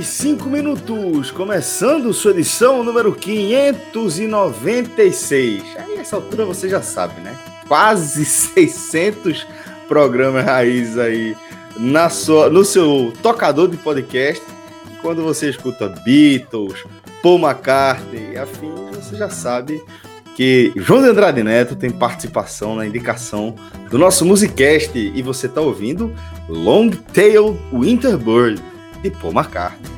Podcast 45 minutos, começando sua edição número 596. Aí, essa altura você já sabe, né? Quase 600 programas raízes aí na sua, no seu tocador de podcast. Quando você escuta Beatles, Paul McCartney e afins, você já sabe que João de Andrade Neto tem participação na indicação do nosso Musicast e você está ouvindo Long Tail Winterbird de Paul McCartney.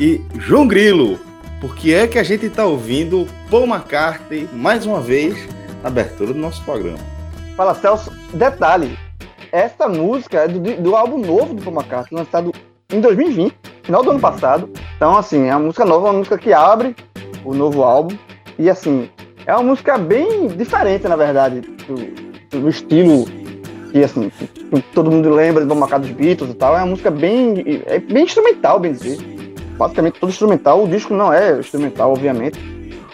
E João Grilo, por que é que a gente está ouvindo Paul McCartney mais uma vez na abertura do nosso programa? Fala, Celso. Detalhe, essa música é do, do álbum novo do Paul McCartney, lançado em 2020, final do ano passado. Então, assim, é uma música nova, uma música que abre o novo álbum. E, assim, é uma música bem diferente, na verdade, do, do estilo assim, que todo mundo lembra do McCartney dos Beatles e tal. É uma música bem, é bem instrumental, bem dizer. Basicamente, todo instrumental. O disco não é instrumental, obviamente,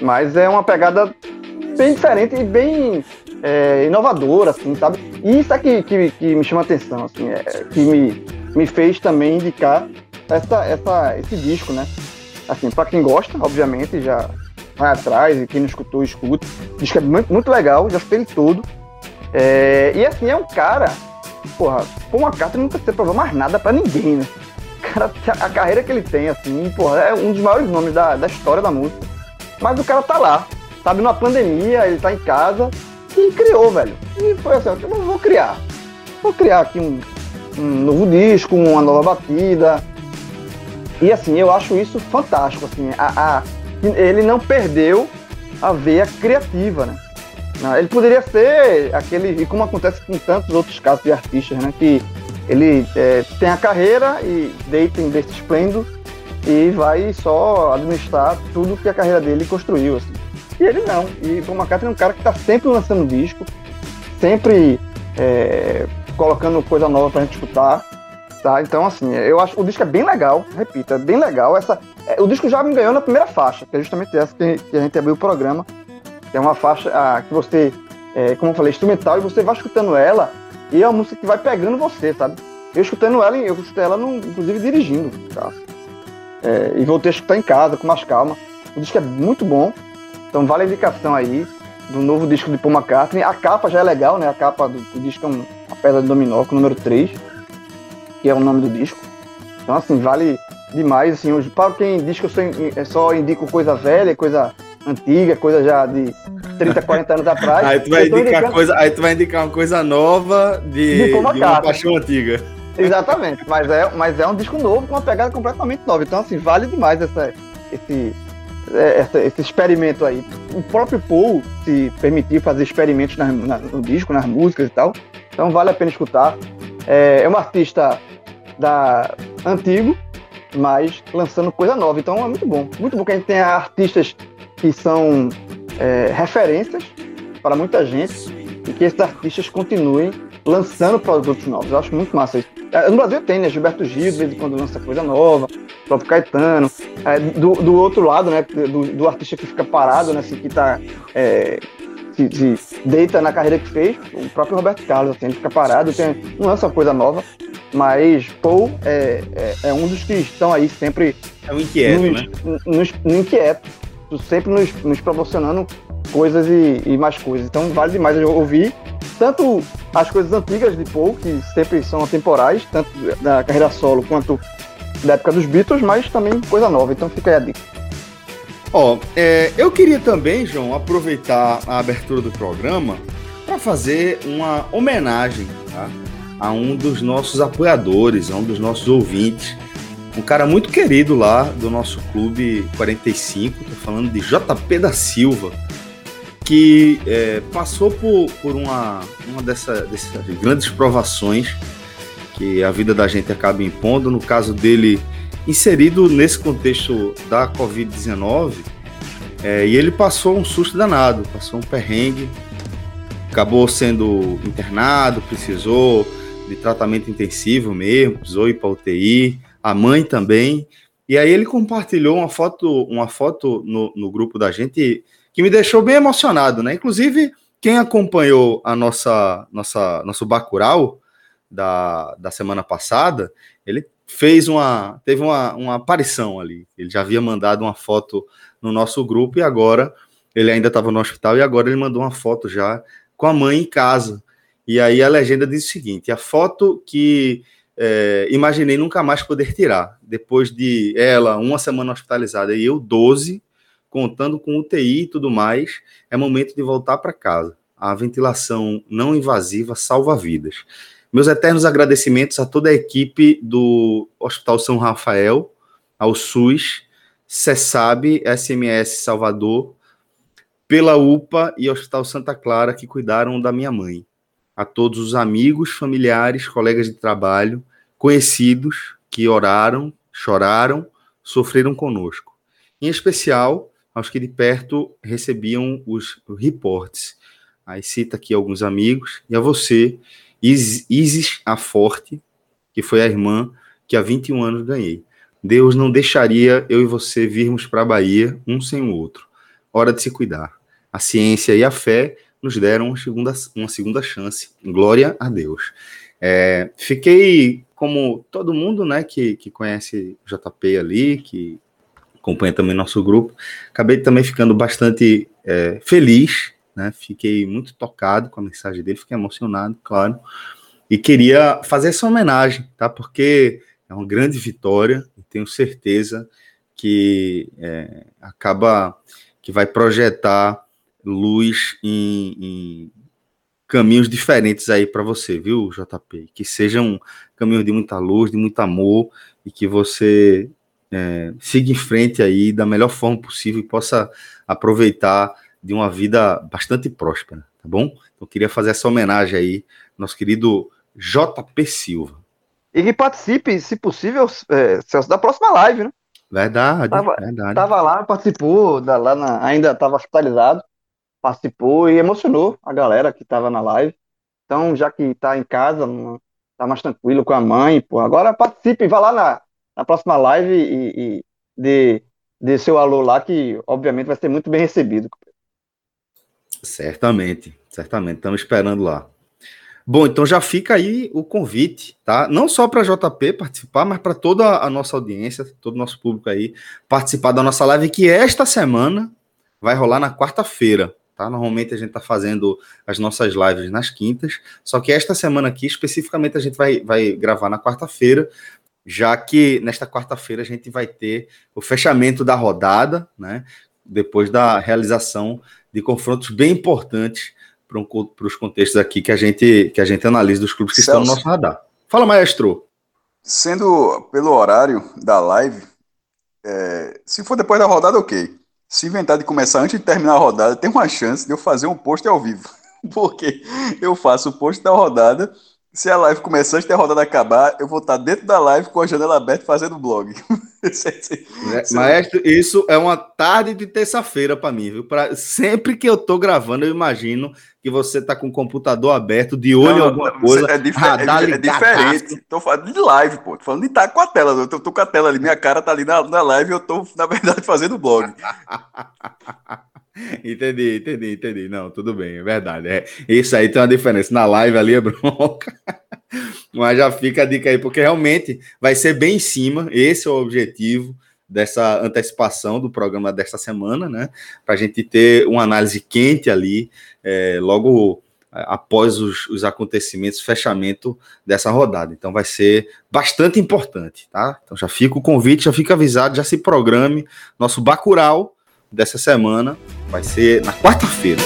mas é uma pegada bem diferente e bem é, inovadora, assim, sabe? E isso é que, que, me chama a atenção, assim, é, que me, me fez também indicar essa, essa, esse disco, né? Assim, pra quem gosta, obviamente, já vai atrás, e quem não escutou, escuta. O disco é muito, muito legal, já escutei ele todo. É, e assim, é um cara, porra, Paul McCartney nunca se provou mais nada pra ninguém, né? Cara, a carreira que ele tem, assim, porra, é um dos maiores nomes da, da história da música. Mas o cara tá lá, sabe, numa pandemia, ele tá em casa e criou, velho. E foi assim, eu vou criar. Vou criar aqui um, um novo disco, uma nova batida. E assim, eu acho isso fantástico, assim, a, a, ele não perdeu a veia criativa, né? Não, Ele poderia ser aquele, e como acontece com tantos outros casos de artistas, né? Que ele é, tem a carreira e deita em berço esplêndido e vai só administrar tudo que a carreira dele construiu, assim. E ele não. E Paul McCartney é um cara que está sempre lançando disco, sempre é, colocando coisa nova pra gente escutar. Tá? Então, assim, eu acho o disco é bem legal, repito, é bem legal. Essa, é, o disco já me ganhou na primeira faixa, que é justamente essa que, que a gente abriu o programa. É uma faixa ah, que você, é, como eu falei, instrumental, e você vai escutando ela, e é uma música que vai pegando você, sabe? Eu escutando ela, eu escutei ela, no, inclusive, dirigindo o. É, e voltei a escutar em casa, com mais calma. O disco é muito bom, então vale a indicação aí do novo disco de Paul McCartney. A capa já é legal, né? A capa do, do disco é um, uma pedra de dominó, com o número 3, que é o nome do disco. Então, assim, vale demais. Assim, para quem diz que eu só, é só indico coisa velha, coisa antiga, coisa já de 30, 40 anos atrás. Aí tu vai, indicar indicando- coisa, aí tu vai indicar uma coisa nova de, De de uma paixão antiga. Exatamente, mas é, mas é um disco novo com uma pegada completamente nova. Então, assim, vale demais essa, esse, é, essa- esse experimento aí. O próprio Paul se permitiu fazer experimentos nas- na- no disco, nas músicas e tal. Então, vale a pena escutar. É, é um artista da antigo, mas lançando coisa nova. Então, é muito bom. Muito bom que a gente tenha artistas que são é, referências para muita gente e que esses artistas continuem lançando produtos novos. Eu acho muito massa isso. É, No Brasil tem, né? Gilberto Gil, de vez em quando lança coisa nova, o próprio Caetano. É, do, do outro lado, né? Do, do artista que fica parado, né? Assim, que tá. é, se, se deita na carreira que fez, o próprio Roberto Carlos, assim, ele fica parado, tem, não lança coisa nova, mas Paul é, é, é um dos que estão aí sempre É um inquieto, né? nos inquieto, sempre nos, nos proporcionando coisas e, e mais coisas. Então vale demais eu ouvir tanto as coisas antigas de Paul, que sempre são atemporais, tanto da carreira solo quanto da época dos Beatles, mas também coisa nova. Então fica aí a dica. Ó, é, eu queria também, João, aproveitar a abertura do programa para fazer uma homenagem tá? a um dos nossos apoiadores, a um dos nossos ouvintes, um cara muito querido lá do nosso clube 45, tô falando de JP da Silva, que é, passou por, por uma, uma dessa, dessas grandes provações que a vida da gente acaba impondo. No caso dele, inserido nesse contexto da Covid-19, é, e ele passou um susto danado, passou um perrengue, acabou sendo internado, precisou de tratamento intensivo mesmo, precisou ir para UTI a mãe também. E aí ele compartilhou uma foto, uma foto no, no grupo da gente que me deixou bem emocionado, né? Inclusive, quem acompanhou a nossa, nossa nosso Bacurau da, da semana passada, ele fez uma teve uma, uma aparição ali. Ele já havia mandado uma foto no nosso grupo e agora ele ainda estava no hospital e agora ele mandou uma foto já com a mãe em casa. E aí a legenda diz o seguinte: a foto que é, imaginei nunca mais poder tirar. Depois de ela, uma semana hospitalizada e eu 12, contando com UTI e tudo mais, é momento de voltar para casa. A ventilação não invasiva salva vidas. Meus eternos agradecimentos a toda a equipe do Hospital São Rafael, ao SUS, CESAB, SMS Salvador, pela UPA e Hospital Santa Clara que cuidaram da minha mãe. A todos os amigos, familiares, colegas de trabalho, conhecidos que oraram, choraram, sofreram conosco. Em especial, aos que de perto recebiam os reportes. Aí cita aqui alguns amigos, e a você, Isis a Forte, que foi a irmã que há 21 anos ganhei. Deus não deixaria eu e você virmos para a Bahia um sem o outro. Hora de se cuidar. A ciência e a fé nos deram uma segunda, uma segunda chance. Glória a Deus. É, fiquei como todo mundo, né, que, que conhece o JP ali, que acompanha também nosso grupo, acabei também ficando bastante é, feliz, né, fiquei muito tocado com a mensagem dele, fiquei emocionado, claro, e queria fazer essa homenagem, tá, porque é uma grande vitória, e tenho certeza que é, acaba, que vai projetar luz em, em caminhos diferentes aí para você, viu, JP? Que sejam caminhos de muita luz, de muito amor e que você é, siga em frente aí da melhor forma possível e possa aproveitar de uma vida bastante próspera, tá bom? Então queria fazer essa homenagem aí, nosso querido JP Silva. E que participe, se possível, é, Celso, da próxima live, né? Verdade, tava, verdade. Tava lá, participou, da, lá na, ainda estava hospitalizado, participou e emocionou a galera que estava na live. Então, já que está em casa, está mais tranquilo com a mãe, pô, agora participe, vá lá na, na próxima live e, e dê, dê seu alô lá, que obviamente vai ser muito bem recebido. Certamente, certamente, estamos esperando lá. Bom, então já fica aí o convite, tá? Não só para JP participar, mas para toda a nossa audiência, todo o nosso público aí participar da nossa live que esta semana vai rolar na quarta-feira, Tá? Normalmente a gente está fazendo as nossas lives nas quintas, só que esta semana aqui, especificamente, a gente vai, vai gravar na quarta-feira, já que nesta quarta-feira a gente vai ter o fechamento da rodada, né? Depois da realização de confrontos bem importantes para os contextos aqui que a gente que a gente analisa dos clubes que Celso, estão no nosso radar. Fala, maestro. Sendo pelo horário da live, é, se for depois da rodada, ok se inventar de começar antes de terminar a rodada, tem uma chance de eu fazer um post ao vivo. Porque eu faço o post da rodada. Se a live começar antes da rodada acabar, eu vou estar dentro da live com a janela aberta fazendo blog. É, maestro, isso é uma tarde de terça-feira para mim, viu? Pra, sempre que eu tô gravando, eu imagino que você tá com o computador aberto, de olho em alguma coisa. É, dif radar é, é diferente. Tô falando de live, pô. Tô falando de estar tá com a tela. Eu tô, tô, com a tela ali, minha cara tá ali na, na live e eu tô, na verdade, fazendo blog. entendi, entendi, entendi. Não, tudo bem, é verdade. É, isso aí tem uma diferença. Na live ali é bronca. Mas já fica a dica aí, porque realmente vai ser bem em cima. Esse é o objetivo dessa antecipação do programa desta semana, né? Para a gente ter uma análise quente ali, é, logo após os, os acontecimentos, fechamento dessa rodada. Então vai ser bastante importante, tá? Então já fica o convite, já fica avisado, já se programe. Nosso Bacural dessa semana vai ser na quarta-feira.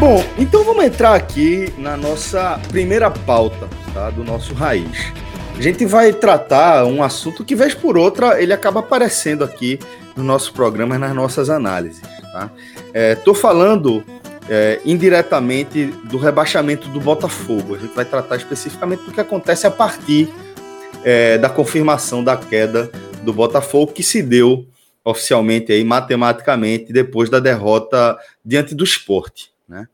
Bom, então vamos entrar aqui na nossa primeira pauta tá, do nosso Raiz. A gente vai tratar um assunto que, vez por outra, ele acaba aparecendo aqui no nosso programa, nas nossas análises. Tá? É, falando é, indiretamente do rebaixamento do Botafogo. A gente vai tratar especificamente do que acontece a partir é, da confirmação da queda do Botafogo, que se deu oficialmente aí, matematicamente, depois da derrota diante do esporte. Né?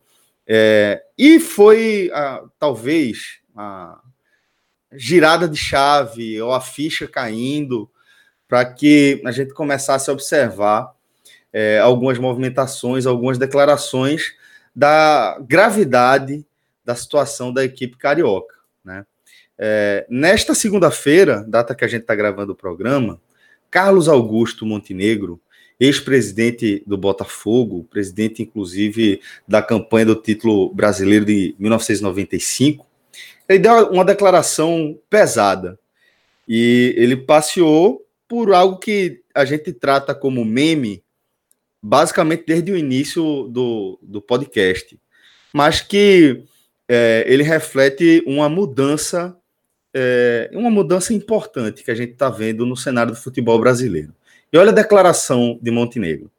É, e foi, a, talvez, a girada de chave ou a ficha caindo para que a gente começasse a observar é, algumas movimentações, algumas declarações da gravidade da situação da equipe carioca. Né? É, nesta segunda-feira, data que a gente está gravando o programa, Carlos Augusto Montenegro, ex-presidente do Botafogo, presidente inclusive da campanha do título brasileiro de 1995, ele deu uma declaração pesada e ele passeou por algo que a gente trata como meme, basicamente desde o início do, do podcast, mas que é, ele reflete uma mudança, é, uma mudança importante que a gente está vendo no cenário do futebol brasileiro. E olha a declaração de Montenegro.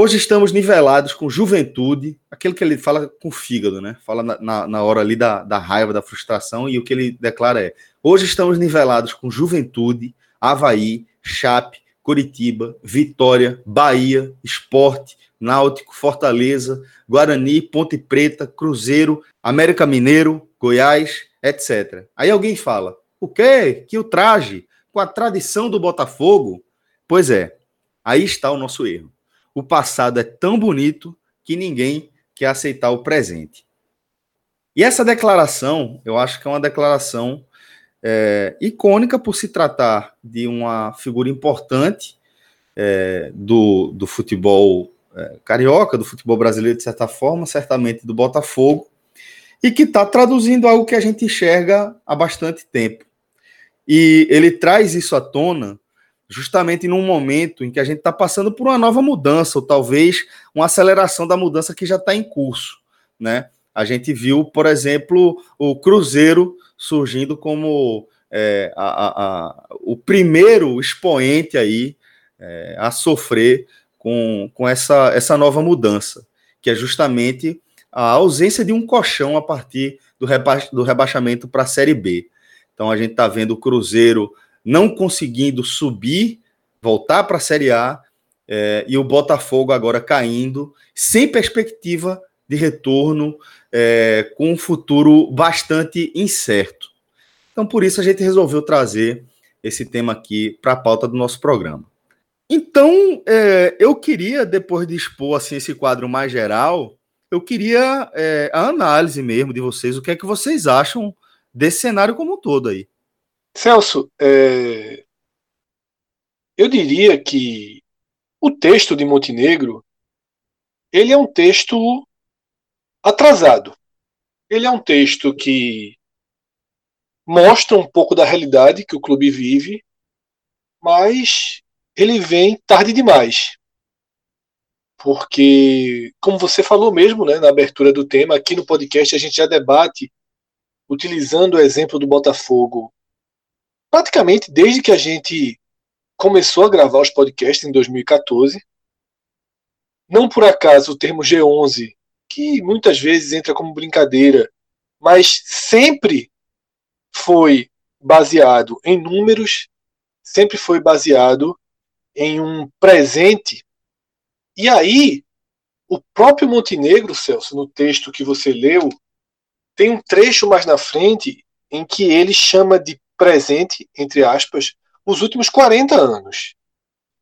Hoje estamos nivelados com juventude, aquilo que ele fala com fígado, né? Fala na, na, na hora ali da, da raiva, da frustração, e o que ele declara é: hoje estamos nivelados com juventude, Havaí, Chape, Curitiba, Vitória, Bahia, Esporte, Náutico, Fortaleza, Guarani, Ponte Preta, Cruzeiro, América Mineiro, Goiás, etc. Aí alguém fala: o quê? Que o traje com a tradição do Botafogo Pois é, aí está o nosso erro. O passado é tão bonito que ninguém quer aceitar o presente. E essa declaração, eu acho que é uma declaração é, icônica por se tratar de uma figura importante é, do, do futebol é, carioca, do futebol brasileiro, de certa forma, certamente do Botafogo, e que está traduzindo algo que a gente enxerga há bastante tempo. E ele traz isso à tona justamente num momento em que a gente está passando por uma nova mudança, ou talvez uma aceleração da mudança que já está em curso. Né? A gente viu, por exemplo, o Cruzeiro surgindo como é, a, a, a, o primeiro expoente aí é, a sofrer com, com essa, essa nova mudança, que é justamente a ausência de um colchão a partir do, reba do rebaixamento para a Série B. Então a gente está vendo o Cruzeiro não conseguindo subir, voltar para a Série A, é, e o Botafogo agora caindo, sem perspectiva de retorno, é, com um futuro bastante incerto. Então, por isso, a gente resolveu trazer esse tema aqui para a pauta do nosso programa. Então, é, eu queria, depois de expor assim, esse quadro mais geral, eu queria é, a análise mesmo de vocês, o que é que vocês acham desse cenário como um todo aí. Celso, é... eu diria que o texto de Montenegro ele é um texto atrasado. Ele é um texto que mostra um pouco da realidade que o clube vive, mas ele vem tarde demais. Porque, como você falou mesmo né, na abertura do tema, aqui no podcast a gente já debate, utilizando o exemplo do Botafogo, praticamente desde que a gente começou a gravar os podcasts em 2014. Não por acaso o termo G11, que muitas vezes entra como brincadeira, mas sempre foi baseado em números, sempre foi baseado em um presente. E aí, o próprio Montenegro, Celso, no texto que você leu, tem um trecho mais na frente em que ele chama de presente, entre aspas, os últimos 40 anos.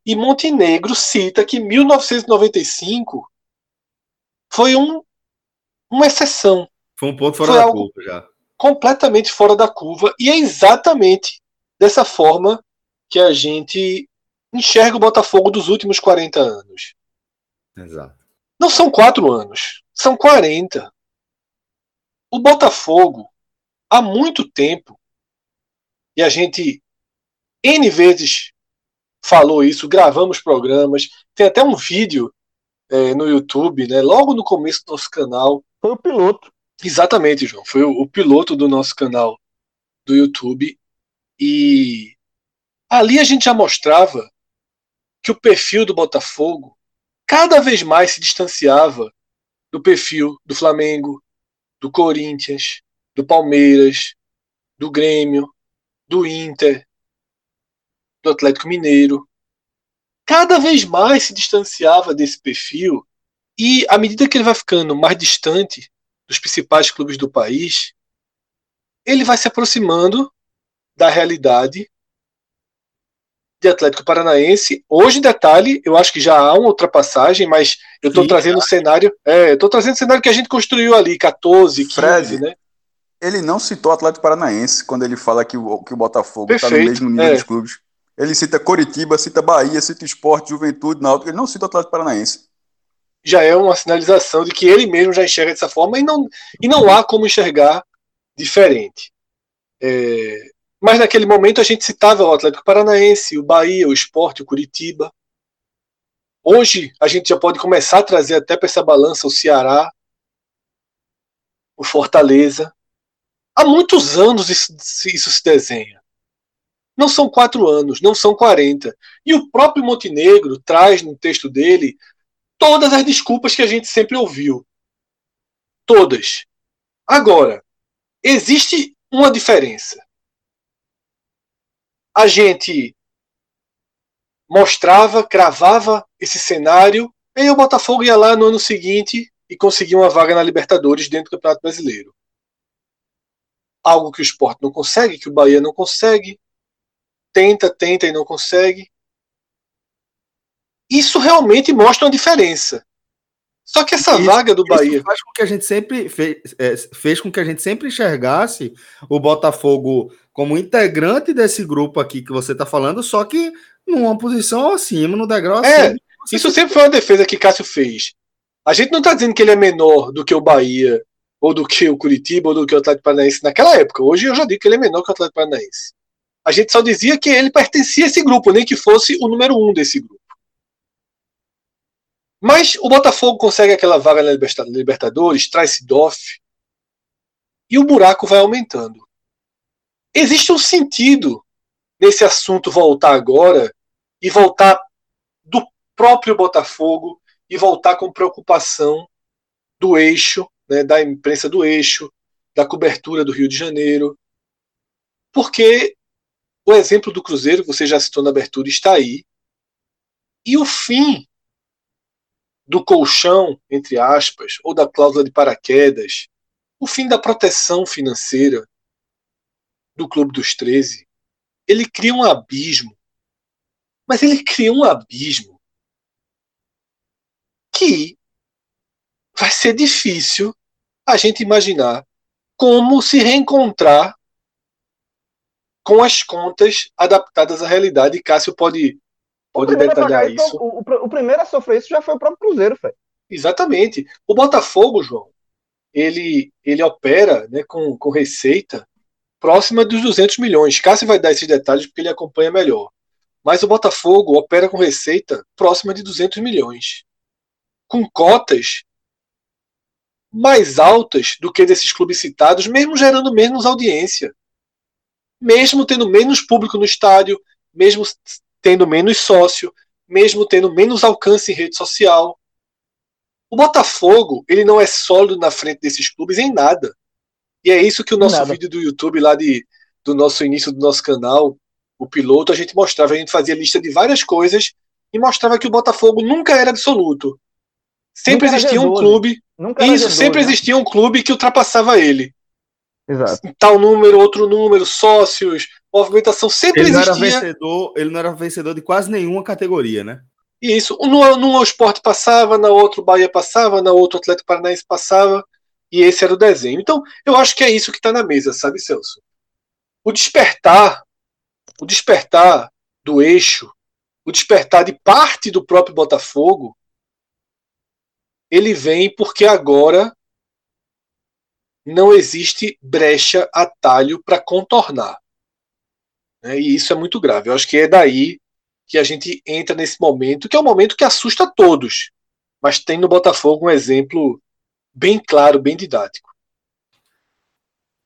E Montenegro cita que 1995 foi um, uma exceção. Foi um ponto fora foi da curva já. completamente fora da curva e é exatamente dessa forma que a gente enxerga o Botafogo dos últimos 40 anos. Exato. Não são quatro anos, são 40. O Botafogo, há muito tempo, e a gente N vezes falou isso, gravamos programas, tem até um vídeo é, no YouTube, né, logo no começo do nosso canal. Foi o piloto. Exatamente, João. Foi o, o piloto do nosso canal do YouTube. E ali a gente já mostrava que o perfil do Botafogo cada vez mais se distanciava do perfil do Flamengo, do Corinthians, do Palmeiras, do Grêmio, do Inter, do Atlético Mineiro. Cada vez mais se distanciava desse perfil e à medida que ele vai ficando mais distante dos principais clubes do país, ele vai se aproximando da realidade de Atlético Paranaense. Hoje, detalhe, eu acho que já há uma ultrapassagem, mas eu estou trazendo o cenário. É, eu estou trazendo o cenário que a gente construiu ali, 14, 15, Fred, né? Ele não citou Atlético Paranaense quando ele fala que o, que o Botafogo está no mesmo nível é. dos clubes. Ele cita Coritiba, cita Bahia, cita Esporte, Juventude, Náutico. Ele não cita o Atlético Paranaense. Já é uma sinalização de que ele mesmo já enxerga dessa forma e não, e não há como enxergar diferente. É, mas naquele momento a gente citava o Atlético Paranaense, o Bahia, o Esporte, o Curitiba. Hoje a gente já pode começar a trazer até para essa balança o Ceará, o Fortaleza. Há muitos anos isso, isso se desenha. Não são quatro anos, não são 40. E o próprio Montenegro traz no texto dele todas as desculpas que a gente sempre ouviu. Todas. Agora, existe uma diferença. A gente mostrava, cravava esse cenário, e o Botafogo ia lá no ano seguinte e conseguia uma vaga na Libertadores dentro do Campeonato Brasileiro. Algo que o esporte não consegue, que o Bahia não consegue, tenta, tenta e não consegue. Isso realmente mostra uma diferença. Só que essa isso, vaga do Bahia faz com que a gente sempre fez, é, fez com que a gente sempre enxergasse o Botafogo como integrante desse grupo aqui que você está falando, só que numa posição acima, no degrau é, acima. Isso sempre foi uma defesa que Cássio fez. A gente não está dizendo que ele é menor do que o Bahia, ou do que o Curitiba, ou do que o Atlético Paranaense naquela época. Hoje eu já digo que ele é menor que o Atlético Paranaense. A gente só dizia que ele pertencia a esse grupo, nem que fosse o número um desse grupo. Mas o Botafogo consegue aquela vaga na Libertadores, traz Sidoff, e o buraco vai aumentando. Existe um sentido nesse assunto voltar agora e voltar do próprio Botafogo e voltar com preocupação do eixo, né, da imprensa do eixo, da cobertura do Rio de Janeiro, porque o exemplo do Cruzeiro, você já citou na abertura, está aí. E o fim do colchão, entre aspas, ou da cláusula de paraquedas, o fim da proteção financeira do Clube dos 13, ele cria um abismo. Mas ele cria um abismo que vai ser difícil a gente imaginar como se reencontrar com as contas adaptadas à realidade. Cássio pode, pode detalhar isso. O, o, o, primeiro a sofrer isso já foi o próprio Cruzeiro, Fred. Exatamente. O Botafogo, João, ele, ele opera né, com, com receita próxima dos 200 milhões. Cássio vai dar esses detalhes porque ele acompanha melhor. Mas o Botafogo opera com receita próxima de 200 milhões. Com cotas mais altas do que desses clubes citados, mesmo gerando menos audiência mesmo tendo menos público no estádio, mesmo tendo menos sócio, mesmo tendo menos alcance em rede social. O Botafogo, ele não é sólido na frente desses clubes em nada. E é isso que o nosso nada. vídeo do YouTube lá de, do nosso início do nosso canal, o piloto, a gente mostrava, a gente fazia lista de várias coisas e mostrava que o Botafogo nunca era absoluto. Sempre nunca existia um clube. Isso, sempre né? existia um clube que ultrapassava ele. Exato. Tal número, outro número, sócios, movimentação sempre ele existia. Não era vencedor, ele não era vencedor de quase nenhuma categoria, né? Isso. Num, num esporte passava, na outro Bahia passava, na outro Atlético Paranaense passava. e esse era o desenho. Então, eu acho que é isso que está na mesa, sabe, Celso? O despertar, o despertar do eixo, o despertar de parte do próprio Botafogo, ele vem porque agora não existe brecha, atalho para contornar. Né? E isso é muito grave. Eu acho que é daí que a gente entra nesse momento, que é um momento que assusta todos, mas tem no Botafogo um exemplo bem claro, bem didático.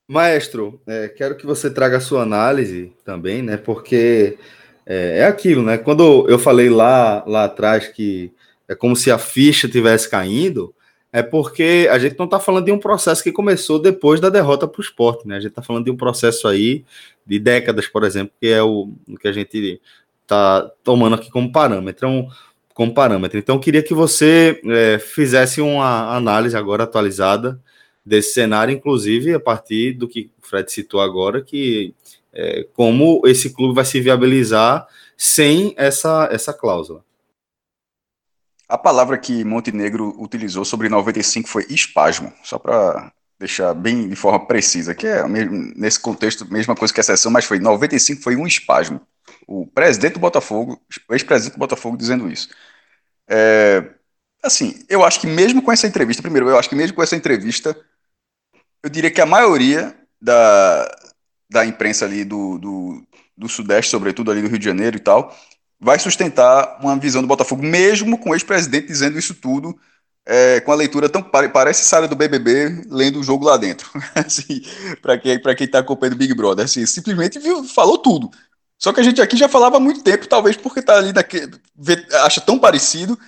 Maestro, é, quero que você traga a sua análise também, né? Porque é, é, aquilo, né? Quando eu falei lá, lá atrás que é como se a ficha tivesse caindo, é porque a gente não está falando de um processo que começou depois da derrota para o esporte, né? A gente está falando de um processo aí de décadas, por exemplo, que é o, que a gente está tomando aqui como parâmetro. Então, como parâmetro. Então, queria que você é, fizesse uma análise agora atualizada desse cenário, inclusive a partir do que o Fred citou agora, que é, como esse clube vai se viabilizar sem essa, essa cláusula. A palavra que Montenegro utilizou sobre 95 foi espasmo, só para deixar bem de forma precisa, que é nesse contexto mesma coisa que a sessão, mas foi 95 foi um espasmo. O presidente do Botafogo, ex-presidente do Botafogo dizendo isso. É, assim, eu acho que mesmo com essa entrevista, primeiro, eu acho que mesmo com essa entrevista, eu diria que a maioria da, da imprensa ali do, do, do Sudeste, sobretudo ali do Rio de Janeiro e tal, vai sustentar uma visão do Botafogo, mesmo com o ex-presidente dizendo isso tudo, é, com a leitura tão parece Sara do BBB lendo o jogo lá dentro, assim, para quem para quem está acompanhando o Big Brother, assim, simplesmente viu, falou tudo. Só que a gente aqui já falava há muito tempo, talvez porque está ali naquele, acha tão parecido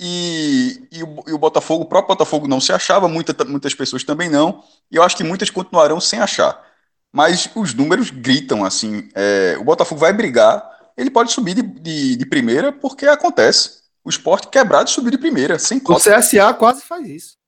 e, e, o, e, o, Botafogo, o próprio Botafogo não se achava, muita, muitas pessoas também não, e eu acho que muitas continuarão sem achar. Mas os números gritam assim: é, o Botafogo vai brigar, ele pode subir de, de, de primeira porque acontece. O esporte quebrado subir de primeira, sem cota. O CSA quase faz isso.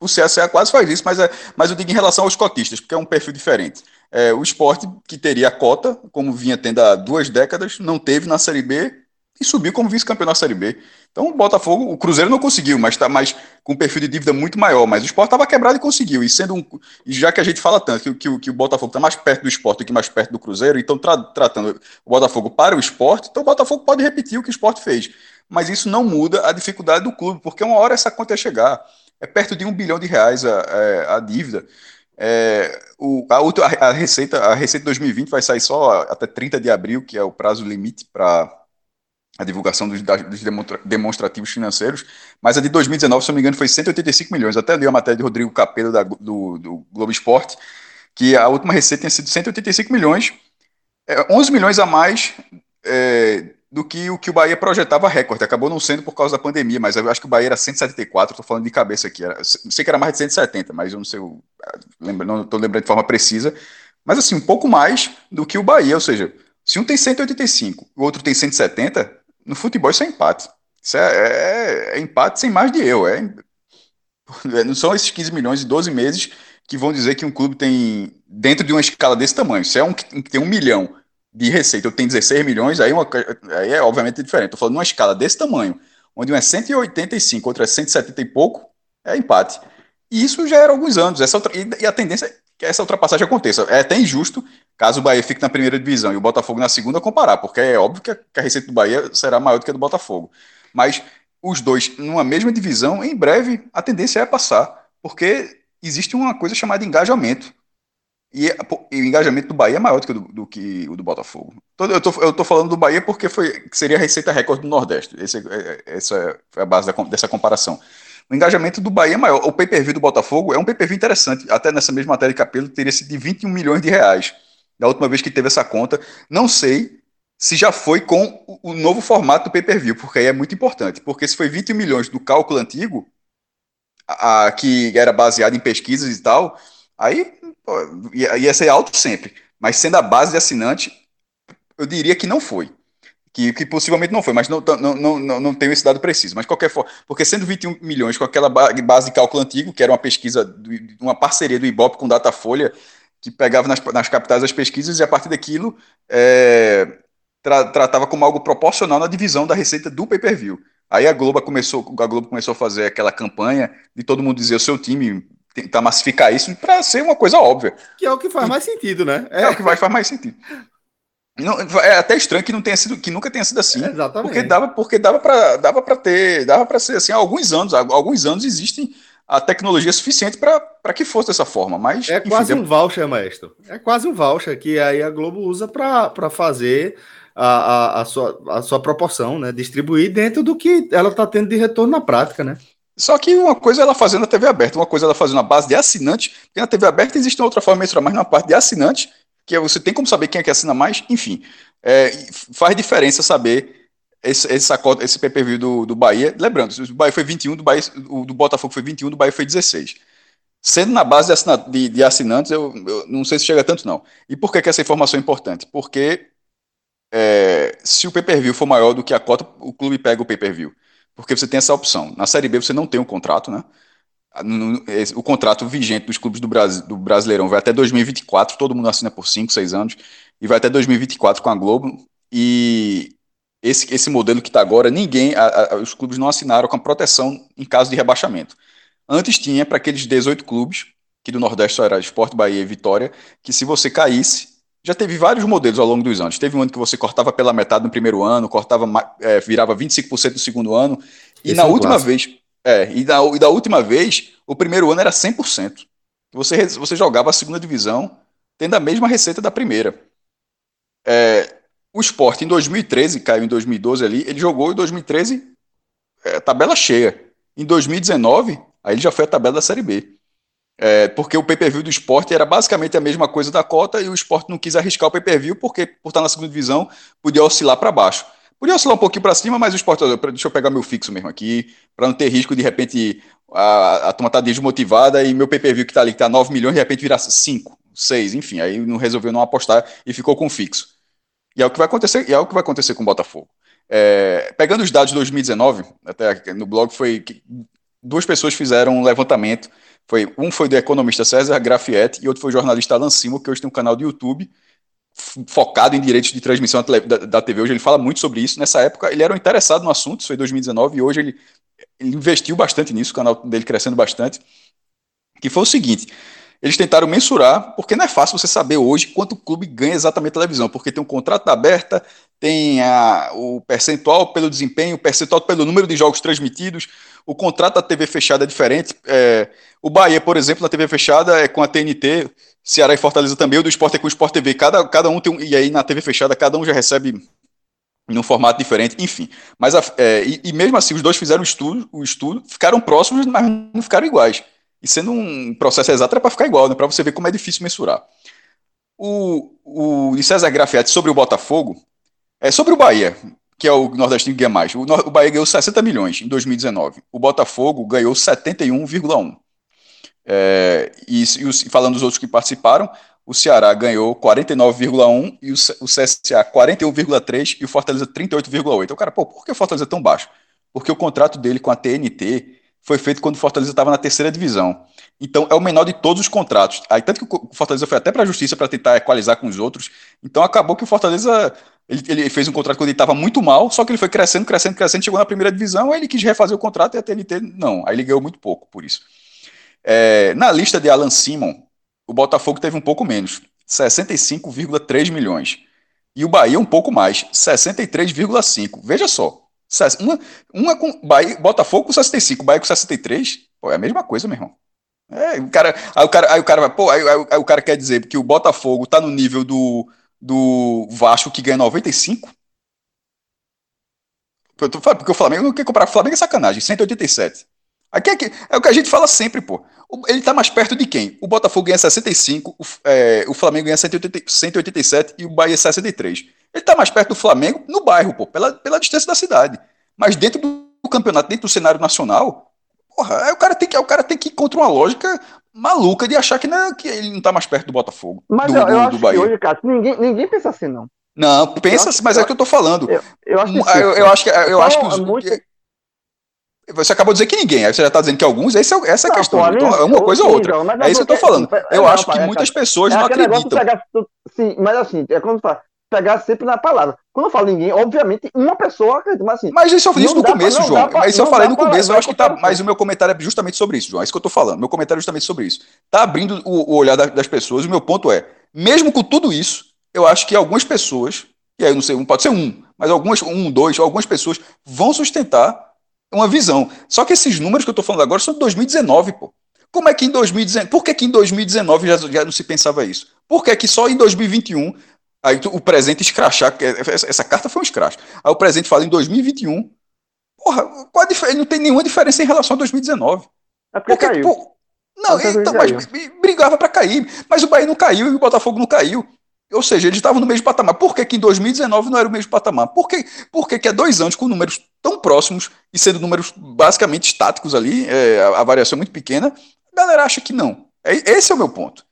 O CSA quase faz isso, mas, é, mas eu digo em relação aos cotistas, porque é um perfil diferente. É, o esporte, que teria a cota, como vinha tendo há duas décadas, não teve na Série B e subiu como vice-campeão na Série B. Então o Botafogo, o Cruzeiro não conseguiu, mas está mais com um perfil de dívida muito maior. Mas o esporte estava quebrado e conseguiu. E sendo um. Já que a gente fala tanto que, que, que o Botafogo está mais perto do esporte do que mais perto do Cruzeiro, então tra, tratando o Botafogo para o esporte, então o Botafogo pode repetir o que o esporte fez. Mas isso não muda a dificuldade do clube, porque uma hora essa conta ia chegar. É perto de um bilhão de reais a, é, a dívida. É, o, a, a, receita, a Receita 2020 vai sair só até 30 de abril, que é o prazo limite para a divulgação dos, dos, demonstrativos financeiros, mas a de 2019, se não me engano, foi 185 milhões. Até li a matéria de Rodrigo Capello da, do, do, Globo Esporte, que a última receita tinha sido 185 milhões, é, 11 milhões a mais é, do que o que o Bahia projetava recorde. Acabou não sendo por causa da pandemia, mas eu acho que o Bahia era 174, estou falando de cabeça aqui. Era, sei que era mais de 170, mas eu não sei, eu, lembro, não estou lembrando de forma precisa. Mas assim, um pouco mais do que o Bahia, ou seja, se um tem 185, o outro tem 170, no futebol isso é empate. Isso é, é, é empate sem mais de eu. É, não são esses 15 milhões e 12 meses que vão dizer que um clube tem, dentro de uma escala desse tamanho, se é um que tem um milhão de receita, eu tenho 16 milhões, aí, uma, aí é obviamente diferente. Estou falando numa escala desse tamanho, onde um é 185, outro é 170 e pouco, é empate. E isso já era alguns anos. Essa outra, e, a tendência é que essa ultrapassagem aconteça. É até injusto caso o Bahia fique na primeira divisão e o Botafogo na segunda comparar, porque é óbvio que a, receita do Bahia será maior do que a do Botafogo. Mas os dois numa mesma divisão, em breve a tendência é passar, porque existe uma coisa chamada engajamento. E, e o engajamento do Bahia é maior do que, do, do que o do Botafogo. Eu tô, eu tô falando do Bahia porque foi, seria a receita recorde do Nordeste. Esse, é, é, essa foi a base da, dessa comparação. O engajamento do Bahia é maior. O pay-per-view do Botafogo é um pay-per-view interessante. Até nessa mesma matéria de capelo teria sido de 21 milhões de reais da última vez que teve essa conta. Não sei se já foi com o novo formato do pay-per-view, porque aí é muito importante. Porque se foi 20 milhões do cálculo antigo, a, a, que era baseado em pesquisas e tal, aí pô, ia, ia ser alto sempre. Mas sendo a base de assinante, eu diria que não foi. Que, que, possivelmente não foi, mas não, não, não, não tenho esse dado preciso. Mas qualquer forma, porque sendo 21 milhões com aquela base de cálculo antigo, que era uma pesquisa, uma parceria do Ibope com Datafolha, que pegava nas, nas capitais as pesquisas e a partir daquilo é, tra, tratava como algo proporcional na divisão da receita do pay-per-view. Aí a Globo começou, a Globo começou a fazer aquela campanha de todo mundo dizer o seu time tentar massificar isso para ser uma coisa óbvia. Que é o que faz mais sentido, né? É, é o que vai, faz mais sentido. Não, é até estranho que não tenha sido, que nunca tenha sido assim. É, exatamente. Porque dava, porque dava para, dava para ter, dava para ser assim. Há alguns anos, há alguns anos existem a tecnologia suficiente para que fosse dessa forma. Mas é enfim, quase um voucher, maestro. É quase um voucher que aí a Globo usa para fazer a, a, a, sua, a sua proporção, né? Distribuir dentro do que ela está tendo de retorno na prática, né? Só que uma coisa é ela fazendo na TV aberta, uma coisa é ela fazendo na base de assinante, porque na TV aberta existe outra forma de mensurar, mas na parte de assinante, que é você tem como saber quem é que assina mais, enfim. É, faz diferença saber esse, esse, esse PPV do, do Bahia. Lembrando, o Bahia foi 21, do, Bahia, o do Botafogo foi 21, do Bahia foi 16. Sendo na base de, de, de assinantes, eu, eu, não sei se chega tanto, não. E por que, que essa informação é importante? Porque é, se o pay-per-view for maior do que a cota, o clube pega o pay-per-view. Porque você tem essa opção. Na Série B você não tem um contrato, né? O contrato vigente dos clubes do, Brasil, do Brasileirão vai até 2024, todo mundo assina por 5, 6 anos, e vai até 2024 com a Globo. E esse, esse modelo que está agora, ninguém, a, a, os clubes não assinaram com a proteção em caso de rebaixamento. Antes tinha para aqueles 18 clubes, que do Nordeste só era Esporte, Bahia e Vitória, que se você caísse, já teve vários modelos ao longo dos anos. Teve um ano que você cortava pela metade no primeiro ano, cortava, é, virava 25% no segundo ano, e Esse na é última clássico. vez, é, e, na, e da última vez, o primeiro ano era 100%. Você, você jogava a segunda divisão tendo a mesma receita da primeira. É, o esporte em 2013, caiu em 2012 ali, ele jogou em 2013 é, tabela cheia. Em 2019, aí ele já foi a tabela da Série B. É, porque o pay-per-view do esporte era basicamente a mesma coisa da cota e o esporte não quis arriscar o pay-per-view porque, por estar na segunda divisão, podia oscilar para baixo. Podia oscilar um pouquinho para cima, mas o esporte, deixa eu pegar meu fixo mesmo aqui, para não ter risco de, repente, a, a turma tá desmotivada e meu pay-per-view que está ali, que está 9 milhões, de repente virar 5, 6, enfim, aí não resolveu não apostar e ficou com fixo. E é o que vai acontecer, e é o que vai acontecer com o Botafogo. É, pegando os dados de 2019, até no blog foi que duas pessoas fizeram um levantamento foi, um foi do economista César Grafietti e outro foi o jornalista Alan Simo, que hoje tem um canal de YouTube focado em direitos de transmissão da TV. Hoje ele fala muito sobre isso. Nessa época ele era um interessado no assunto, isso foi em 2019, e hoje ele, ele investiu bastante nisso, o canal dele crescendo bastante. Que foi o seguinte: eles tentaram mensurar, porque não é fácil você saber hoje quanto o clube ganha exatamente a televisão, porque tem um contrato aberta, tem a, o percentual pelo desempenho, o percentual pelo número de jogos transmitidos, o contrato da TV fechada é diferente. É, o Bahia, por exemplo, na TV fechada é com a TNT, Ceará e Fortaleza também, o do Sport é com o Sport TV, cada, cada um tem um, e aí na TV fechada cada um já recebe num formato diferente, enfim. Mas a, é, e, e, mesmo assim, os dois fizeram o estudo, o estudo, ficaram próximos, mas não ficaram iguais. E sendo um processo exato, era para ficar igual, né? para você ver como é difícil mensurar. O, o de César Grafietti sobre o Botafogo, é sobre o Bahia, que é o nordestino que ganha mais. O, o Bahia ganhou 60 milhões em 2019. O Botafogo ganhou 71,1. É, e, e falando dos outros que participaram, o Ceará ganhou 49,1 e o, o CSA 41,3 e o Fortaleza 38,8. Então, cara, pô, por que o Fortaleza é tão baixo? Porque o contrato dele com a TNT foi feito quando o Fortaleza estava na terceira divisão. Então é o menor de todos os contratos. Aí tanto que o Fortaleza foi até para a justiça para tentar equalizar com os outros. Então acabou que o Fortaleza ele, ele fez um contrato quando ele estava muito mal, só que ele foi crescendo, crescendo, crescendo, chegou na primeira divisão, aí ele quis refazer o contrato e a TNT não. Aí ele ganhou muito pouco por isso. É, na lista de Alan Simon, o Botafogo teve um pouco menos, 65,3 milhões. E o Bahia um pouco mais, 63,5. Veja só, uma, uma com Bahia, Botafogo com 65, Bahia com 63, pô, é a mesma coisa, meu irmão. É, o cara, aí o cara, aí o cara vai, pô, aí, aí, aí, o cara quer dizer que o Botafogo tá no nível do, do Vasco que ganha 95? Porque o Flamengo não quer comprar. O Flamengo é sacanagem, 187. Aqui é, que, é o que a gente fala sempre, pô. Ele tá mais perto de quem? O Botafogo ganha 65, o, é, o Flamengo ganha 180, 187 e o Bahia 63. Ele está mais perto do Flamengo no bairro, pô, pela, pela distância da cidade. Mas dentro do campeonato, dentro do cenário nacional, porra, aí o cara tem que, o cara tem que ir contra uma lógica maluca de achar que, não, que ele não está mais perto do Botafogo. Mas do, eu, eu do, acho do Bahia. que hoje, cara, ninguém, ninguém pensa assim, não. Não, pensa, assim, mas é o que eu tô falando. Eu, eu acho, que, eu, eu acho que eu acho que os, muito... Você acabou de dizer que ninguém, aí você já está dizendo que alguns, essa é, essa é a questão. Pô, então, é uma coisa ou outra. Então, é isso que eu estou falando. Eu acho que muitas pessoas não acreditam. Pegar, sim, mas assim, é como fala, pegar sempre na palavra. Quando eu falo ninguém, obviamente, uma pessoa acredita, mas assim. Mas isso eu disse no dá começo, não João. pra- mas isso eu não falei no pra começo, eu acho que tá. Mas o meu comentário é justamente sobre isso, João. É isso que eu tô falando. Meu comentário é justamente sobre isso. Tá abrindo o, o olhar da- das pessoas. O meu ponto é, mesmo com tudo isso, eu acho que algumas pessoas, e aí eu não sei, pode ser um, mas algumas, um, dois, algumas pessoas vão sustentar uma visão. Só que esses números que eu tô falando agora são de 2019, pô. Como é que em 2019. Por que, que em 2019 já, já não se pensava isso? Por que, que só em 2021 Aí tu- o presente escrachar, que é- essa, essa carta foi um escracho. Aí o presente fala em 2021. Porra, qual a? Não tem nenhuma diferença em relação a 2019. É porque Por que que, caiu. pô, não, Porque então, mas brigava pra cair. Mas o Bahia não caiu e o Botafogo não caiu. Ou seja, eles estavam no mesmo patamar. Por que, que em 2019 não era o mesmo patamar? Por que, por que, que há dois anos, com números tão próximos e sendo números basicamente estáticos ali, é, a, a variação é muito pequena, a galera acha que não. É- esse é o meu ponto.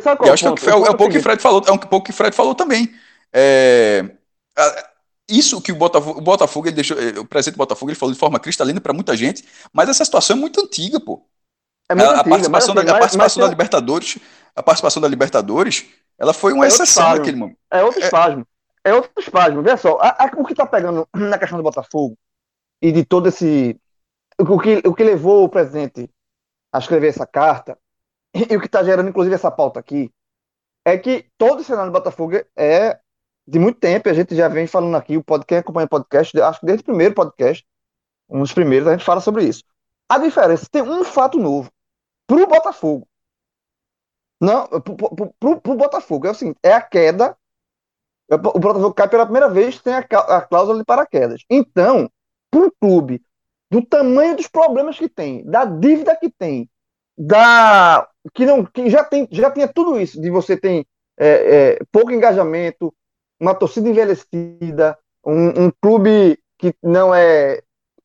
Sabe E qual acho que é o ponto? que- é, o- é o pouco que Fred falou, é um pouco que Fred falou também. É, a- isso que o Botafogo, o Botafogo ele deixou, o presidente do Botafogo ele falou de forma cristalina para muita gente, mas essa situação é muito antiga, pô. É muito a, a antiga, participação, mas, da, a assim, mas- participação mas da Libertadores, a participação da Libertadores, ela foi uma É exceção naquele momento. É outro É- espasmo. É outro espasmo. Veja só, a- a- o que está pegando na questão do Botafogo e de todo esse. O que, o que levou o presidente a escrever essa carta, e, o que está gerando, inclusive, essa pauta aqui, é que todo o cenário do Botafogo é de muito tempo, e a gente já vem falando aqui, o podcast, quem acompanha o podcast, acho que desde o primeiro podcast, um dos primeiros, a gente fala sobre isso. A diferença tem um fato novo pro Botafogo. Não, pro, pro, pro- pro Botafogo é seguinte, é a queda o Botafogo cai pela primeira vez, tem a, a cláusula de paraquedas. Então, um clube do tamanho dos problemas que tem, da dívida que tem, da que não que já tem já tinha tudo isso de você tem é, é, pouco engajamento, uma torcida envelhecida, um, um clube que não é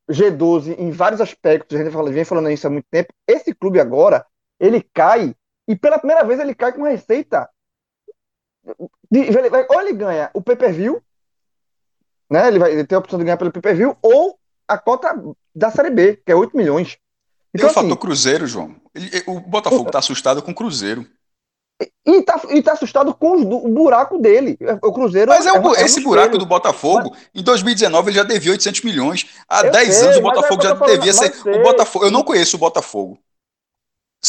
G12 em vários aspectos. A gente vem falando isso há muito tempo. Esse clube agora ele cai e pela primeira vez ele cai com uma receita de- ele vai- ou ele ganha o pay-per-view, né? Ele vai ele tem a opção de ganhar pelo pay-per-view, ou a cota da Série B, que é 8 milhões. Tem Então, o fator assim, Cruzeiro, João. Ele- o Botafogo tá assustado com o Cruzeiro. e, tá, e tá assustado com o buraco dele. O Cruzeiro Mas é o, um- esse buraco espelho. do Botafogo, em 2019 ele já devia 800 milhões. Há Eu 10 sei, anos o é Botafogo o já devia ser. O Botafogo, eu não conheço o Botafogo.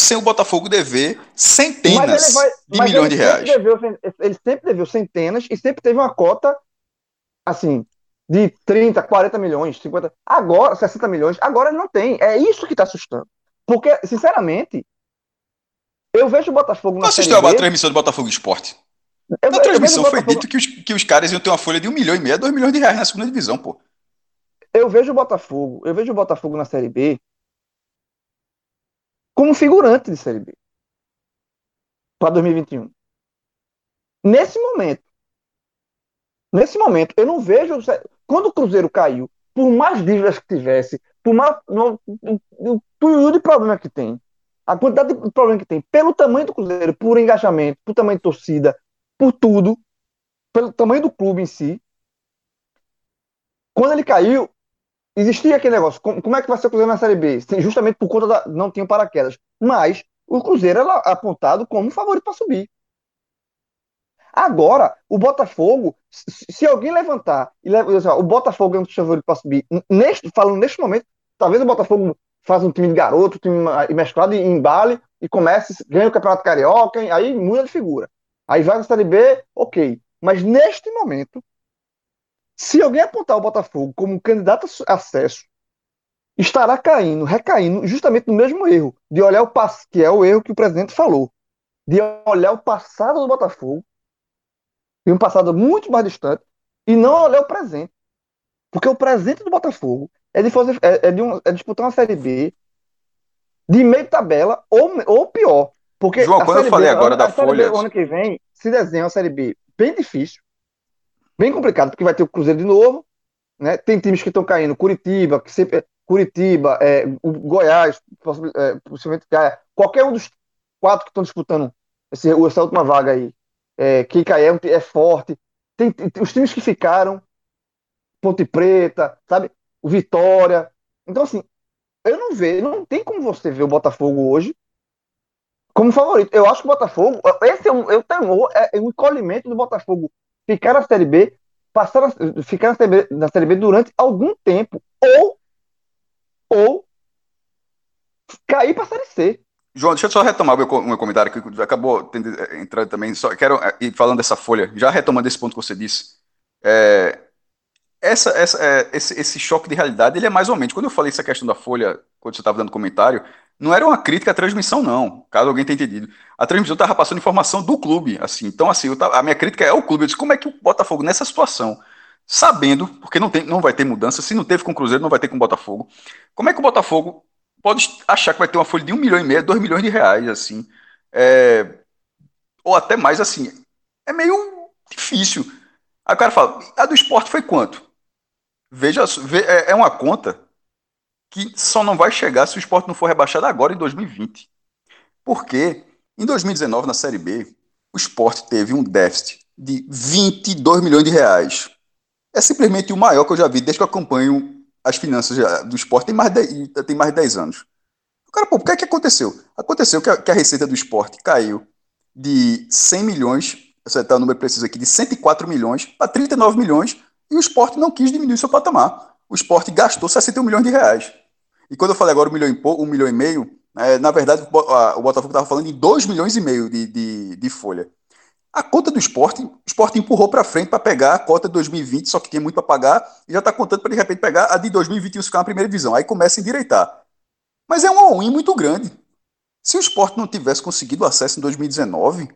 Sem o Botafogo dever centenas ele vai- de milhões de reais. deveu ele sempre deveu centenas e sempre teve uma cota, assim, de 30, 40 milhões, 50. Agora, 60 milhões. Agora ele não tem. É isso que tá assustando. Porque, sinceramente, eu vejo o Botafogo na assistiu a transmissão do Botafogo Esporte? eu- Na transmissão foi Botafogo- dito que os, que os caras iam ter uma folha de 1 milhão e meio, 2 milhões de reais na segunda divisão, pô. eu vejo o Botafogo, eu vejo o Botafogo na Série B como figurante de Série B para 2021. Nesse momento, nesse momento, eu não vejo quando o Cruzeiro caiu, por mais dívidas que tivesse, por mais no, o tudo de problema que tem, a quantidade de problema que tem, pelo tamanho do Cruzeiro, por engajamento, por tamanho de torcida, por tudo, pelo tamanho do clube em si, quando ele caiu, existia aquele negócio, como, é que vai ser o Cruzeiro na Série B? Justamente por conta da. Não tinha paraquedas. Mas o Cruzeiro era apontado como favorito para subir. Agora, o Botafogo, se, alguém levantar e levar, assim, o Botafogo é um dos favoritos para subir, neste, falando neste momento, talvez o Botafogo faça um time de garoto, time mesclado e embale e comece, ganha o Campeonato Carioca, aí muda de figura. Aí vai na Série B, ok. Mas neste momento, se alguém apontar o Botafogo como candidato a acesso, estará caindo, recaindo justamente no mesmo erro, de olhar o pass que é o erro que o presidente falou, de olhar o passado do Botafogo, e um passado muito mais distante, e não olhar o presente. Porque o presente do Botafogo é de, fazer, é, é de, um- é disputar uma Série B de meio tabela ou, ou pior. Porque João, a quando eu falei B, agora a da B, Folha- o ano que vem se desenha uma Série B bem difícil, bem complicado, porque vai ter o Cruzeiro de novo, né? Tem times que estão caindo, Curitiba, que sempre Curitiba, é, o Goiás, é, possivelmente caia. Qualquer um dos quatro que estão disputando esse- essa última vaga aí, é, quem cair é, é forte. Tem, tem- os times que ficaram, Ponte Preta, sabe? O Vitória. Então, assim, eu não vejo, não tem como você ver o Botafogo hoje como favorito. Eu acho que o Botafogo, esse é um, eu temor, é, é um encolhimento do Botafogo ficar na Série B passar a, ficar na série, B, na série B durante algum tempo. Ou, ou cair para a Série C. João, deixa eu só retomar meu, meu comentário, que acabou eh, entrando também. Só quero eh, ir falando dessa folha, já retomando esse ponto que você disse. É, essa, essa, é, esse, esse, choque de realidade, ele é mais ou menos. Quando eu falei essa questão da folha, quando você estava dando comentário, não era uma crítica à transmissão, não, caso alguém tenha entendido. A transmissão estava passando informação do clube, assim. Então, assim, tava, a minha crítica é ao clube. Eu disse, como é que o Botafogo, nessa situação, sabendo, porque não, tem, não vai ter mudança, se não teve com o Cruzeiro, não vai ter com o Botafogo, como é que o Botafogo pode achar que vai ter uma folha de um milhão e meio, dois milhões de reais, assim, é, ou até mais, assim, é meio difícil. Aí o cara fala, a do esporte foi quanto? Veja, é, é uma conta que só não vai chegar se o esporte não for rebaixado agora em 2020. Porque em 2019, na Série B, o esporte teve um déficit de 22 milhões de reais. É simplesmente o maior que eu já vi desde que eu acompanho as finanças do esporte tem mais de, tem mais de 10 anos. O cara, pô, o que é que aconteceu? Aconteceu que a, que a receita do esporte caiu de 100 milhões, você está o número preciso aqui, de 104 milhões para 39 milhões, e o esporte não quis diminuir seu patamar. O esporte gastou 61 milhões de reais. E quando eu falei agora um milhão e, um milhão e meio, é, na verdade o Botafogo estava falando em 2 milhões e meio de, de, de folha. A conta do esporte, o esporte empurrou para frente para pegar a cota de 2020, só que tinha muito para pagar, e já está contando para de repente pegar a de 2021 ficar na primeira divisão. Aí começa a endireitar. Mas é um all-in muito grande. Se o esporte não tivesse conseguido acesso em 2019,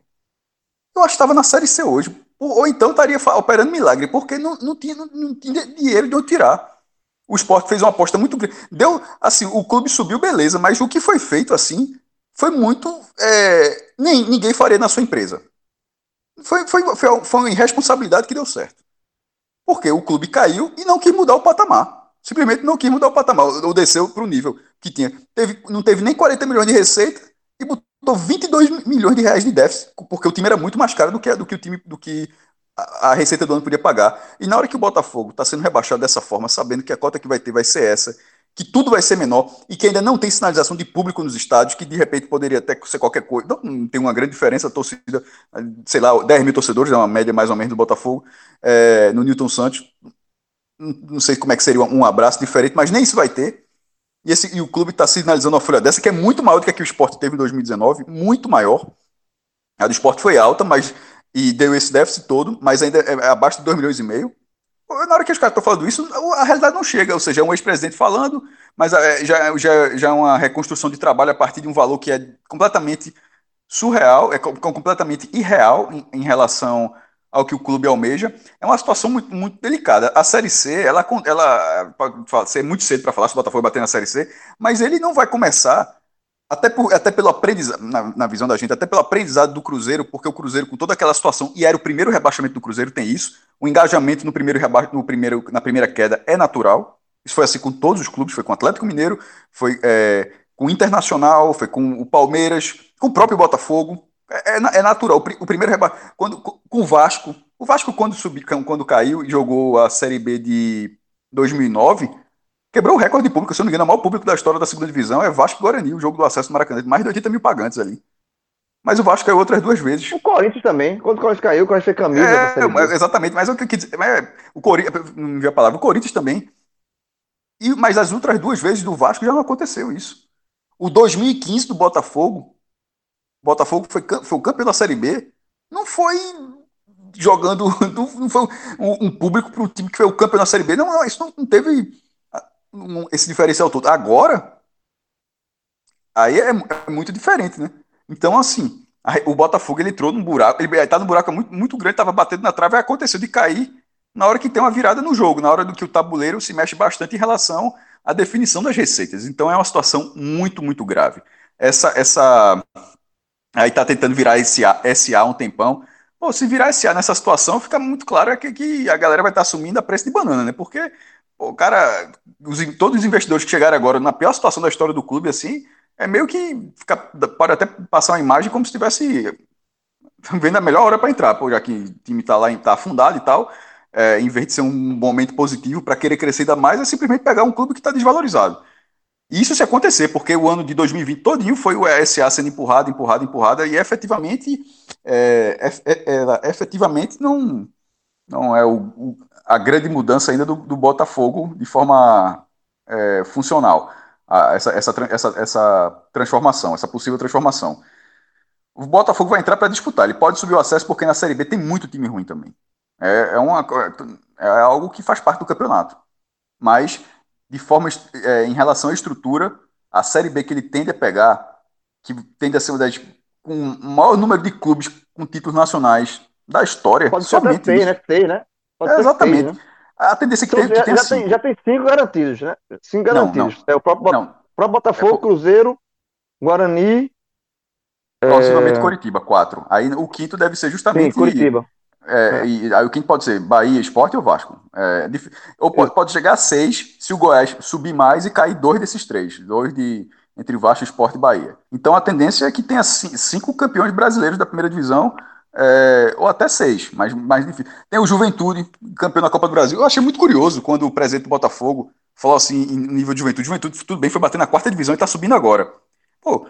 eu acho que estava na Série C hoje. Ou, ou então estaria operando milagre, porque não, não, tinha, não, não tinha dinheiro de eu tirar. O esporte fez uma aposta muito grande. Deu, assim, o clube subiu, beleza, mas o que foi feito assim foi muito. É, nem, ninguém faria na sua empresa. Foi, foi, foi, foi uma irresponsabilidade que deu certo. Porque o clube caiu e não quis mudar o patamar. Simplesmente não quis mudar o patamar. Ou desceu para o nível que tinha. Teve, não teve nem 40 milhões de receita e botou 22 milhões de reais de déficit, porque o time era muito mais caro do que, do que o time do que a, a receita do ano podia pagar. E na hora que o Botafogo está sendo rebaixado dessa forma, sabendo que a cota que vai ter vai ser essa, que tudo vai ser menor e que ainda não tem sinalização de público nos estádios, que de repente poderia até ser qualquer coisa. Não, tem uma grande diferença, a torcida, sei lá, 10 mil torcedores, é uma média mais ou menos do Botafogo, é, no Newton Santos. Não sei como é que seria um abraço diferente, mas nem isso vai ter. E, esse, e o clube está sinalizando uma folha dessa, que é muito maior do que a que o esporte teve em 2019, muito maior. A do esporte foi alta, mas e deu esse déficit todo, mas ainda é abaixo de 2 milhões e meio na hora que os caras estão falando isso, a realidade não chega, ou seja, é um ex-presidente falando, mas é, já, já, já é uma reconstrução de trabalho a partir de um valor que é completamente surreal, é completamente irreal em, em relação ao que o clube almeja. É uma situação muito, muito delicada. A Série C, ela, ela pode ser muito cedo para falar se o Botafogo bater na Série C, mas ele não vai começar até, por, até pelo aprendizado, na, na, visão da gente, até pelo aprendizado do Cruzeiro, porque o Cruzeiro, com toda aquela situação, e era o primeiro rebaixamento do Cruzeiro, tem isso. O engajamento no primeiro reba no primeiro, na primeira queda é natural. Isso foi assim com todos os clubes, foi com o Atlético Mineiro, foi é, com o Internacional, foi com o Palmeiras, com o próprio Botafogo. É, é, é natural. O, o primeiro rebaixamento. Quando, com o Vasco. O Vasco, quando, subiu, quando caiu e jogou a Série B de 2009 Quebrou o recorde de público, se eu não me engano, o maior público da história da segunda divisão é Vasco e Guarani, o jogo do acesso do Maracanã, mais de 80 mil pagantes ali. Mas o Vasco caiu outras duas vezes. O Corinthians também. Quando o Corinthians caiu, o Corinthians fez camisa. É, exatamente, mas o que dizer. O Corinthians, não vi a palavra, o Corinthians também. E, mas as outras duas vezes do Vasco já não aconteceu isso. O 2015 do Botafogo, Botafogo foi, foi o campeão da Série B, não foi jogando, não foi um, um público para o time que foi o campeão da Série B. Não, isso não, teve esse diferencial todo. Agora, aí é, é muito diferente, né? Então, assim, o Botafogo ele entrou num buraco, ele está num buraco muito, muito grande, estava batendo na trave, aconteceu de cair na hora que tem uma virada no jogo, na hora do que o tabuleiro se mexe bastante em relação à definição das receitas. Então é uma situação muito, muito grave. Essa, essa aí está tentando virar SA, SA um tempão. Pô, se virar SA nessa situação, fica muito claro que, que a galera vai estar tá assumindo a preço de banana, né? Porque o cara, os, todos os investidores que chegaram agora na pior situação da história do clube, assim, é meio que fica, pode até passar uma imagem como se estivesse vendo a melhor hora para entrar, pô, já que o time está lá, está afundado e tal, é, em vez de ser um momento positivo para querer crescer ainda mais, é simplesmente pegar um clube que está desvalorizado. Isso se acontecer, porque o ano de 2020 todinho foi o SA sendo empurrado, empurrado, empurrado, e efetivamente, é, é, é efetivamente não Não é o, o a grande mudança ainda do, do Botafogo de forma é, funcional. A, essa, essa, essa, essa transformação, essa possível transformação. O Botafogo vai entrar para disputar. Ele pode subir o acesso porque na Série B tem muito time ruim também. É, é, uma, é algo que faz parte do campeonato. Mas, de forma é, em relação à estrutura, a Série B que ele tende a pegar, que tende a ser uma das com o maior número de clubes com títulos nacionais da história. Pode ser até seis, né? Seis, né? É, exatamente. Seis, né? A tendência é que, então, tem, já, que tem, já, tem, já tem cinco garantidos, né? Cinco garantidos. Não, não. É o próprio, não. próprio Botafogo, é, Cruzeiro, Guarani. Possivelmente é... Coritiba, quatro. Aí o quinto deve ser justamente. Sim, Curitiba. É, é. E, aí o quinto pode ser Bahia, Esporte ou Vasco. É, ou pode, pode, chegar a seis se o Goiás subir mais e cair dois desses três. Dois de entre Vasco, Esporte e Bahia. Então a tendência é que tenha cinco campeões brasileiros da primeira divisão é, ou até seis, mas mais difícil. Tem o Juventude, campeão da Copa do Brasil. Eu achei muito curioso quando o presidente do Botafogo falou assim, em nível de Juventude. Juventude, tudo bem, foi bater na quarta divisão e está subindo agora. Pô,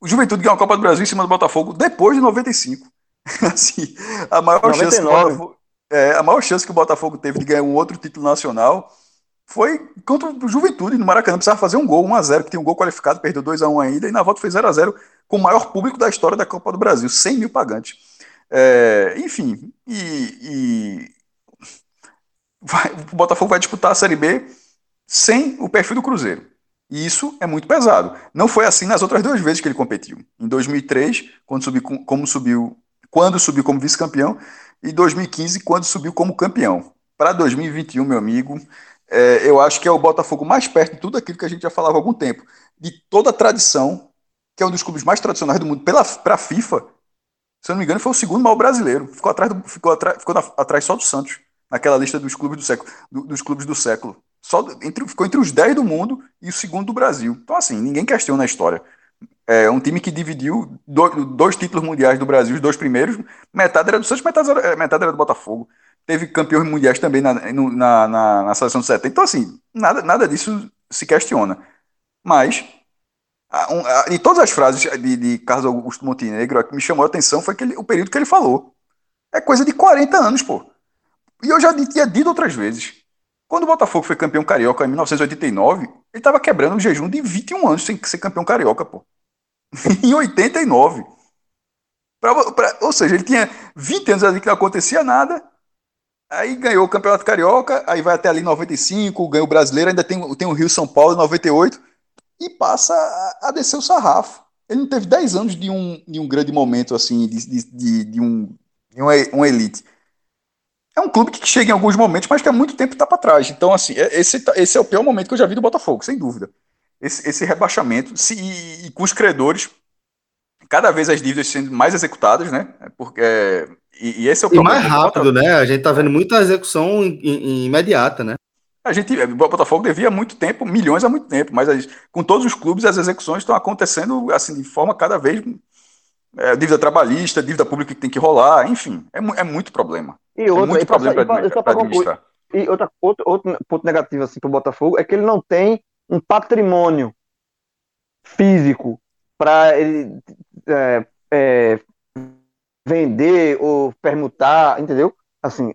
o Juventude ganhou a Copa do Brasil em cima do Botafogo depois de 95. assim, a maior 99. chance que o Botafogo, é, a maior chance que o Botafogo teve de ganhar um outro título nacional foi contra o Juventude no Maracanã. Precisava fazer um gol, 1x0, que tem um gol qualificado, perdeu 2x1 ainda, e na volta fez 0x0 com o maior público da história da Copa do Brasil, 100 mil pagantes. É, enfim, e, e vai, o Botafogo vai disputar a Série B sem o perfil do Cruzeiro. E isso é muito pesado. Não foi assim nas outras duas vezes que ele competiu. Em 2003, quando subiu, como subiu, quando subiu como vice-campeão, e 2015, quando subiu como campeão. Para 2021, meu amigo, é, eu acho que é o Botafogo mais perto de tudo aquilo que a gente já falava há algum tempo, de toda a tradição, que é um dos clubes mais tradicionais do mundo, para a FIFA, se eu não me engano, foi o segundo maior brasileiro. Ficou atrás, do, ficou atrás, ficou na, atrás só do Santos, naquela lista dos clubes do século. Do, dos clubes do século. Só entre, ficou entre os 10 do mundo e o segundo do Brasil. Então, assim, ninguém questiona a história. É um time que dividiu dois, títulos mundiais do Brasil, os dois primeiros, metade era do Santos, metade era, metade era do Botafogo. Teve campeões mundiais também na, na, na, na seleção de 70. Então, assim, nada, nada disso se questiona. Mas e todas as frases de, de Carlos Augusto Montenegro, que me chamou a atenção foi que o período que ele falou. É coisa de 40 anos, pô. E eu já tinha dito outras vezes. Quando o Botafogo foi campeão carioca em 1989, ele estava quebrando um jejum de 21 anos sem ser campeão carioca, pô. Em 89. Pra, pra, ou seja, ele tinha 20 anos ali que não acontecia nada. Aí ganhou o Campeonato Carioca, aí vai até ali 95, ganhou o Brasileiro, ainda tem, tem o Rio São Paulo em 98 e passa a, a descer o sarrafo. Ele não teve 10 anos de um, de um grande momento assim, de, de, de, de um, de uma, uma elite. É um clube que chega em alguns momentos, mas que há muito tempo está para trás. Então, assim, é, esse, esse é o pior momento que eu já vi do Botafogo, sem dúvida. Esse, esse rebaixamento, se, e, e, com os credores, cada vez as dívidas sendo mais executadas, né? É porque, é, e, e, esse é o E mais rápido, né? A gente tá vendo muita execução em, em, imediata, né? A gente, o Botafogo devia há muito tempo, milhões há muito tempo, mas as, com todos os clubes as execuções estão acontecendo assim de forma cada vez é, dívida trabalhista, dívida pública que tem que rolar, enfim, é, é muito problema. E é outra, é muito problema para administrar. E outra, outro, outro ponto negativo assim, para o Botafogo é que ele não tem um patrimônio físico para ele é, é, vender ou permutar, entendeu? Assim,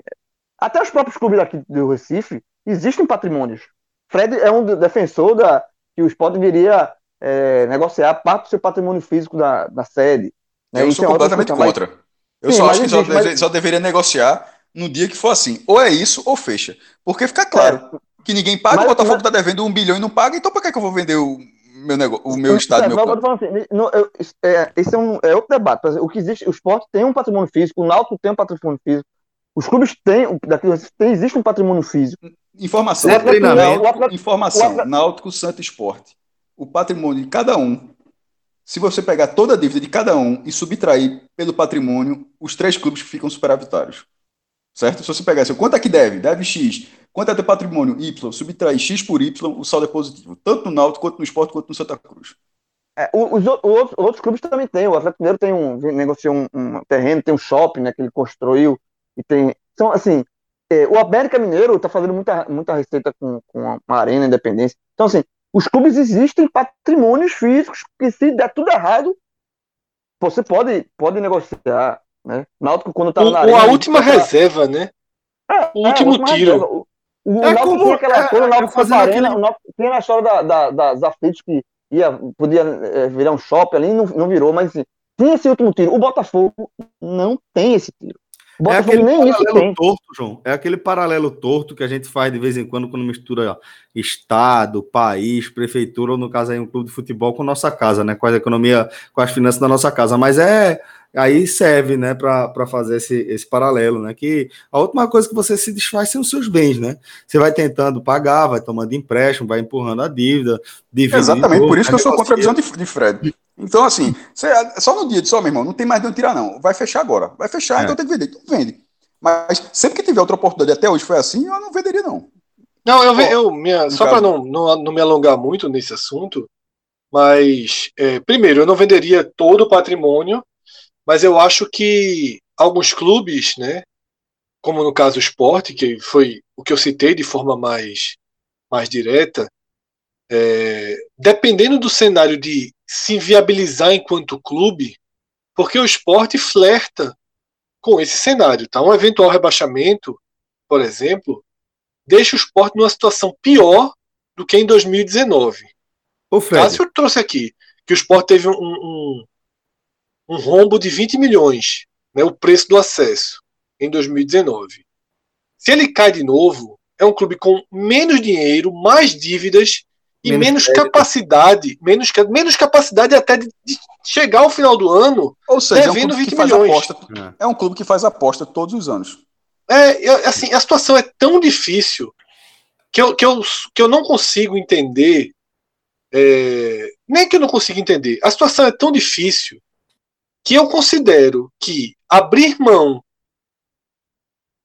até os próprios clubes aqui do Recife existem patrimônios. Fred é um defensor da que o esporte deveria é, negociar parte do seu patrimônio físico da, da sede. Né? Eu sou é completamente contra. Mas... Eu Sim, só acho que existe, só, mas... deveria negociar no dia que for assim. Ou é isso, ou fecha. Porque fica claro. Que ninguém paga, mas, o Botafogo está devendo um bilhão e não paga, então por que, que eu vou vender o meu, negócio, o meu estado, meu Assim, não, eu, é, esse é, um, é outro debate. O que existe, o esporte tem um patrimônio físico, o Náutico tem um patrimônio físico, os clubes têm, daqui, tem, existe um patrimônio físico. Informação, é treinamento, atleta, informação, atleta, Náutico, Santo Esporte. O patrimônio de cada um, se você pegar toda a dívida de cada um e subtrair pelo patrimônio, os três clubes ficam superavitários. Certo? Se você pegar assim, quanto é que deve? Deve X. Quanto é teu patrimônio? Y. Subtrair X por Y, o saldo é positivo. Tanto no Náutico, quanto no Esporte, quanto no Santa Cruz. É, os, os, outros, outros clubes também têm. O Atlético Mineiro tem um, negociou um, um terreno, tem um shopping né, que ele construiu. E tem. Então, assim, é, o América Mineiro está fazendo muita, muita receita com, com a Arena Independência. Então, assim, os clubes existem patrimônios físicos que se der tudo errado, você pode, pode negociar, né? Náutico quando estava na arena, a última reserva, né? É, o último é, tiro. O, o é Náutico como, tinha aquela é, coisa, o Náutico foi arena, aquele... o Náutico tinha na história da, da, das aflitos que ia, podia é, virar um shopping ali, não, não virou, mas assim, tinha esse último tiro. O Botafogo não tem esse tiro. O é Botafogo é nem isso tem. torto, João. É aquele paralelo torto que a gente faz de vez em quando quando mistura ó, estado, país, prefeitura, ou no caso aí um clube de futebol com nossa casa, né? Com a economia, com as finanças da nossa casa. Mas é aí serve, né, para fazer esse, esse paralelo, né? Que a última coisa que você se desfaz são os seus bens, né? Você vai tentando pagar, vai tomando empréstimo, vai empurrando a dívida. Exatamente, por isso que eu sou contra a visão de, de Fred. Então, assim, você, só no dia de só, meu irmão, não tem mais de onde tirar, não. Vai fechar agora. Vai fechar, é. então tem que vender. Então vende. Mas sempre que tiver outra oportunidade, até hoje foi assim, eu não venderia, não. Não, eu, eu minha, só para não, não, não me alongar muito nesse assunto, mas é, primeiro, eu não venderia todo o patrimônio mas eu acho que alguns clubes, né, como no caso o Sport, que foi o que eu citei de forma mais, mais direta, é, dependendo do cenário de se viabilizar enquanto clube, porque o esporte flerta com esse cenário. Tá? Um eventual rebaixamento, por exemplo, deixa o esporte numa situação pior do que em 2019. O caso eu trouxe aqui que o esporte teve um, um, um rombo de 20 milhões, né, o preço do acesso, em 2019. Se ele cai de novo, é um clube com menos dinheiro, mais dívidas e menos, menos capacidade, menos, menos capacidade até de, de, chegar ao final do ano Ou seja, devendo é um 20 milhões. Aposta, é. é um clube que faz aposta todos os anos. É, assim, a situação é tão difícil que eu, que eu, que eu não consigo entender. É, nem que eu não consigo entender. A situação é tão difícil que eu considero que abrir mão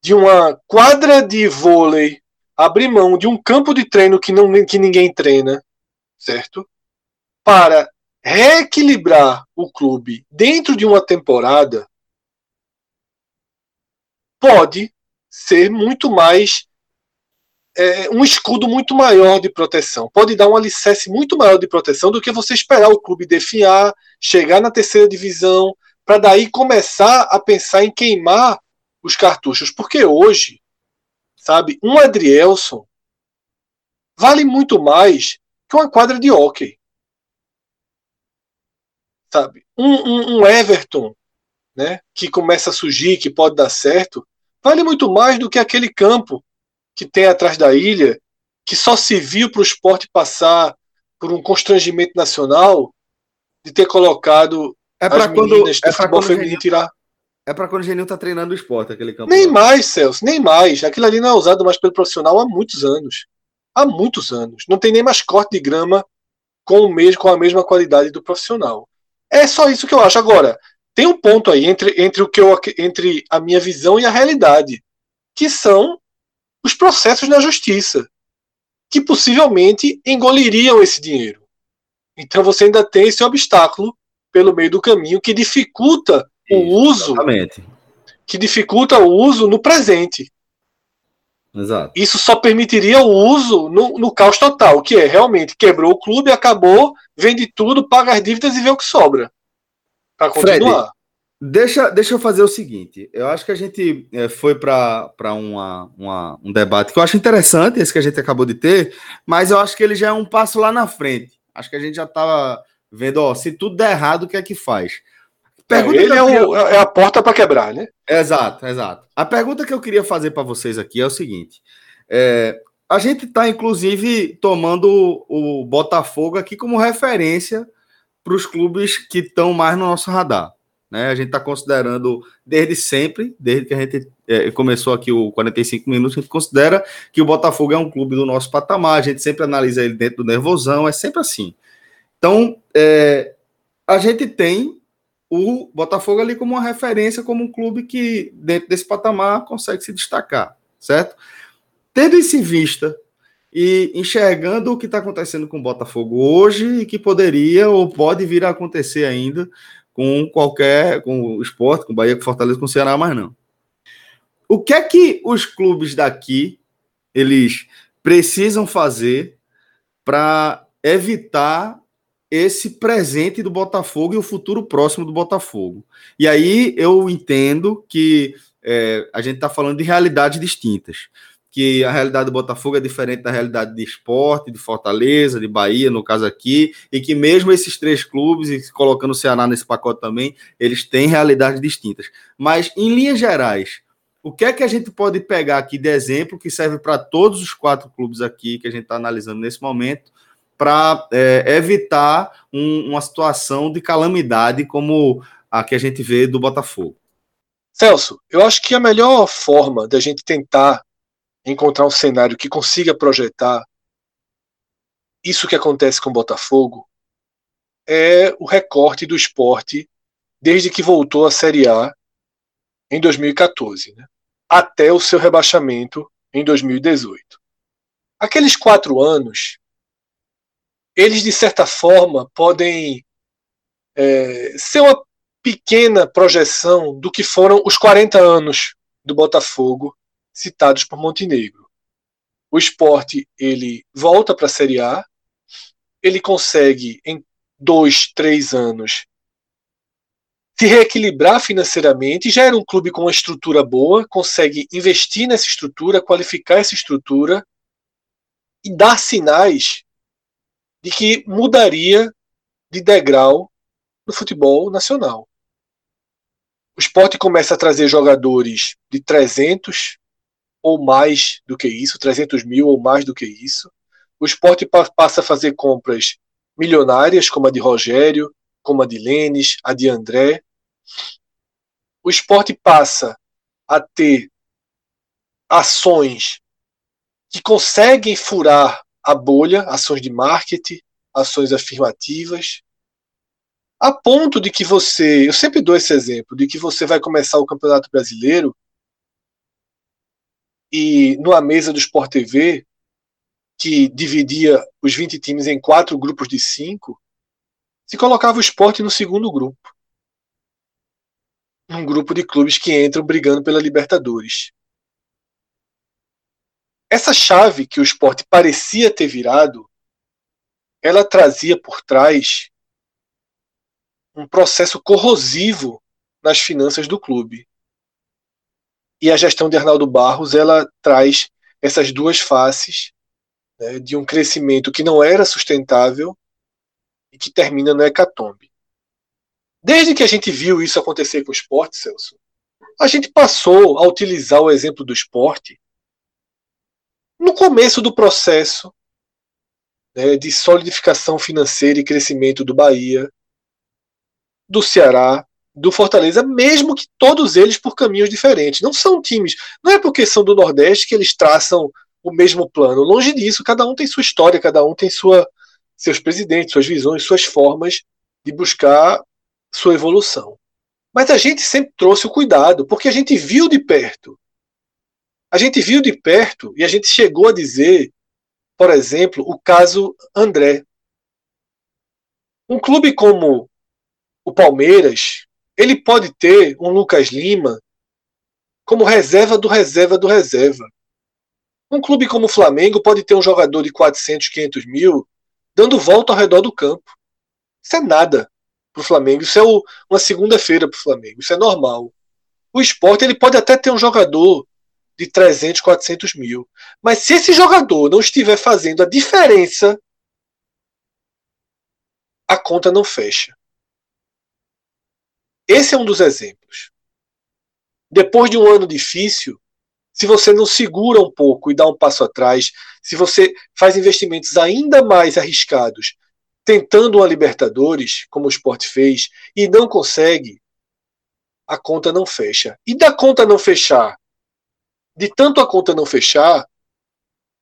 de uma quadra de vôlei, abrir mão de um campo de treino que, não, que ninguém treina, certo? Para reequilibrar o clube dentro de uma temporada pode ser muito mais é, um escudo muito maior de proteção. Pode dar um alicerce muito maior de proteção do que você esperar o clube definhar, chegar na terceira divisão, para daí começar a pensar em queimar os cartuchos. Porque hoje, sabe, um Adrielson vale muito mais que uma quadra de hockey. Sabe? Um, um, um Everton, né, que começa a surgir, que pode dar certo, vale muito mais do que aquele campo que tem atrás da ilha, que só se viu para o esporte passar por um constrangimento nacional de ter colocado é para quando é futebol feminino tirar. É para quando o Genil tá treinando o esporte, aquele campo. Nem lá. mais, Celso, nem mais. Aquilo ali não é usado mais pelo profissional há muitos anos. Há muitos anos. Não tem nem mais corte de grama com o mesmo, com a mesma qualidade do profissional. É só isso que eu acho. Agora, tem um ponto aí entre, entre o que eu entre a minha visão e a realidade, que são os processos na justiça, que possivelmente engoliriam esse dinheiro. Então você ainda tem esse obstáculo pelo meio do caminho que dificulta o uso, exatamente. que dificulta o uso no presente. Exato. Isso só permitiria o uso no, no caos total, que é realmente quebrou o clube, acabou, vende tudo, paga as dívidas e vê o que sobra. Para continuar. Fred, Deixa, deixa eu fazer o seguinte. Eu acho que a gente é, foi para um debate que eu acho interessante, esse que a gente acabou de ter, mas eu acho que ele já é um passo lá na frente. Acho que a gente já estava vendo, ó, se tudo der errado, o que é que faz? Pergunta ele é, o, é, a porta para quebrar, né? Exato, exato. A pergunta que eu queria fazer para vocês aqui é o seguinte: é, a gente está, inclusive, tomando o Botafogo aqui como referência para os clubes que estão mais no nosso radar. Né? A gente está considerando desde sempre, desde que a gente é, começou aqui o 45 minutos, a gente considera que o Botafogo é um clube do nosso patamar, a gente sempre analisa ele dentro do nervosão, é sempre assim. Então, é, a gente tem o Botafogo ali como uma referência, como um clube que, dentro desse patamar, consegue se destacar, certo? Tendo isso em vista e enxergando o que está acontecendo com o Botafogo hoje e que poderia ou pode vir a acontecer ainda com qualquer, com o esporte, com o Bahia, com o Fortaleza, com o Ceará, mas não. O que é que os clubes daqui eles precisam fazer para evitar esse presente do Botafogo e o futuro próximo do Botafogo? E aí eu entendo que é, a gente está falando de realidades distintas. Que a realidade do Botafogo é diferente da realidade de esporte, de Fortaleza, de Bahia, no caso aqui, e que mesmo esses três clubes, e colocando o Ceará nesse pacote também, eles têm realidades distintas. Mas, em linhas gerais, o que é que a gente pode pegar aqui de exemplo que serve para todos os quatro clubes aqui que a gente está analisando nesse momento, para é, evitar um, uma situação de calamidade como a que a gente vê do Botafogo? Celso, eu acho que a melhor forma da gente tentar encontrar um cenário que consiga projetar isso que acontece com o Botafogo é o recorte do esporte desde que voltou à Série A em 2014. Né? até o seu rebaixamento em 2018. Aqueles quatro anos, eles de certa forma podem é, ser uma pequena projeção do que foram os 40 anos do Botafogo citados por Montenegro. O esporte ele volta para a Série A, ele consegue em dois, três anos se reequilibrar financeiramente, já era um clube com uma estrutura boa, consegue investir nessa estrutura, qualificar essa estrutura e dar sinais de que mudaria de degrau no futebol nacional. O esporte começa a trazer jogadores de 300 ou mais do que isso, 300 mil ou mais do que isso. O esporte passa a fazer compras milionárias, como a de Rogério, como a de Lênis, a de André, o esporte passa a ter ações que conseguem furar a bolha, ações de marketing, ações afirmativas, a ponto de que você, eu sempre dou esse exemplo, de que você vai começar o Campeonato Brasileiro e numa mesa do Sport TV, que dividia os 20 times em quatro grupos de cinco, se colocava o esporte no segundo grupo um grupo de clubes que entram brigando pela Libertadores. Essa chave que o esporte parecia ter virado, ela trazia por trás um processo corrosivo nas finanças do clube. E a gestão de Arnaldo Barros ela traz essas duas faces né, de um crescimento que não era sustentável e que termina no hecatombe. Desde que a gente viu isso acontecer com o esporte, Celso, a gente passou a utilizar o exemplo do esporte no começo do processo né, de solidificação financeira e crescimento do Bahia, do Ceará, do Fortaleza, mesmo que todos eles por caminhos diferentes. Não são times, não é porque são do Nordeste que eles traçam o mesmo plano. Longe disso, cada um tem sua história, cada um tem sua, seus presidentes, suas visões, suas formas de buscar sua evolução. Mas a gente sempre trouxe o cuidado, porque a gente viu de perto. A gente viu de perto e a gente chegou a dizer, por exemplo, o caso André. Um clube como o Palmeiras, ele pode ter um Lucas Lima como reserva do reserva do reserva. Um clube como o Flamengo pode ter um jogador de 400, 500 mil dando volta ao redor do campo. Isso é nada para o Flamengo. Isso é o, uma segunda-feira para o Flamengo. Isso é normal. O esporte ele pode até ter um jogador de 300, 400 mil. Mas se esse jogador não estiver fazendo a diferença, a conta não fecha. Esse é um dos exemplos. Depois de um ano difícil, se você não segura um pouco e dá um passo atrás, se você faz investimentos ainda mais arriscados tentando uma Libertadores, como o Sport fez, e não consegue, a conta não fecha. E da conta não fechar, de tanto a conta não fechar,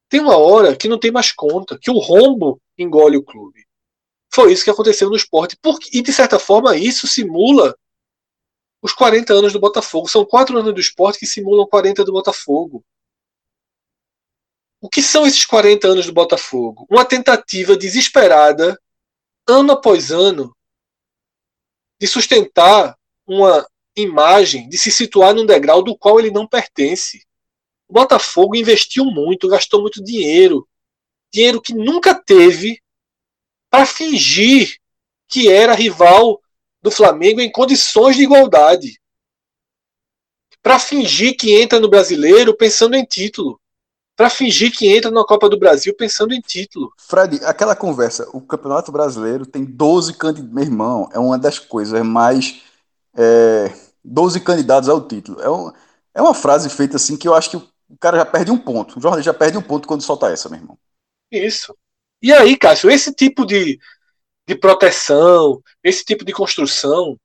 tem uma hora que não tem mais conta, que o rombo engole o clube. Foi isso que aconteceu no esporte. E, de certa forma, isso simula os 40 anos do Botafogo. São quatro anos do esporte que simulam 40 do Botafogo. O que são esses 40 anos do Botafogo? Uma tentativa desesperada ano após ano, de sustentar uma imagem, de se situar num degrau do qual ele não pertence. O Botafogo investiu muito, gastou muito dinheiro, dinheiro que nunca teve, para fingir que era rival do Flamengo em condições de igualdade. para fingir que entra no brasileiro pensando em título. Para fingir que entra na Copa do Brasil pensando em título. Fred, aquela conversa, o Campeonato Brasileiro tem 12 candidatos. Meu irmão, é uma das coisas mais. É, 12 candidatos ao título. É, um, é uma frase feita assim que eu acho que o cara já perde um ponto. O jornalista já perde um ponto quando solta essa, meu irmão. Isso. E aí, Cássio, esse tipo de, de proteção, esse tipo de construção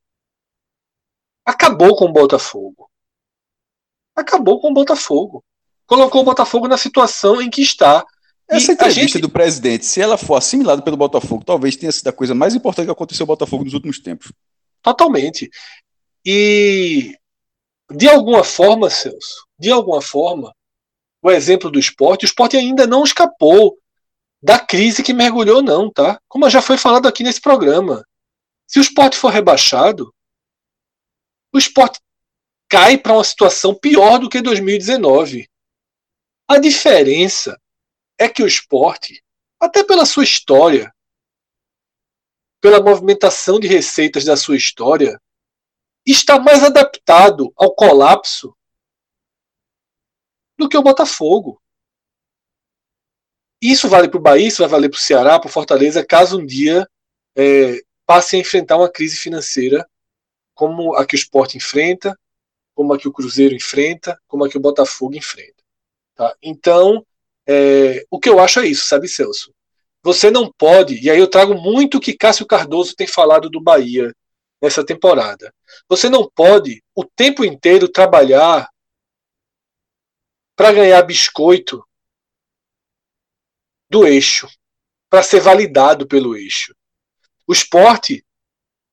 acabou com o Botafogo. Acabou com o Botafogo. Colocou o Botafogo na situação em que está. Essa entrevista gente... do presidente, se ela for assimilada pelo Botafogo, talvez tenha sido a coisa mais importante que aconteceu no Botafogo nos últimos tempos. Totalmente. E de alguma forma, Celso, de alguma forma, o exemplo do esporte, o esporte ainda não escapou da crise que mergulhou, não, tá? Como já foi falado aqui nesse programa. Se o esporte for rebaixado, o esporte cai para uma situação pior do que 2019. A diferença é que o esporte, até pela sua história, pela movimentação de receitas da sua história, está mais adaptado ao colapso do que o Botafogo. Isso vale para o Bahia, isso vai valer para o Ceará, para Fortaleza, caso um dia é, passe a enfrentar uma crise financeira como a que o Sport enfrenta, como a que o Cruzeiro enfrenta, como a que o Botafogo enfrenta. Tá? Então, é, o que eu acho é isso, sabe, Celso? Você não pode, e aí eu trago muito o que Cássio Cardoso tem falado do Bahia nessa temporada. Você não pode o tempo inteiro trabalhar para ganhar biscoito do eixo, para ser validado pelo eixo. O esporte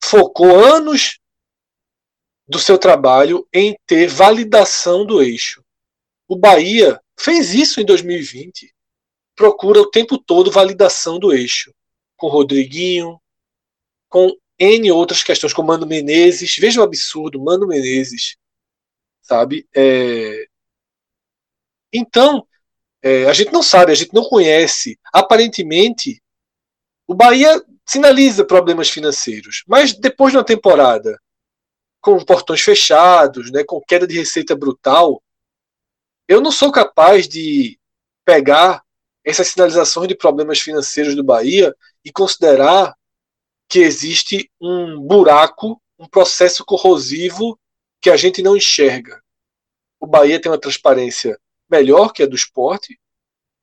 focou anos do seu trabalho em ter validação do eixo. O Bahia fez isso em 2020. Procura o tempo todo validação do eixo. Com Rodriguinho, com N outras questões, com Mano Menezes. Veja o absurdo, Mano Menezes. Sabe? É... Então, é, a gente não sabe, a gente não conhece. Aparentemente, o Bahia sinaliza problemas financeiros, mas depois de uma temporada com portões fechados, né, com queda de receita brutal, eu não sou capaz de pegar essas sinalizações de problemas financeiros do Bahia e considerar que existe um buraco, um processo corrosivo que a gente não enxerga. O Bahia tem uma transparência melhor que a do esporte,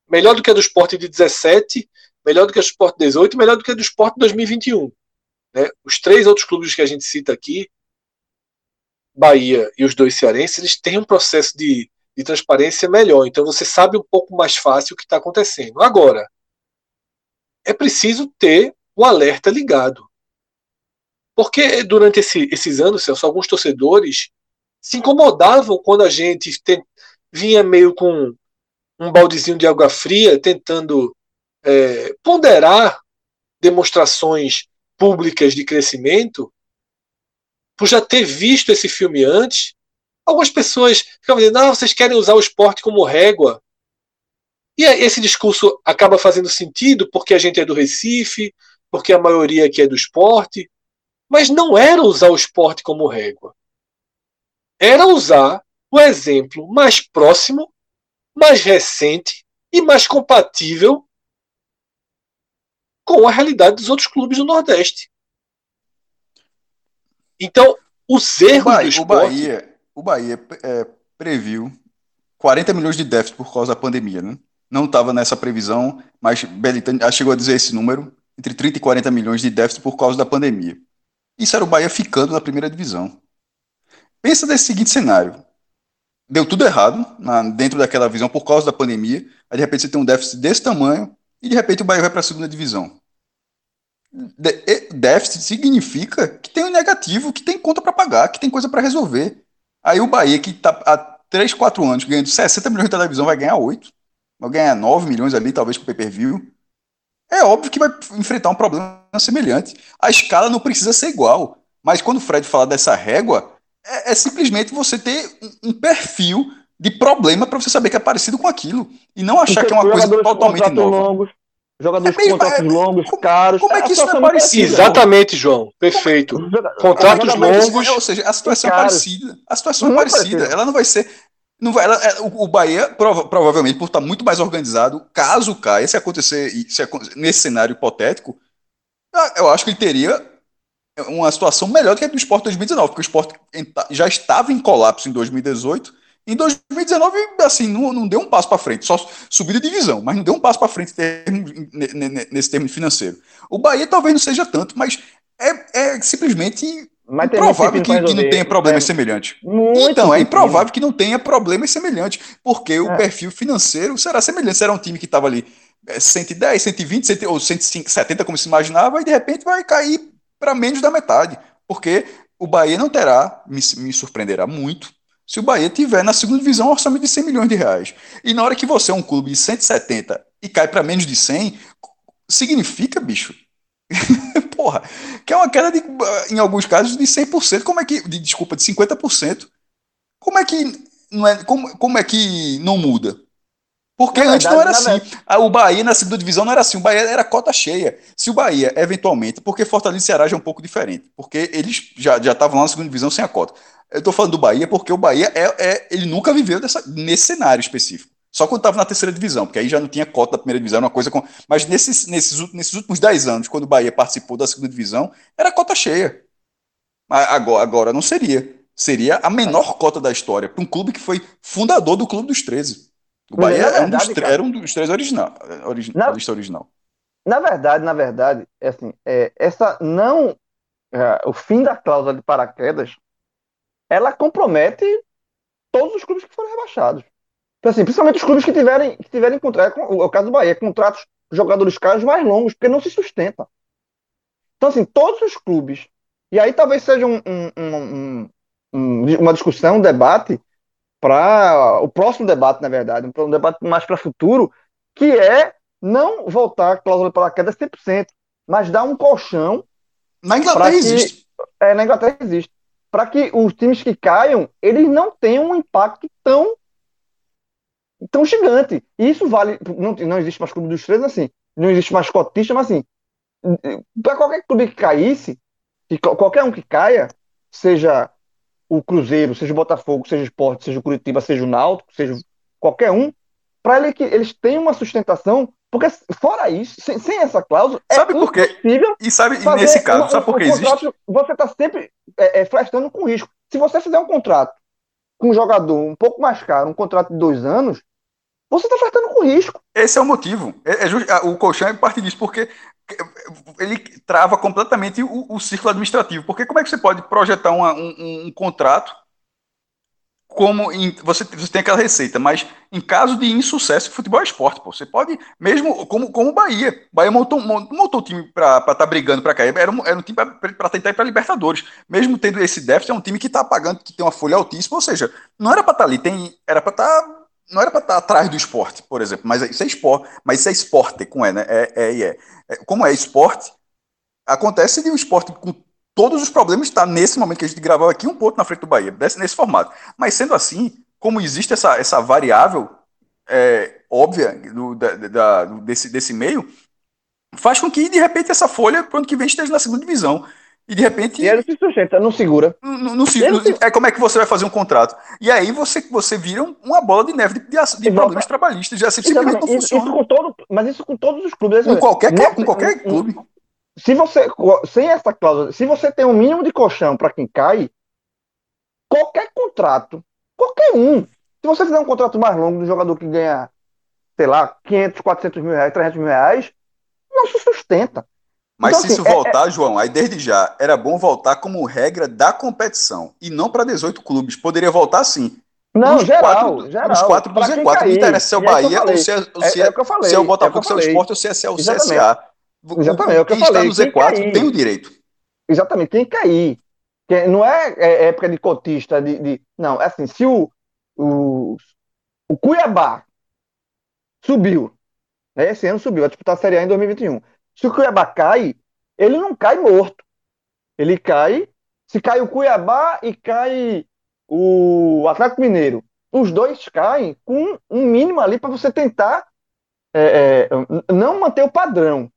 melhor do que a do esporte de 17, melhor do que a do esporte 18, melhor do que a do esporte 2021. Né? Os três outros clubes que a gente cita aqui, Bahia e os dois cearenses, eles têm um processo de, de transparência melhor. Então você sabe um pouco mais fácil o que está acontecendo. Agora, é preciso ter o alerta ligado. Porque durante esse, esses anos, Celso, alguns torcedores se incomodavam quando a gente vinha meio com um baldezinho de água fria, tentando é, ponderar demonstrações públicas de crescimento, por já ter visto esse filme antes, algumas pessoas ficam dizendo: ah, vocês querem usar o esporte como régua. E esse discurso acaba fazendo sentido porque a gente é do Recife, porque a maioria aqui é do esporte, mas não era usar o esporte como régua. Era usar o exemplo mais próximo mais recente e mais compatível com a realidade dos outros clubes do Nordeste. Então, os erros o Bahia, do esporte... O Bahia, o Bahia é, previu 40 milhões de déficit por causa da pandemia, né? Não estava nessa previsão, mas Belitani chegou a dizer esse número, entre 30 e 40 milhões de déficit por causa da pandemia. Isso era o Bahia ficando na primeira divisão. Pensa nesse seguinte cenário deu tudo errado na, dentro daquela visão por causa da pandemia. Aí de repente você tem um déficit desse tamanho e de repente o Bahia vai para a segunda divisão. De, déficit significa que tem um negativo, que tem conta para pagar, que tem coisa para resolver. Aí o Bahia, que está há 3, 4 anos ganhando 60 milhões de televisão, vai ganhar 8. Vai ganhar 9 milhões ali, talvez com o pay-per-view. É óbvio que vai enfrentar um problema semelhante. A escala não precisa ser igual. Mas quando o Fred fala dessa régua, é, é simplesmente você ter um, um perfil de problema para você saber que é parecido com aquilo. E não achar que é uma coisa totalmente nova. Longos, Jogadores É mesmo, com contratos é- longos, como- caros. como é que isso não é situação parecido? Exatamente, João. Perfeito. Joga- Contratos jogadores- longos. Ou seja, a situação é parecida. A situação é parecida. Ela não vai ser. Não vai, ela- é, o, o Bahia, prova- provavelmente, por estar muito mais organizado, caso caia, se acontecer, se nesse cenário hipotético, eu acho que ele teria uma situação melhor do que a do Sport 2019, porque o Sport enta- já estava em colapso em 2018. Em 2019, assim, não, não deu um passo para frente, só subiu de divisão, mas não deu um passo para frente nesse termo financeiro. O Bahia talvez não seja tanto, mas é, é simplesmente Mas improvável que, que não tenha problemas É, semelhantes. muito Então, é improvável que não tenha problemas semelhantes, porque o É. perfil financeiro será semelhante. Será um time que estava ali é, 110, 120, 100, ou 105, 70, como se imaginava, e de repente vai cair para menos da metade. Porque o Bahia não terá, me, me surpreenderá muito, se o Bahia tiver na segunda divisão um orçamento de 100 milhões de reais. E na hora que você é um clube de 170 e cai para menos de 100, significa, bicho, porra, que é uma queda de, em alguns casos de 100%, como é que, de, desculpa, de 50%. Como é que não é, como, como é que não muda? Porque Na antes não era verdade, assim. Ah, O Bahia na segunda divisão não era assim. O Bahia era cota cheia. Se o Bahia, eventualmente, porque Fortaleza e Ceará já é um pouco diferente, porque eles já já estavam lá na segunda divisão sem a cota. Eu tô falando do Bahia porque o Bahia é, é ele nunca viveu dessa, nesse cenário específico. Só quando estava na terceira divisão, porque aí já não tinha cota da primeira divisão, era uma coisa com. Mas nesses, nesses, nesses últimos 10 anos, quando o Bahia participou da segunda divisão, era cota cheia. Agora, agora não seria. Seria a menor cota da história para um clube que foi fundador do Clube dos 13. O Bahia na é um dos, cara- era um dos três original, origi- Na- lista original. Na verdade, na verdade, é assim, é, essa não. é, o fim da cláusula de paraquedas ela compromete todos os clubes que foram rebaixados. Então, assim, principalmente os clubes que tiverem, que tiverem contrato, é o caso do Bahia, contratos jogadores caros mais longos, porque não se sustenta. Então, assim, todos os clubes, e aí talvez seja um- um- um- uma discussão, um debate para o próximo debate, na verdade, um debate mais para futuro, que é não voltar a cláusula de paraquedas 100%, mas dar um colchão Na Inglaterra que- existe. é, na Inglaterra existe. Para que os times que caiam, eles não tenham um impacto tão tão gigante. E isso vale. Não, não existe mais clube dos três assim. Não existe mais cotista, mas assim. Para qualquer clube que caísse, que qual- qualquer um que caia, seja o Cruzeiro, seja o Botafogo, seja o Sport, seja o Curitiba, seja o Náutico, seja qualquer um, para ele que eles tenham uma sustentação, porque fora isso, sem, sem essa cláusula, Sabe é por quê? E sabe, e nesse caso, uma- sabe por que um existe? Você está sempre é, é, flertando com risco. Se você fizer um contrato com um jogador um pouco mais caro, um contrato de dois anos, você está flertando com risco. Esse é o motivo. É, é o colchão é parte disso, porque ele trava completamente o, o ciclo administrativo. Porque como é que você pode projetar uma- um, um- contrato como em- você, você tem aquela receita, mas em caso de insucesso, futebol é esporte, pô. Você pode, mesmo como, como o Bahia. O Bahia montou, mon- montou o time para estar tá brigando para cair. Era um, era um time para tentar ir para Libertadores. Mesmo tendo esse déficit, é um time que está pagando, que tem uma folha altíssima. Ou seja, não era para estar ali, tem, era para estar. não era para estar atrás do esporte, por exemplo, mas isso é esporte, mas isso é esporte com E, né? É, é, é. É, Como é esporte, acontece de o esporte com todos os problemas está nesse momento que a gente gravou aqui um ponto na frente do Bahia, nesse formato. Mas sendo assim, como existe essa, essa variável é, óbvia do, da, da- desse, desse meio, faz com que de repente essa folha para o ano que vem esteja na segunda divisão. E de repente E ele se sustenta, não segura. não, não se- se- é como é que você vai fazer um contrato. E aí você, você vira um- uma bola de neve de, de, de problemas trabalhistas. Já simplesmente não Exatamente. Isso, isso funciona. com todo, mas isso com todos os clubes. Com qualquer, Nesse- com qualquer clube. Se você, sem essa cláusula, se você tem um mínimo de colchão para quem cai, qualquer contrato, qualquer um, se você fizer um contrato mais longo do jogador que ganha, sei lá, 500, 400 mil reais, 300 mil reais, não se sustenta. Mas Então, se assim, isso é- voltar, João, aí desde já, era bom voltar como regra da competição e não para 18 clubes. Poderia voltar sim. Não, Nos geral, quatro, geral. Nos quatro do Pra quem Z4. Não interessa se é o é Bahia ou se é, ou É, se é é, o que eu falei. se é o é o Botafogo, se é o. Sport ou se é, se é o Exatamente. CSA. Exatamente, é o que eu Quem está no Quem Z4 cair. tem o direito. Exatamente, tem que cair. Não é, é época de cotista, de, de- Não, é assim, se o, o, o Cuiabá subiu, né, esse ano subiu, vai disputar a Série A em 2021. Se o Cuiabá cai, ele não cai morto. Ele cai. Se cai o Cuiabá e cai o Atlético Mineiro, os dois caem com um mínimo ali para você tentar é, é, não manter o padrão,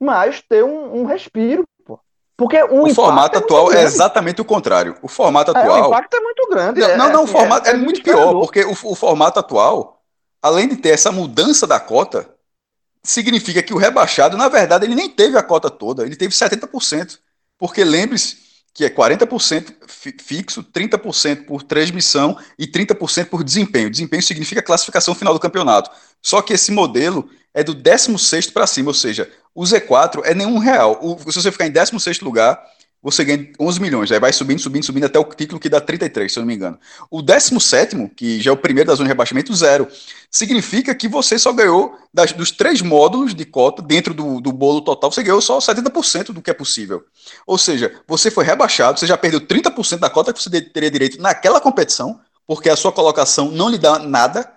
mas ter um, um respiro. Pô. Porque o, o formato é atual é exatamente o contrário. O formato atual. É, o impacto é muito grande. Não, não, não o assim, formato é, muito pior, porque o, o formato atual, além de ter essa mudança da cota, significa que o rebaixado, na verdade, ele nem teve a cota toda, ele teve 70%. Porque lembre-se que é 40% fixo, 30% por transmissão e 30% por desempenho. Desempenho significa classificação final do campeonato. Só que esse modelo é do 16 para cima, ou seja, o Z4 é nenhum real. O, se você ficar em 16 lugar, você ganha 11 milhões. Aí vai subindo, subindo, subindo até o título que dá 33, se eu não me engano. O 17, que já é o primeiro da zona de rebaixamento, zero. Significa que você só ganhou das, dos três módulos de cota, dentro do, do bolo total, você ganhou só 70% do que é possível. Ou seja, você foi rebaixado, você já perdeu 30% da cota que você teria direito naquela competição, porque a sua colocação não lhe dá nada,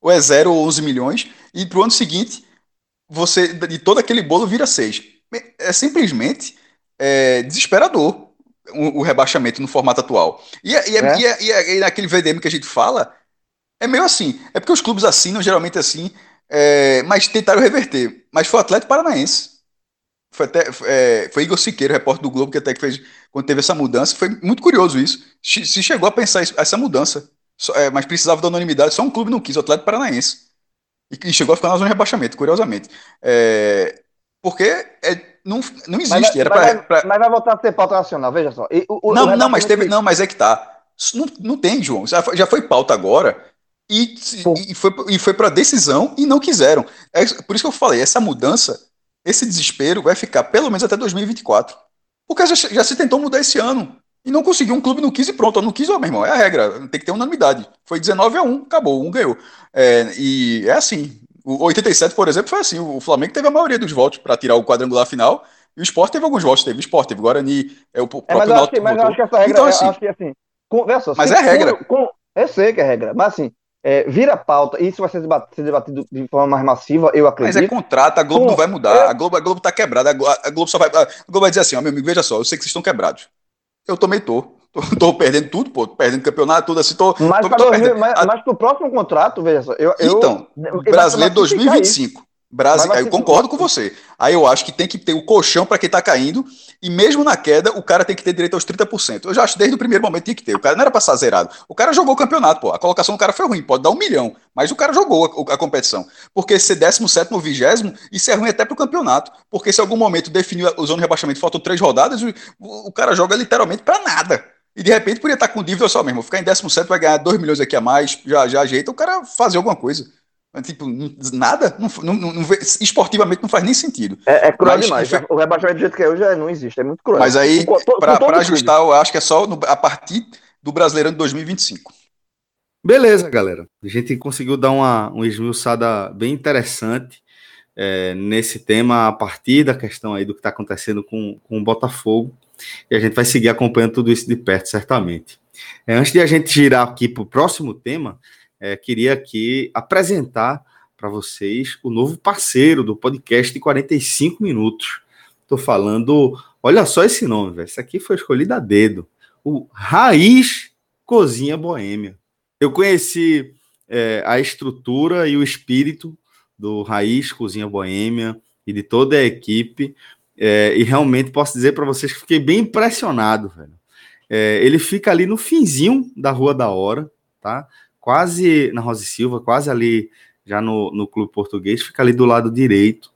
ou é zero ou 11 milhões, e para o ano seguinte, você de todo aquele bolo vira 6. É simplesmente é, desesperador o, o, rebaixamento no formato atual. E, é, e, é, é. e, é, e, é, e naquele VDM que a gente fala, é meio assim. É porque os clubes assinam geralmente assim, mas tentaram reverter. Mas foi o Atlético Paranaense. Foi, até, é, foi Igor Siqueira, repórter do Globo, que até que fez quando teve essa mudança. Foi muito curioso isso. Se chegou a pensar isso, essa mudança, só, é, mas precisava da anonimidade, só um clube não quis, o Atlético Paranaense. E, e chegou a ficar na zona de rebaixamento, curiosamente. É, porque é, não, não existe. Mas, era mas, pra, pra... mas vai voltar a ser pauta nacional, veja só. E, o, não, o não, mas teve. Não, mas é que tá. Não, não tem, João. Já foi, já foi pauta agora. E, e foi, e foi para decisão e não quiseram. É, por isso que eu falei, essa mudança, esse desespero vai ficar pelo menos até 2024. Porque já, já se tentou mudar esse ano. E não conseguiu, um clube não quis e pronto, não quis, ó, meu irmão, é a regra, tem que ter unanimidade. Foi 19 a 1, acabou, um ganhou. É, e é assim, o 87, por exemplo, foi assim: o Flamengo teve a maioria dos votos para tirar o quadrangular final. E o Sport teve alguns votos, teve o Sport, teve Guarani, é o próprio é, mas, eu acho que, mas eu acho que essa regra, então, assim, acho que assim, com, só, mas é regra. Com, eu sei que é regra, mas assim, é, vira pauta, e isso vai ser debatido, de forma mais massiva, eu acredito. Mas é contrato, a Globo com, não vai mudar, é... a, Globo, a Globo tá quebrada, a Globo só vai, a Globo vai dizer assim, ó, meu amigo, veja só, eu sei que vocês estão quebrados. Eu também tô. Tô, tô, perdendo tudo, pô, tô perdendo campeonato, tudo assim, tô. Mas, tô, tô perdendo. mas, mas pro próximo contrato, veja só. Eu, então, eu, brasileiro 2025. Brasil, eu concordo com você. Aí eu acho que tem que ter o colchão para quem está caindo, e mesmo na queda, o cara tem que ter direito aos 30%. Eu já acho desde o primeiro momento tinha que ter. O cara não era passar zerado. O cara jogou o campeonato, pô. A colocação do cara foi ruim, pode dar um milhão, mas o cara jogou a, a competição. Porque ser 17 ou 20, isso é ruim até para o campeonato. Porque se em algum momento definiu o zona de rebaixamento, faltam três rodadas, o, o cara joga literalmente para nada. E de repente podia estar com dívida só mesmo. Ficar em 17 vai ganhar 2 milhões aqui a mais, já, já ajeita o cara fazer alguma coisa. Tipo, nada, não, não, não, esportivamente não faz nem sentido. É, é cruel mas, demais. O rebaixamento do jeito que é hoje é, não existe, é muito cruel. Mas aí, para ajustar, eu acho que é só no, a partir do Brasileirão de 2025. Beleza, galera. A gente conseguiu dar uma, uma esmiuçada bem interessante é, nesse tema, a partir da questão aí do que está acontecendo com, com o Botafogo. E a gente vai seguir acompanhando tudo isso de perto, certamente. É, antes de a gente girar aqui para o próximo tema, é, queria aqui apresentar para vocês o novo parceiro do podcast de 45 minutos. Estou falando, olha só esse nome, velho. Aqui foi escolhido a dedo. O Raiz Cozinha Boêmia. Eu conheci é, a estrutura e o espírito do Raiz Cozinha Boêmia e de toda a equipe. É, e realmente posso dizer para vocês que fiquei bem impressionado, velho. É, ele fica ali no finzinho da Rua da Hora, tá? quase na Rosa e Silva, quase ali já no, no Clube Português, fica ali do lado direito.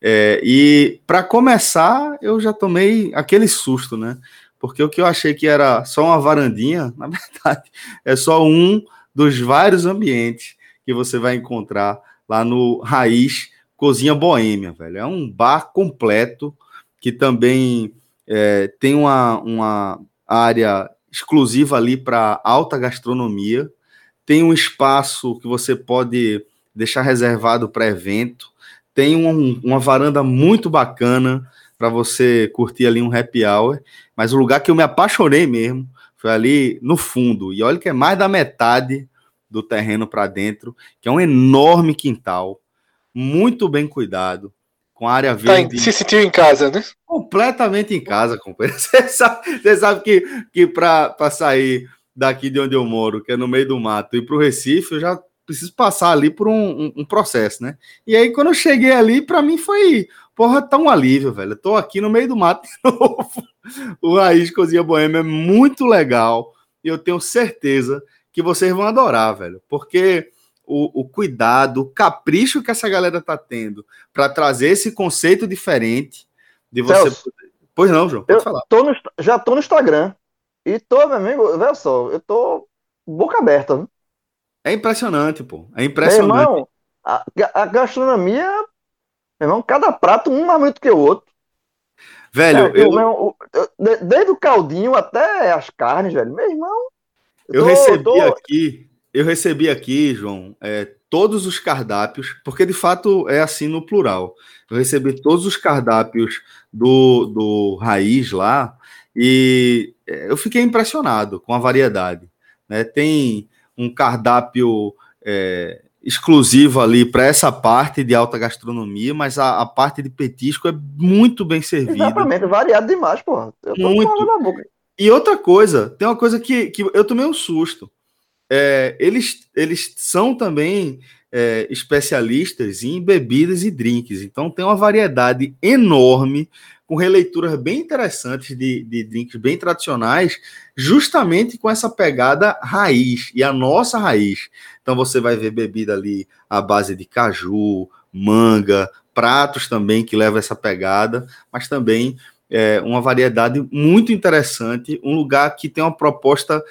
É, e para começar, eu já tomei aquele susto, né? Porque o que eu achei que era só uma varandinha, na verdade, é só um dos vários ambientes que você vai encontrar lá no Raiz Cozinha Boêmia, velho. É um bar completo que também é, tem uma, uma área exclusiva ali para alta gastronomia. Tem um espaço que você pode deixar reservado para evento, tem um, uma varanda muito bacana para você curtir ali um happy hour, mas o lugar que eu me apaixonei mesmo foi ali no fundo, e olha que é mais da metade do terreno para dentro, que é um enorme quintal, muito bem cuidado, com área tá verde. Tá, se sentiu em casa, né? Completamente em casa, companheiro. Você sabe, você sabe que, que para sair daqui de onde eu moro, que é no meio do mato, e para o Recife, eu já preciso passar ali por um, um, um processo, né? E aí, quando eu cheguei ali, para mim foi, porra, tão alívio, velho. Eu tô aqui no meio do mato de novo. O Raiz Cozinha Boêmia é muito legal e eu tenho certeza que vocês vão adorar, velho, porque o, o cuidado, o capricho que essa galera tá tendo para trazer esse conceito diferente de você. Celso, pois não, João, pode eu falar. Tô no, já tô no Instagram e tô, meu amigo, olha só, eu tô boca aberta. É impressionante, pô. É impressionante. Meu irmão, a, a gastronomia, meu irmão, cada prato um mais muito que o outro. Velho, é, eu... Meu, desde o caldinho até as carnes, velho. Meu irmão. Eu, tô, recebi tô... aqui, eu recebi aqui, João, é, todos os cardápios, porque de fato é assim no plural. Eu recebi todos os cardápios do, do Raiz lá e é, eu fiquei impressionado com a variedade. Né? Tem um cardápio é, exclusivo ali para essa parte de alta gastronomia, mas a, a, parte de petisco é muito bem servida. Exatamente, variado demais, porra. Eu tô muito. na boca. E outra coisa, tem uma coisa que, que eu tomei um susto. É, eles, eles são também é, especialistas em bebidas e drinks, então tem uma variedade enorme com releituras bem interessantes de, de drinks bem tradicionais, justamente com essa pegada raiz, e a nossa raiz. Então você vai ver bebida ali à base de caju, manga, pratos também que levam essa pegada, mas também é, uma variedade muito interessante, um lugar que tem uma proposta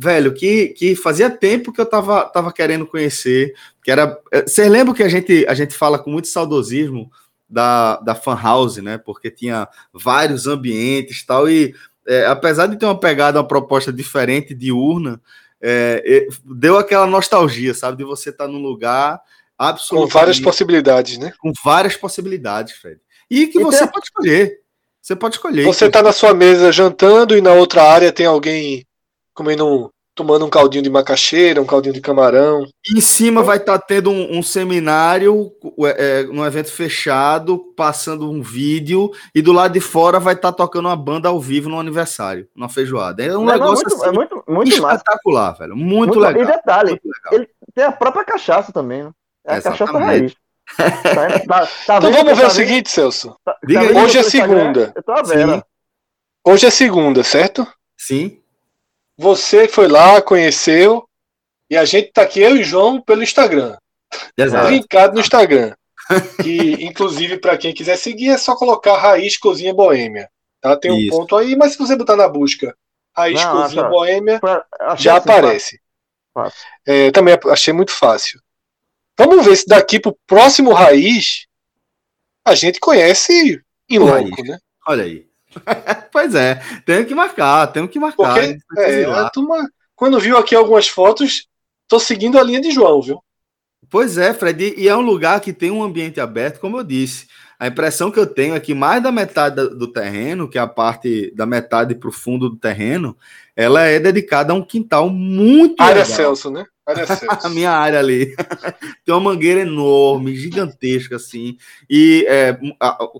velho, que, que fazia tempo que eu tava, tava querendo conhecer, que era, é, vocês lembram que a gente, a gente fala com muito saudosismo da, da fan house, né? Porque tinha vários ambientes tal, e é, apesar de ter uma pegada, uma proposta diferente de urna, é, deu aquela nostalgia, sabe? De você estar tá num lugar absolutamente. Com várias possibilidades, né? Com várias possibilidades, Fred. E que você pode escolher. Você pode escolher. Você está na sua mesa jantando e na outra área tem alguém comendo tomando um caldinho de macaxeira, um caldinho de camarão. E em cima vai estar tá tendo um, um seminário, é, num evento fechado, passando um vídeo, e do lado de fora vai estar tá tocando uma banda ao vivo no aniversário, numa feijoada. É um não, negócio muito, assim, é muito, muito espetacular, massa. velho. Muito, muito legal. E detalhe, ele tem a própria cachaça também, né? É a cachaça raiz. tá, tá, tá então vamos ver o seguinte, Celso. Tá, Hoje é segunda. Hoje é segunda, certo? Sim. Você foi lá, conheceu, e a gente tá aqui, eu e João, pelo Instagram. Exato. Linkado no Instagram. Que, inclusive, para quem quiser seguir, é só colocar Raiz Cozinha Boêmia. Tá? Tem um Isso. ponto aí, mas se você botar na busca Raiz Não, Cozinha acha, Boêmia, já assim, aparece. Fácil. É, também achei muito fácil. Vamos ver se daqui pro próximo Raiz a gente conhece em loco, né? Olha aí. pois é, tem que marcar, temos que marcar. Porque, é, a turma, quando viu aqui algumas fotos, tô seguindo a linha de João, viu? Pois é, Fred, e é um lugar que tem um ambiente aberto, como eu disse. A impressão que eu tenho é que mais da metade do terreno, que é a parte da metade para o fundo do terreno, ela é dedicada a um quintal muito área legal. Celso, né? A minha área ali. Tem uma mangueira enorme, gigantesca, assim, e é,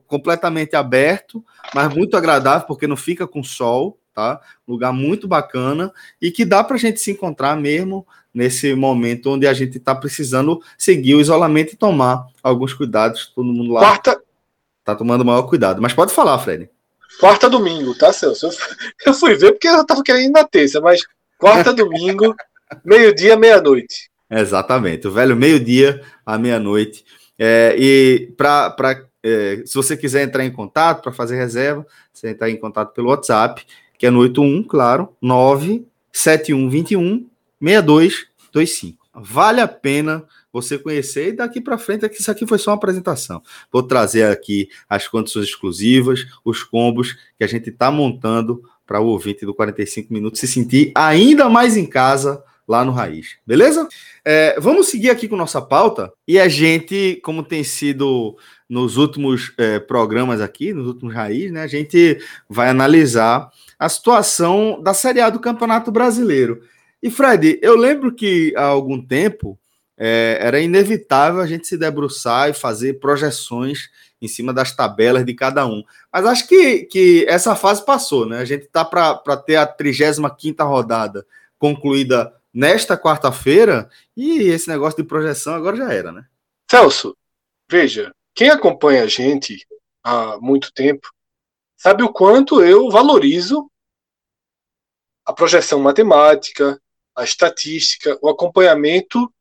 completamente aberto, mas muito agradável, porque não fica com sol, tá? Lugar muito bacana e que dá para a gente se encontrar mesmo nesse momento onde a gente está precisando seguir o isolamento e tomar alguns cuidados, todo mundo lá. Quarta, tá tomando maior cuidado. Mas pode falar, Fred. Quarta domingo, tá, Celso? Eu fui ver porque eu tava querendo ir na terça, mas quarta domingo, meio-dia, meia-noite. Exatamente, o velho meio-dia à meia-noite. É, e para é, se você quiser entrar em contato para fazer reserva, você entrar em contato pelo WhatsApp, que é no 81, claro, 97121 6225. Vale a pena você conhecer e daqui para frente, aqui, isso aqui foi só uma apresentação. Vou trazer aqui as condições exclusivas, os combos que a gente está montando para o ouvinte do 45 minutos se sentir ainda mais em casa lá no Raiz, beleza? É, vamos seguir aqui com nossa pauta e a gente, como tem sido nos últimos é, programas aqui, nos últimos Raiz, né, a gente vai analisar a situação da Série A do Campeonato Brasileiro. E Fred, eu lembro que há algum tempo é, era inevitável a gente se debruçar e fazer projeções em cima das tabelas de cada um. Mas acho que, que essa fase passou, né? A gente está para ter a 35 rodada concluída nesta quarta-feira e esse negócio de projeção agora já era, né? Celso, veja, quem acompanha a gente há muito tempo sabe o quanto eu valorizo a projeção matemática, a estatística, o acompanhamento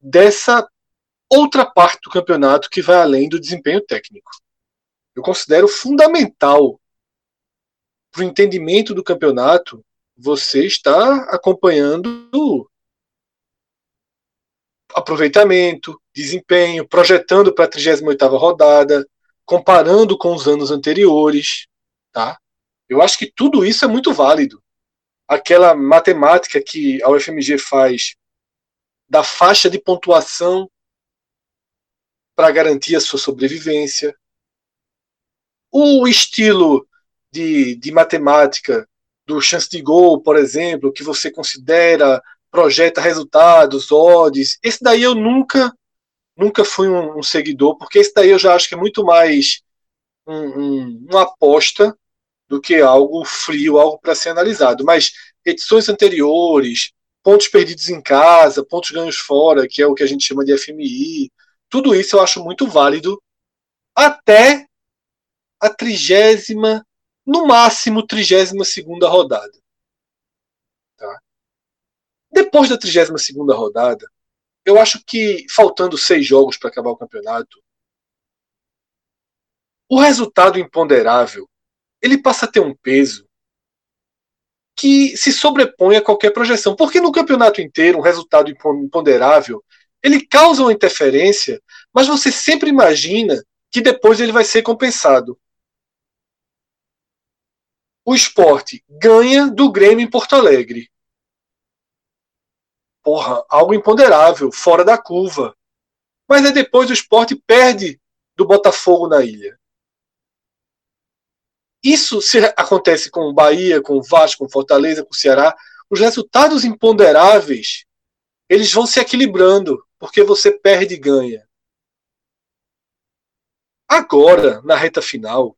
dessa outra parte do campeonato que vai além do desempenho técnico. Eu considero fundamental para o entendimento do campeonato você estar acompanhando aproveitamento, desempenho, projetando para a 38ª rodada, comparando com os anos anteriores, tá? Eu acho que tudo isso é muito válido. Aquela matemática que a UFMG faz da faixa de pontuação para garantir a sua sobrevivência. O estilo de, de matemática do chance de gol, por exemplo, que você considera, projeta resultados, odds, esse daí eu nunca nunca fui um, um seguidor, porque esse daí eu já acho que é muito mais um, um, uma aposta do que algo frio, algo para ser analisado. Mas edições anteriores, pontos perdidos em casa, pontos ganhos fora, que é o que a gente chama de FMI, tudo isso eu acho muito válido até a trigésima, no máximo trigésima segunda rodada. Tá? Depois da trigésima segunda rodada, eu acho que faltando seis jogos para acabar o campeonato, o resultado imponderável ele passa a ter um peso que se sobrepõe a qualquer projeção. Porque no campeonato inteiro, um resultado imponderável ele causa uma interferência, mas você sempre imagina que depois ele vai ser compensado. O esporte ganha do Grêmio em Porto Alegre. Porra, algo imponderável, fora da curva. Mas aí depois o esporte perde do Botafogo na ilha. Isso se acontece com o Bahia, com o Vasco, com Fortaleza, com o Ceará. Os resultados imponderáveis eles vão se equilibrando, porque você perde e ganha. Agora, na reta final,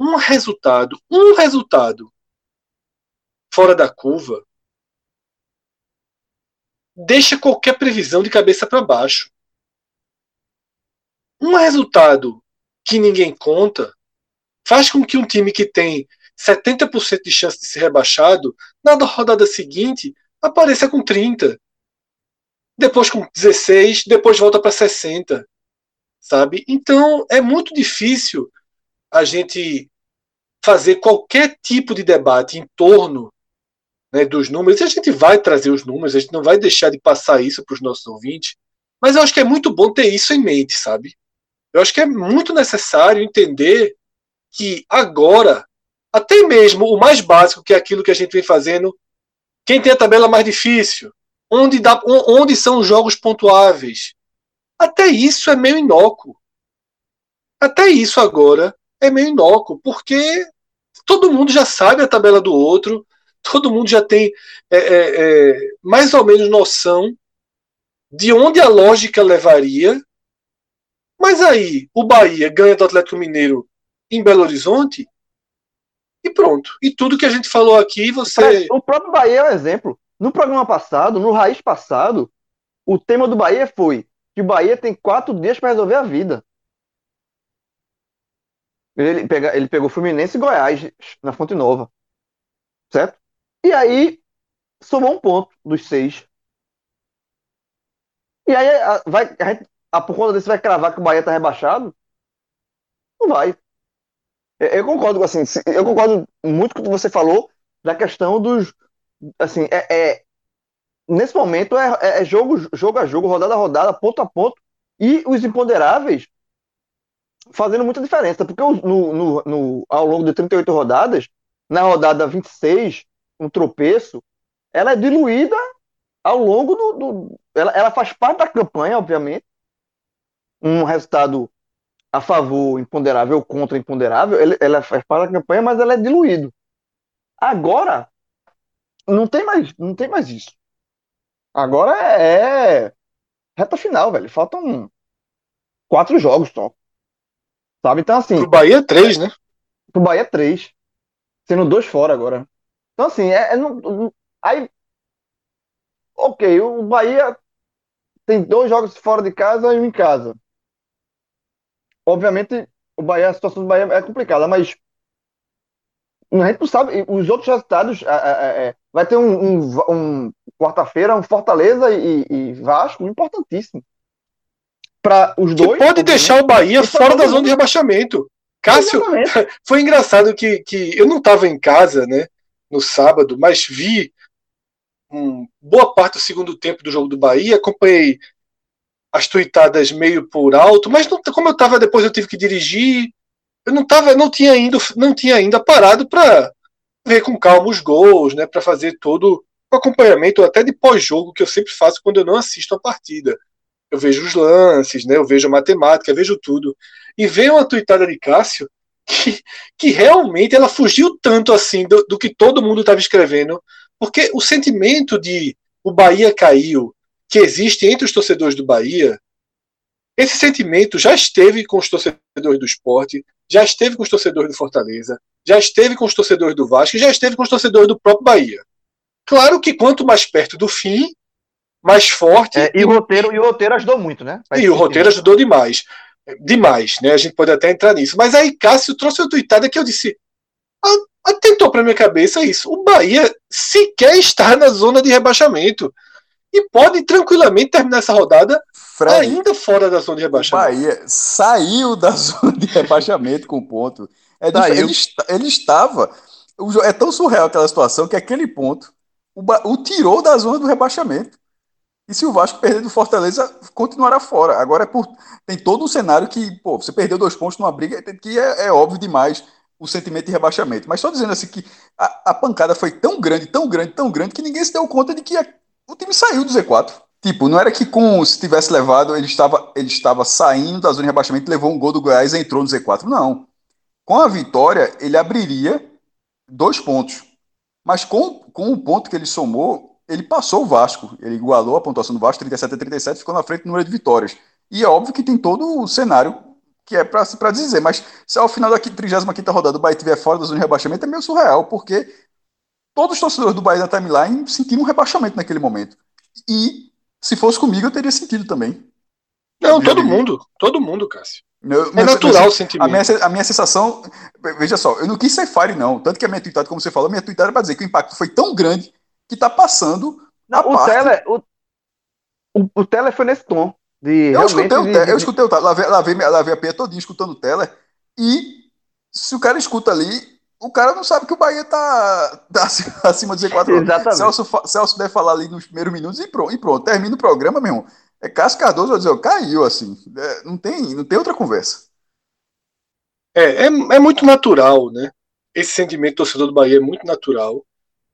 um resultado, um resultado fora da curva deixa qualquer previsão de cabeça para baixo. Um resultado que ninguém conta faz com que um time que tem 70% de chance de ser rebaixado, na rodada seguinte, apareça com 30 depois com 16, depois volta para 60, sabe? Então é muito difícil a gente fazer qualquer tipo de debate em torno né, dos números. E a gente vai trazer os números, a gente não vai deixar de passar isso para os nossos ouvintes, mas eu acho que é muito bom ter isso em mente, sabe? Eu acho que é muito necessário entender que agora, até mesmo o mais básico, que é aquilo que a gente vem fazendo, quem tem a tabela mais difícil, onde, dá, onde são os jogos pontuáveis. Até isso é meio inócuo. Até isso agora é meio inócuo, porque todo mundo já sabe a tabela do outro, todo mundo já tem é, é, é, mais ou menos noção de onde a lógica levaria. Mas aí o Bahia ganha do Atlético Mineiro em Belo Horizonte e pronto. E tudo que a gente falou aqui, você. O próprio Bahia é um exemplo. No programa passado, no Raiz passado, o tema do Bahia foi que o Bahia tem quatro dias para resolver a vida. Ele, pega, ele pegou Fluminense e Goiás na Fonte Nova. Certo? E aí, somou um ponto dos seis. E aí, a, vai, a a, por conta desse, vai cravar que o Bahia tá rebaixado? Não vai. Eu, eu concordo assim, eu concordo muito com o que você falou da questão dos, assim, é, é nesse momento é, é, é, jogo, jogo a jogo, rodada a rodada, ponto a ponto, e os imponderáveis fazendo muita diferença, porque no, no, no, ao longo de 38 rodadas, na rodada 26, um tropeço, ela é diluída ao longo do. do ela, ela faz parte da campanha, obviamente. Um resultado a favor imponderável contra imponderável, ela faz parte da campanha, mas ela é diluído. Agora, não tem mais, não tem mais isso. Agora é, é reta final, velho. Faltam quatro jogos só. Sabe? Então, assim. Pro Bahia, três, né? Pro Bahia, três. Sendo dois fora agora. Então, assim, é, é não, aí. ok, o Bahia tem dois jogos fora de casa e um em casa. Obviamente, o Bahia, a situação do Bahia é complicada, mas a gente não sabe, os outros resultados, é, é, é, vai ter um, um, um quarta-feira, um Fortaleza e, e, Vasco importantíssimo. Para os dois. Que pode deixar o Bahia fora da zona de rebaixamento. Cássio, foi engraçado que, que eu não estava em casa, né, no sábado, mas vi um, boa parte do segundo tempo do jogo do Bahia, acompanhei as tuitadas meio por alto, mas não, como eu estava depois eu tive que dirigir, eu não tava, não tinha ainda, não tinha ainda parado para ver com calma os gols, né, para fazer todo o acompanhamento até de pós-jogo que eu sempre faço quando eu não assisto a partida. Eu vejo os lances, né, eu vejo a matemática, eu vejo tudo. E veio uma tuitada de Cássio que, que realmente ela fugiu tanto assim do, do que todo mundo estava escrevendo, porque o sentimento de o Bahia caiu, que existe entre os torcedores do Bahia, esse sentimento já esteve com os torcedores do esporte, já esteve com os torcedores do Fortaleza, já esteve com os torcedores do Vasco já esteve com os torcedores do próprio Bahia. Claro que quanto mais perto do fim, mais forte. É, e, o roteiro, e o roteiro ajudou muito, né? e o roteiro ajudou demais. Demais, né? A gente pode até entrar nisso. Mas aí Cássio trouxe uma tuitada que eu disse. Atentou para minha cabeça isso. O Bahia sequer está na zona de rebaixamento. E pode tranquilamente terminar essa rodada Fred, ainda fora da zona de rebaixamento. Bahia saiu da zona de rebaixamento com ponto. É, ele, ele, estava. É tão surreal aquela situação que aquele ponto o, o tirou da zona do rebaixamento. E se o Vasco perder do Fortaleza, continuará fora. Agora é por, tem todo um cenário que, pô, você perdeu dois pontos numa briga, que é, é óbvio demais o sentimento de rebaixamento. Mas só dizendo assim que a, a, pancada foi tão grande, tão grande, tão grande, que ninguém se deu conta de que a, o time saiu do Z4. Tipo, não era que com se tivesse levado, ele estava, ele estava saindo da zona de rebaixamento, levou um gol do Goiás e entrou no Z4. Não. Com a vitória, ele abriria dois pontos. Mas com, com o ponto que ele somou, ele passou o Vasco. Ele igualou a pontuação do Vasco, 37 a 37, ficou na frente no número de vitórias. E é óbvio que tem todo o cenário que é para dizer, mas se ao final da 35 rodada o Bahia estiver fora da zona de rebaixamento, é meio surreal, porque todos os torcedores do Bahia na timeline sentiram um rebaixamento naquele momento. E se fosse comigo, eu teria sentido também. Não, todo mundo, todo mundo, Cássio. Eu, é natural o sentimento. A minha, a minha sensação, veja só, eu não quis ser fire, não. Tanto que a minha tweetada, como você falou, a minha tweetada era para dizer que o impacto foi tão grande que está passando. Não, o, parte... tele, o, o, o Tele foi nesse tom. De, eu, escutei o tele, eu escutei o Tele, lavei, lavei, lavei a pia todinha escutando o Tele. E se o cara escuta ali, o cara não sabe que o Bahia tá, tá acima de Z4. Exatamente. Celso, Celso deve falar ali nos primeiros minutos e pronto. E pronto. Termina o programa, meu irmão. É Cássio Cardoso, vai dizer, caiu, assim. É, não, tem, não tem outra conversa. É, é, é muito natural, né? Esse sentimento torcedor do Bahia é muito natural.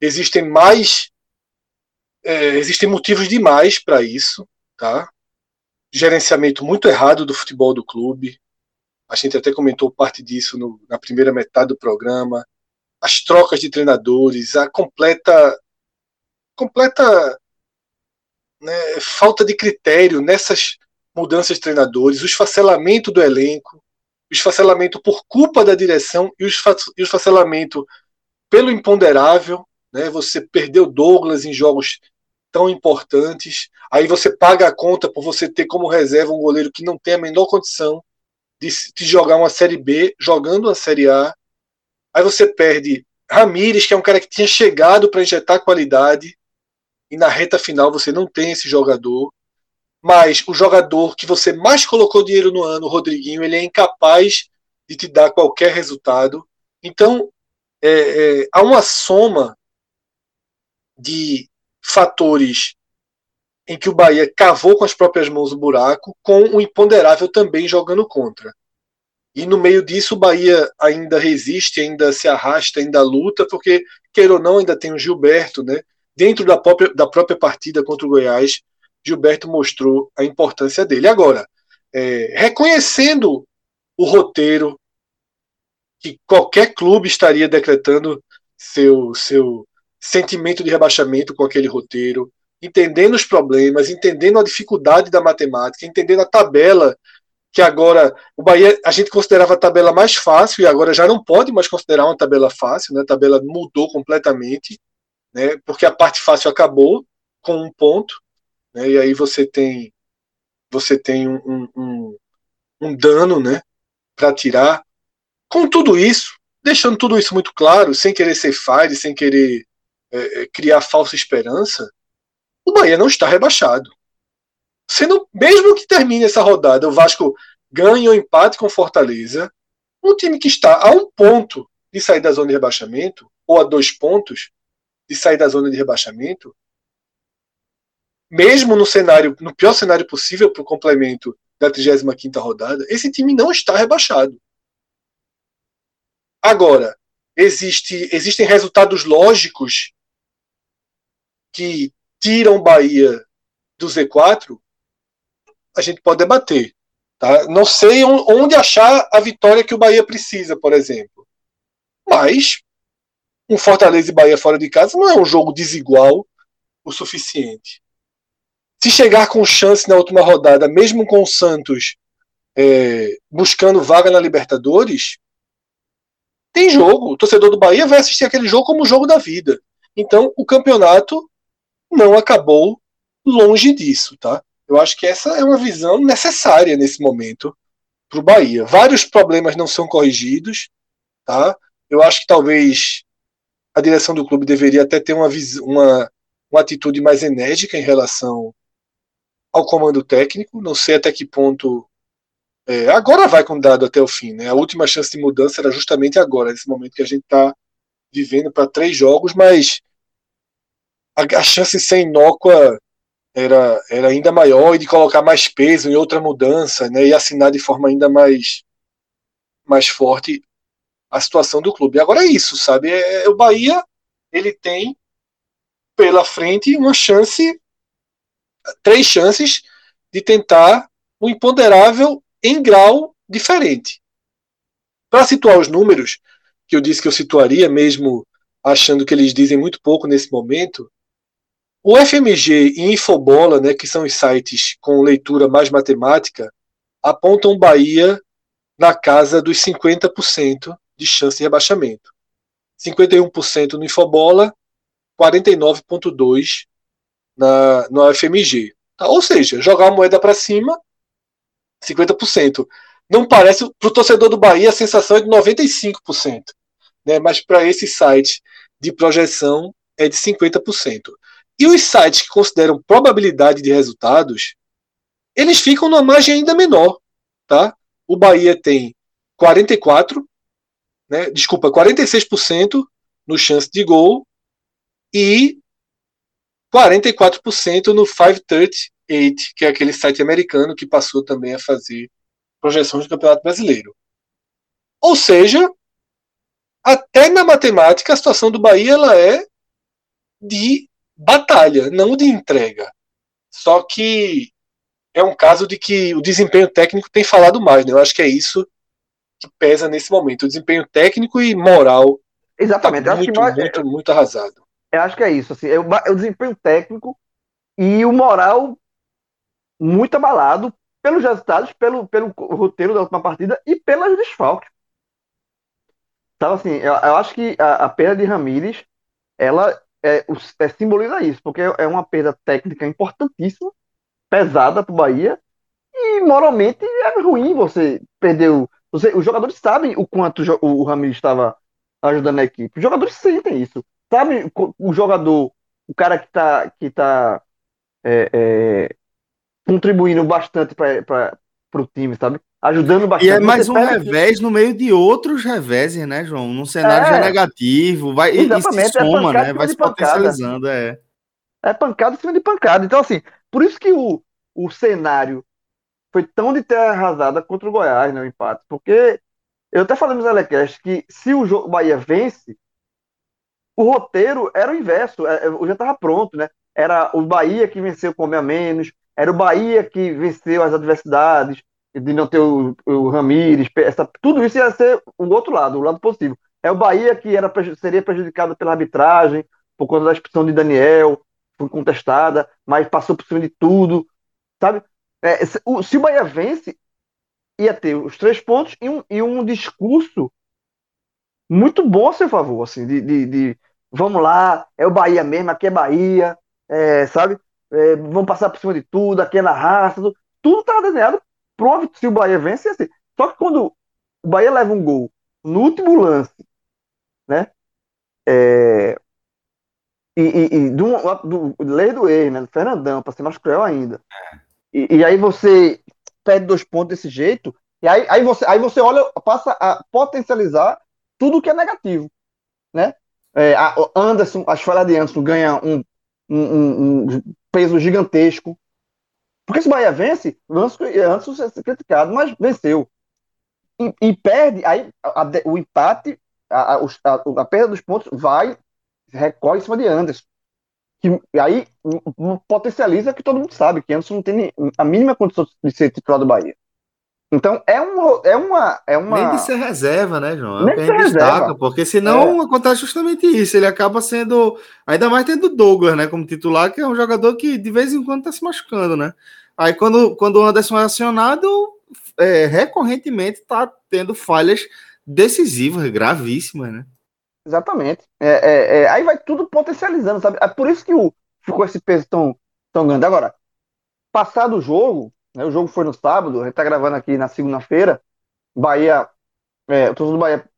Existem mais. É, existem motivos demais para isso, tá? Gerenciamento muito errado do futebol do clube, a gente até comentou parte disso no, na primeira metade do programa. As trocas de treinadores, a completa, completa né, falta de critério nessas mudanças de treinadores, o esfacelamento do elenco, o esfacelamento por culpa da direção e o esfacelamento pelo imponderável. Né, você perdeu Douglas em jogos tão importantes, aí você paga a conta por você ter como reserva um goleiro que não tem a menor condição de, de jogar uma Série B jogando uma Série A. Aí você perde Ramires, que é um cara que tinha chegado para injetar qualidade, e na reta final você não tem esse jogador. Mas o jogador que você mais colocou dinheiro no ano, o Rodriguinho, ele é incapaz de te dar qualquer resultado. Então, é, é, há uma soma de fatores em que o Bahia cavou com as próprias mãos o buraco, com o imponderável também jogando contra. E no meio disso o Bahia ainda resiste, ainda se arrasta, ainda luta, porque, queira ou não, ainda tem o Gilberto, né? Dentro da própria, da própria partida contra o Goiás, Gilberto mostrou a importância dele. Agora, é, reconhecendo o roteiro que qualquer clube estaria decretando seu, seu sentimento de rebaixamento com aquele roteiro, entendendo os problemas, entendendo a dificuldade da matemática, entendendo a tabela que agora o Bahia a gente considerava a tabela mais fácil e agora já não pode mais considerar uma tabela fácil, né? A tabela mudou completamente, né? Porque a parte fácil acabou com um ponto, né? E aí você tem você tem um, um, um dano, né? Para tirar. Com tudo isso, deixando tudo isso muito claro, sem querer ser fire, sem querer é, é, criar falsa esperança, o Bahia não está rebaixado. Sendo, mesmo que termine essa rodada, o Vasco ganhe ou empate com Fortaleza, um time que está a um ponto de sair da zona de rebaixamento, ou a dois pontos de sair da zona de rebaixamento, mesmo no cenário, no pior cenário possível para o complemento da 35 rodada, esse time não está rebaixado. Agora, existe, existem resultados lógicos que tiram Bahia do Z4, a gente pode debater. Tá? Não sei onde achar a vitória que o Bahia precisa, por exemplo. Mas um Fortaleza e Bahia fora de casa não é um jogo desigual o suficiente. Se chegar com chance na última rodada, mesmo com o Santos é, buscando vaga na Libertadores, tem jogo. O torcedor do Bahia vai assistir aquele jogo como o jogo da vida. Então, o campeonato não acabou longe disso, tá? Eu acho que essa é uma visão necessária nesse momento para o Bahia. Vários problemas não são corrigidos, tá? Eu acho que talvez a direção do clube deveria até ter uma, uma, uma atitude mais enérgica em relação ao comando técnico. Não sei até que ponto. É, agora vai com dado até o fim, né? A última chance de mudança era justamente agora, nesse momento que a gente está vivendo para três jogos, mas a, a chance ser inócua era, era ainda maior e de colocar mais peso em outra mudança né, e assinar de forma ainda mais, mais forte a situação do clube. Agora é isso, sabe? É, é, o Bahia ele tem pela frente uma chance, três chances de tentar um imponderável em grau diferente. Para situar os números, que eu disse que eu situaria, mesmo achando que eles dizem muito pouco nesse momento, o FMG e Infobola, né, que são os sites com leitura mais matemática, apontam Bahia na casa dos 50% de chance de rebaixamento. 51% no Infobola, 49,2% na, no FMG. Tá? Ou seja, jogar a moeda para cima, 50%. Não parece, para o torcedor do Bahia, a sensação é de 95%. Né? Mas para esse site de projeção é de 50%. E os sites que consideram probabilidade de resultados, eles ficam numa margem ainda menor. Tá? O Bahia tem 44, né, desculpa, 46% no chance de gol e 44% no 538, que é aquele site americano que passou também a fazer projeções do Campeonato Brasileiro. Ou seja, até na matemática a situação do Bahia ela é de batalha, não de entrega. Só que é um caso de que o desempenho técnico tem falado mais, né? Eu acho que é isso que pesa nesse momento. O desempenho técnico e moral. Exatamente. Tá muito, mais, muito, muito arrasado. Eu acho que é isso. Assim, é, o, é o desempenho técnico e o moral muito abalado pelos resultados, pelo, pelo roteiro da última partida e pelas desfalques. Então, assim, eu, eu acho que a, a, perda de Ramires, ela é, é, simboliza isso, porque é uma perda técnica importantíssima, pesada para o Bahia, e moralmente é ruim você perder o, você, os jogadores sabem o quanto o, o Ramires estava ajudando a equipe. Os jogadores sentem isso. Sabe o jogador, o cara que está que tá, é, é, contribuindo bastante para o time, sabe? Ajudando bastante. E é mais um revés no meio de outros reveses, né, João? Num cenário é, já negativo, vai, exatamente, e se é soma, né? Vai se potencializando, é. É pancada em cima de pancada. Então, assim, por isso que o, o cenário foi tão de terra arrasada contra o Goiás, né, o empate. Porque eu até falei no Zelecast que se o, jogo, Bahia vence, o roteiro era o inverso, é, é, já estava pronto, né? Era o Bahia que venceu com a menos, era o Bahia que venceu as adversidades, de não ter o, o Ramires, essa, tudo isso ia ser o outro lado, o lado positivo. É o Bahia que era, seria prejudicado pela arbitragem, por conta da expulsão de Daniel, foi contestada, mas passou por cima de tudo, sabe? É, se, o, se o Bahia vence, ia ter os três pontos e um, e um discurso muito bom a seu favor, assim, de, de, de, vamos lá, é o Bahia mesmo, aqui é Bahia, é, sabe? É, vão passar por cima de tudo, aquela raça, tudo, tudo tá desenhado pronto se o Bahia vence assim. Só que quando o Bahia leva um gol no último lance, né? É, e, e, e do, do, lei do erro, né? Do Fernandão, para ser mais cruel ainda. E, e, aí você perde dois pontos desse jeito, e aí, aí, você, aí você olha, passa a potencializar tudo que é negativo, né? É, a, Anderson, as falhas de Anderson ganha um, um, um, peso gigantesco. Porque se o Bahia vence, Anderson, Anderson é criticado, mas venceu. E, e perde, aí a, a, o empate, a, a, perda dos pontos vai, recorre em cima de Anderson. Que, aí potencializa que todo mundo sabe que Anderson não tem a mínima condição de ser titular do Bahia. Então é, um, é, uma, é uma. Nem de ser reserva, né, João? É Nem o que a gente destaca, porque senão é. acontece justamente isso. Ele acaba sendo. Ainda mais tendo o Douglas, né, como titular, que é um jogador que de vez em quando tá se machucando, né? Aí quando, quando o Anderson é acionado, é, recorrentemente tá tendo falhas decisivas, gravíssimas, né? Exatamente. É, é, é, aí vai tudo potencializando, sabe? É por isso que o, ficou esse peso tão, tão grande. Agora, passado o jogo? O jogo foi no sábado, a gente tá gravando aqui na segunda-feira. Bahia, é, o torcedor do Bahia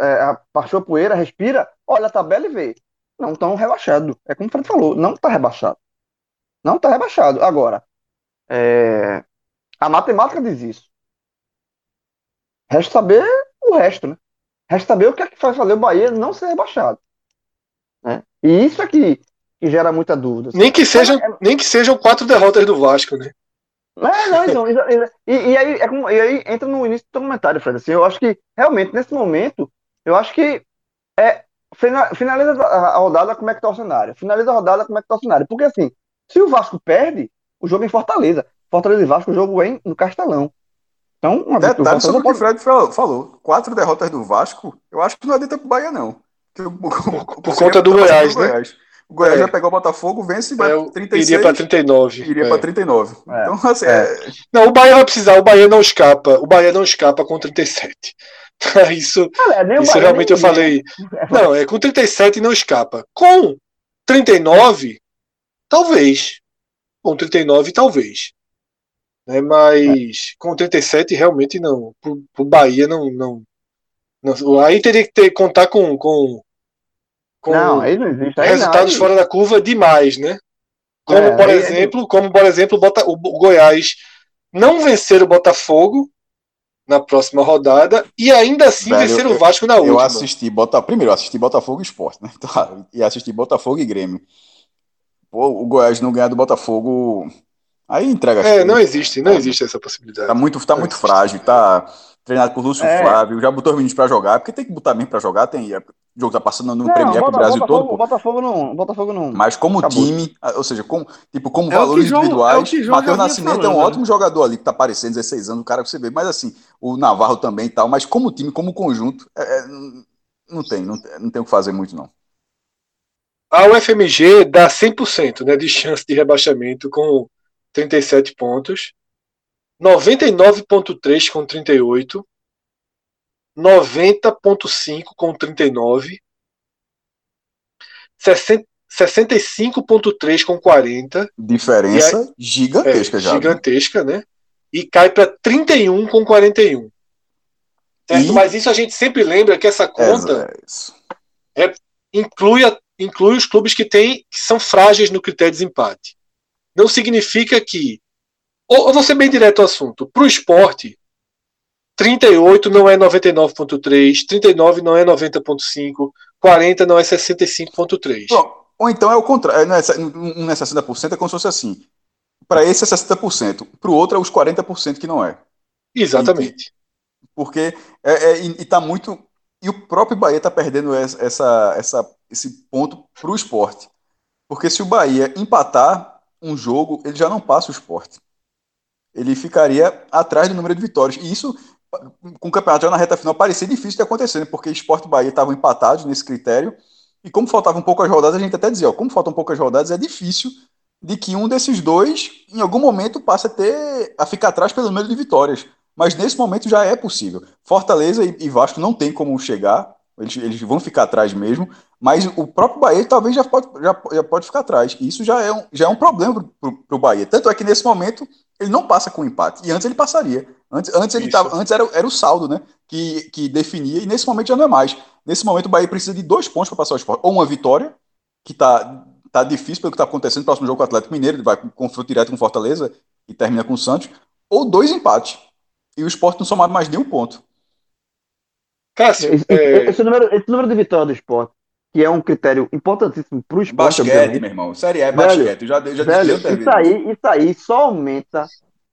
é, a poeira, respira, olha a tabela e vê. Não tão rebaixado. É como o Fred falou, não tá rebaixado. Não tá rebaixado. Agora, é, a matemática diz isso. Resta saber o resto, né? Resta saber o que é que faz fazer o Bahia não ser rebaixado. Né? E isso é que, gera muita dúvida. Nem que, sejam, é, nem que sejam quatro derrotas do Vasco, né? É, não, então, e, e, aí, é como, e aí entra no início do comentário, Fred. Assim, eu acho que, realmente, nesse momento, eu acho que é, finaliza a rodada, como é que tá o cenário? Finaliza a rodada, como é que tá o cenário? Porque, assim, se o Vasco perde, o jogo é em Fortaleza. Fortaleza e Vasco, o jogo é no Castelão. Então, uma Detalhe sobre o que o Fred falou. Quatro derrotas do Vasco, eu acho que não adianta pro Bahia, não. Por, por, por conta do Goiás, né? Goiás. O Goiás é. pegar o Botafogo, vence e vai é, 36. Iria para 39. Iria é. para 39. É. Então, assim, é. é. Não, o Bahia vai precisar, o Bahia não escapa. O Bahia não escapa com 37. isso ah, isso realmente eu falei. Não, é com 37 não escapa. Com 39, talvez. Com 39, talvez. Né, mas com 37 realmente não. O Bahia não, não, não. Aí teria que ter, contar com, com com não, aí não existe, aí resultados não, fora da curva demais, né? Como, é, por exemplo, como por exemplo, o Goiás não vencer o Botafogo na próxima rodada e ainda assim Velho, vencer o Vasco na última. Eu assisti Bota... primeiro, eu assisti Botafogo e Esporte, né? E assisti Botafogo e Grêmio. Pô, o Goiás não ganhar do Botafogo, aí entrega. É, não existe, não existe essa possibilidade. Tá muito, tá muito frágil, tá treinado por Lúcio é. Flávio, já botou os meninos pra jogar, porque tem que botar mesmo pra jogar, tem, é, o jogo tá passando no não, Premier pro Brasil Botafogo, todo. Botafogo não, Botafogo não. Mas como Acabou. time, ou seja, como, tipo, como é valores João, individuais, é Matheus Nascimento falando, é um né? ótimo jogador ali, que tá aparecendo 16 anos, o cara que você vê, mas assim, o Navarro também e tal, mas como time, como conjunto, é, é não tem, não, não tem o que fazer muito não. A UFMG dá 100% né, de chance de rebaixamento com 37 pontos. 99,3 com 38, 90,5 com 39, 65,3 com 40. Diferença aí, gigantesca é, já. Gigantesca, né? E cai para 31 com 41. Certo? E... Mas isso a gente sempre lembra que essa conta é, é, inclui, a, inclui os clubes que, tem, que são frágeis no critério de desempate. Não significa que ou, vou ser bem direto ao assunto. Para o esporte, 38 não é 99,3, 39 não é 90,5, 40 não é 65,3. Ou então é o contrário, não é, não é 60%, é como se fosse assim. Para esse é 60%, para o outro é os 40% que não é. Exatamente. E, porque é, é, e, está muito. E o próprio Bahia está perdendo essa, essa, esse ponto para o esporte. Porque se o Bahia empatar um jogo, ele já não passa o esporte ele ficaria atrás do número de vitórias. E isso, com o campeonato já na reta final, parecia difícil de acontecer, né? porque Esporte e Bahia estavam empatados nesse critério. E como faltavam poucas rodadas, a gente até dizia: ó, como faltam poucas rodadas, é difícil de que um desses dois, em algum momento, passe a, ter, a ficar atrás pelo número de vitórias. Mas nesse momento já é possível. Fortaleza e Vasco não tem como chegar. eles, eles vão ficar atrás mesmo, mas o próprio Bahia talvez já pode, já, já pode ficar atrás. E isso já é um, já é um problema para o Bahia. Tanto é que nesse momento ele não passa com empate. E antes ele passaria. Antes, antes ele tava, antes era, era o saldo, né? Que, que definia, e nesse momento já não é mais. Nesse momento o Bahia precisa de dois pontos para passar o esporte. Ou uma vitória, que tá, tá difícil pelo que está acontecendo no próximo jogo com o Atlético Mineiro, ele vai com confronto direto com Fortaleza e termina com o Santos, ou dois empates. E o esporte não somar mais nenhum ponto. Cássio, esse, é... esse, número, esse número de vitória do esporte, que é um critério importantíssimo para o esporte. Basquete, meu irmão. Série é basquete. já, já velho, isso, aí, isso aí só aumenta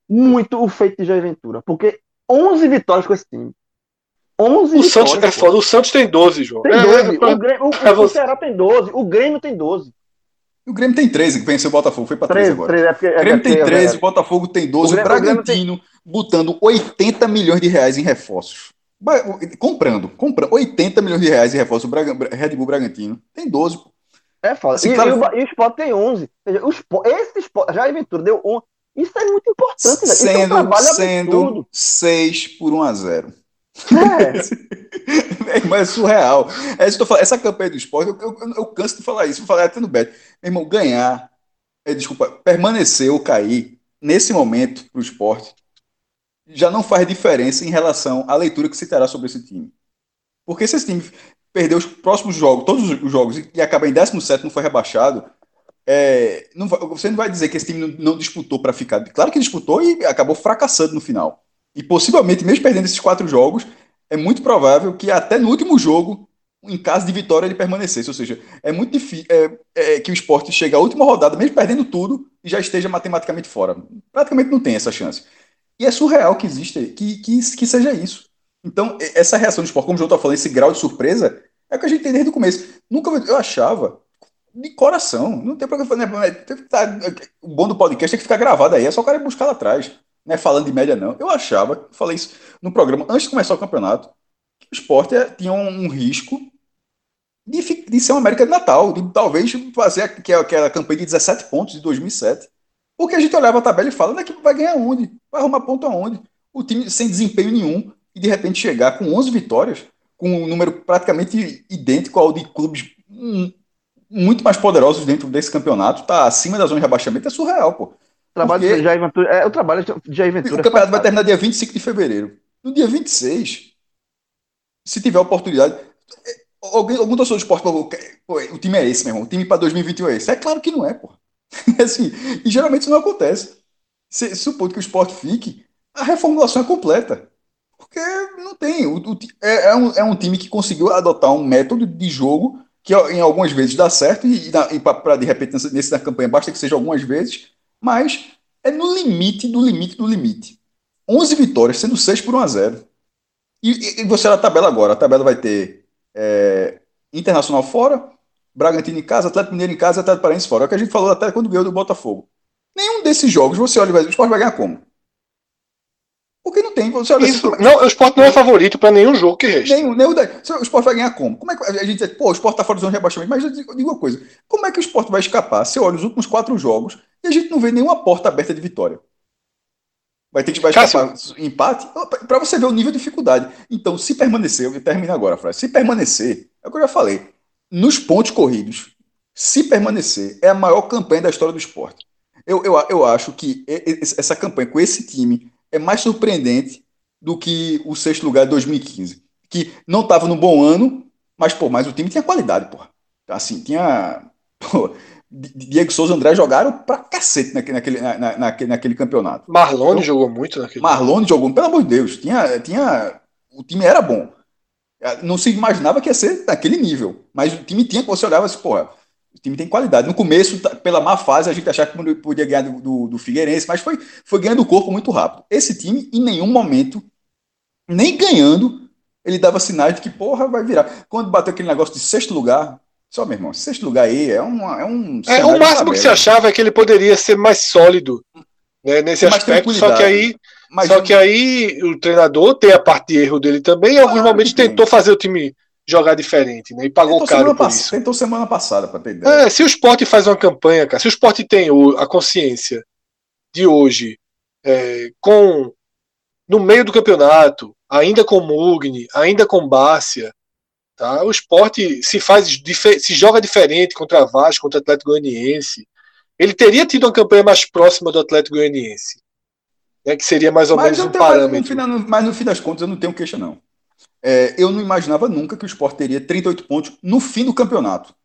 muito o feito de Jair Ventura. Porque 11 vitórias com esse time. 11 o Santos é foda. O Santos tem 12, João. Tem 12. É, o, Grêmio, o, é o Ceará tem 12. O Grêmio tem 12. O Grêmio tem 13, que venceu o Botafogo. Foi para 13, 13 agora. 13, é porque, o Grêmio é tem 13, o Botafogo tem 12. O, Grêmio, o Bragantino tem... botando 80 milhões de reais em reforços. Comprando, comprando 80 milhões de reais em reforços. O Red Bull Bragantino tem 12. É foda. Assim, e, claro... e, o, e o Sport tem 11. O Sport, esse Sport, já Ventura deu 11. Isso é muito importante, né? Sendo, é um sendo 6 por 1 a 0. É. Mas é surreal. É isso falando, essa campanha do esporte, eu, eu, eu, canso de falar isso, vou falar até no Beto. Meu irmão, ganhar, é, desculpa, permanecer ou cair nesse momento para o esporte já não faz diferença em relação à leitura que se terá sobre esse time. Porque se esse time perder os próximos jogos, todos os jogos, e acaba em 17, não foi rebaixado, é, não você não vai dizer que esse time não, não disputou para ficar. Claro que disputou e acabou fracassando no final. E possivelmente, mesmo perdendo esses quatro jogos, é muito provável que até no último jogo, em caso de vitória, ele permanecesse. Ou seja, é muito difícil é, é, que o esporte chegue à última rodada, mesmo perdendo tudo, e já esteja matematicamente fora. Praticamente não tem essa chance. E é surreal que exista, que, que, que seja isso. Então, essa reação do esporte, como o João está falando, esse grau de surpresa, é o que a gente tem desde o começo. Nunca eu achava, de coração, não tem problema. Né, tá, o bom do podcast é que fica gravado aí, é só o cara buscar lá atrás. Não é falando de média, não. Eu achava, falei isso no programa, antes de começar o campeonato, que o esporte é, tinha um, risco de, de, ser uma América de Natal, de talvez fazer aquela campanha de 17 pontos de 2007. Porque a gente olhava a tabela e fala, onde é que vai ganhar onde? Vai arrumar ponto aonde? O time sem desempenho nenhum e de repente chegar com 11 vitórias, com um número praticamente idêntico ao de clubes muito mais poderosos dentro desse campeonato, tá acima da zona de rebaixamento, é surreal, pô. Trabalho Porque... Jair Ventura, é o trabalho de Jair Ventura. O campeonato vai terminar dia 25 de fevereiro. No dia 26, se tiver oportunidade, é, alguém, algum torcedor de esporte falou, o time é esse, meu irmão, o time para 2021 é esse. É claro que não é, pô. assim, e geralmente isso não acontece. Se, supondo que o esporte fique, a reformulação é completa. Porque não tem. O, o, é, é, um, é um time que conseguiu adotar um método de jogo que em algumas vezes dá certo e, e para de repente nesse na campanha basta que seja algumas vezes, mas é no limite do limite do limite. 11 vitórias, sendo 6 por 1 a 0. E, e, você na tabela agora, a tabela vai ter é, Internacional fora, Bragantino em casa, Atlético Mineiro em casa, Atlético Paranaense fora. É o que a gente falou até quando ganhou do Botafogo. Nenhum desses jogos você olha e vai o Sport vai ganhar como? Porque não tem. Você olha, Isso, não, o Sport não é favorito para nenhum jogo que resta. Nenhum, nenhum, o Sport vai ganhar como? Como é que a gente diz, pô, o Sport tá fora do zona de rebaixamento, mas eu digo uma coisa: como é que o Sport vai escapar? Você olha os últimos quatro jogos e a gente não vê nenhuma porta aberta de vitória. Vai ter que vai escapar Cássio. empate para você ver o nível de dificuldade. Então, se permanecer, eu termino agora frase. Se permanecer, é o que eu já falei nos pontos corridos, se permanecer, é a maior campanha da história do esporte. Eu, eu, eu acho que essa campanha com esse time é mais surpreendente do que o sexto lugar de 2015. Que não estava no bom ano, mas, pô, mas o time tinha qualidade, pô. Assim, tinha. Pô, Diego Souza e André jogaram pra cacete naquele, naquele, na, naquele, naquele campeonato. Marlone então, jogou muito naquele Marlone jogou, pelo amor de Deus. Tinha, tinha, o time era bom. É, não se imaginava que ia ser daquele nível. Mas o time tinha que você olhava assim, porra, o time tem qualidade. No começo, tá, pela má fase, a gente achava que podia ganhar do, do, do Figueirense, mas foi, foi ganhando o corpo muito rápido. Esse time, em nenhum momento, nem ganhando, ele dava sinais de que, porra, vai virar. Quando bateu aquele negócio de sexto lugar, só, meu irmão, sexto lugar aí é, uma, é um. É, o máximo que se achava é que ele poderia ser mais sólido né, nesse aspecto, só que aí mas Só que aí o treinador tem a parte de erro dele também, e alguns momentos tentou fazer o time jogar diferente, né? E pagou tentou caro por isso. Tentou semana passada, para ter ideia. É, se o esporte faz uma campanha, cara, se o esporte tem a consciência de hoje, é, com no meio do campeonato, ainda com Mugni, ainda com Bárcia, Tá? O esporte se faz se joga diferente contra a Vasco, contra o Atlético Goianiense. Ele teria tido uma campanha mais próxima do Atlético Goianiense. Né, que seria mais ou mas menos um parâmetro. No final, mas no fim das contas eu não tenho queixa, não. É, eu não imaginava nunca que o Sport teria 38 pontos no fim do campeonato.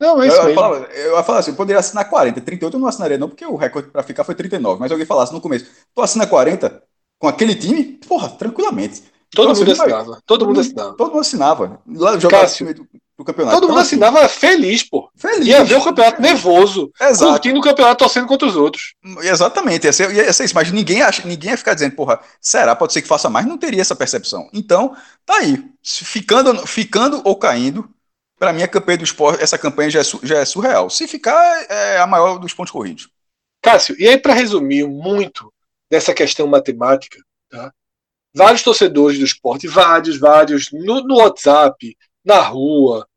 Não, é isso eu, eu, falava, eu ia falar assim, eu poderia assinar 40, 38 eu não assinaria não, porque o recorde para ficar foi 39, mas alguém falasse no começo, tu assina 40 com aquele time? Porra, tranquilamente. Todo então, mundo assinava, todo mundo assinava. Todo mundo assinava. Lá jogava Cássio, do campeonato. Todo então, mundo assim, assinava feliz, pô. Feliz. Ia ver o campeonato nervoso, Exato. curtindo o campeonato, torcendo contra os outros. Exatamente, ia ser, ia ser isso. Mas ninguém, acha, ninguém ia ficar dizendo, porra, será? Pode ser que faça mais? Não teria essa percepção. Então, tá aí. Ficando, ficando ou caindo, para mim, a campanha do esporte, essa campanha já é, já é surreal. Se ficar, é a maior dos pontos corridos. Cássio, e aí, para resumir muito dessa questão matemática, tá? vários torcedores do esporte, vários, vários, no, no WhatsApp, na rua,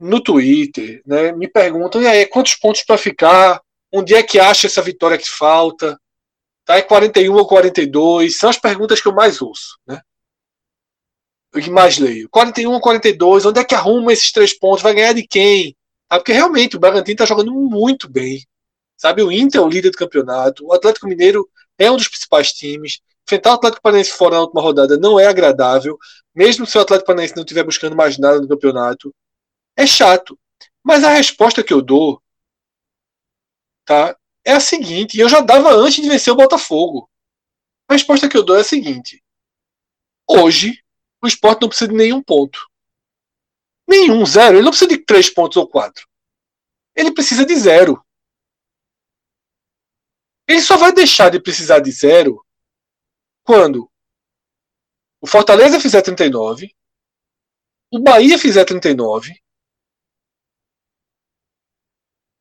no Twitter, né, me perguntam, e aí, quantos pontos para ficar? Onde é que acha essa vitória que falta? Tá, é 41 ou 42? São as perguntas que eu mais ouço, né? O que mais leio. 41 ou 42? Onde é que arruma esses três pontos? Vai ganhar de quem? Ah, porque realmente o Bragantino está jogando muito bem. Sabe, o Inter é o líder do campeonato, o Atlético Mineiro é um dos principais times. Enfrentar o Atlético Paranaense fora na última rodada não é agradável, mesmo se o Atlético Paranaense não estiver buscando mais nada no campeonato. É chato. Mas a resposta que eu dou tá, é a seguinte, eu já dava antes de vencer o Botafogo. A resposta que eu dou é a seguinte. Hoje, o esporte não precisa de nenhum ponto. Nenhum, zero. Ele não precisa de três pontos ou quatro. Ele precisa de zero. Ele só vai deixar de precisar de zero quando o Fortaleza fizer 39, o Bahia fizer 39,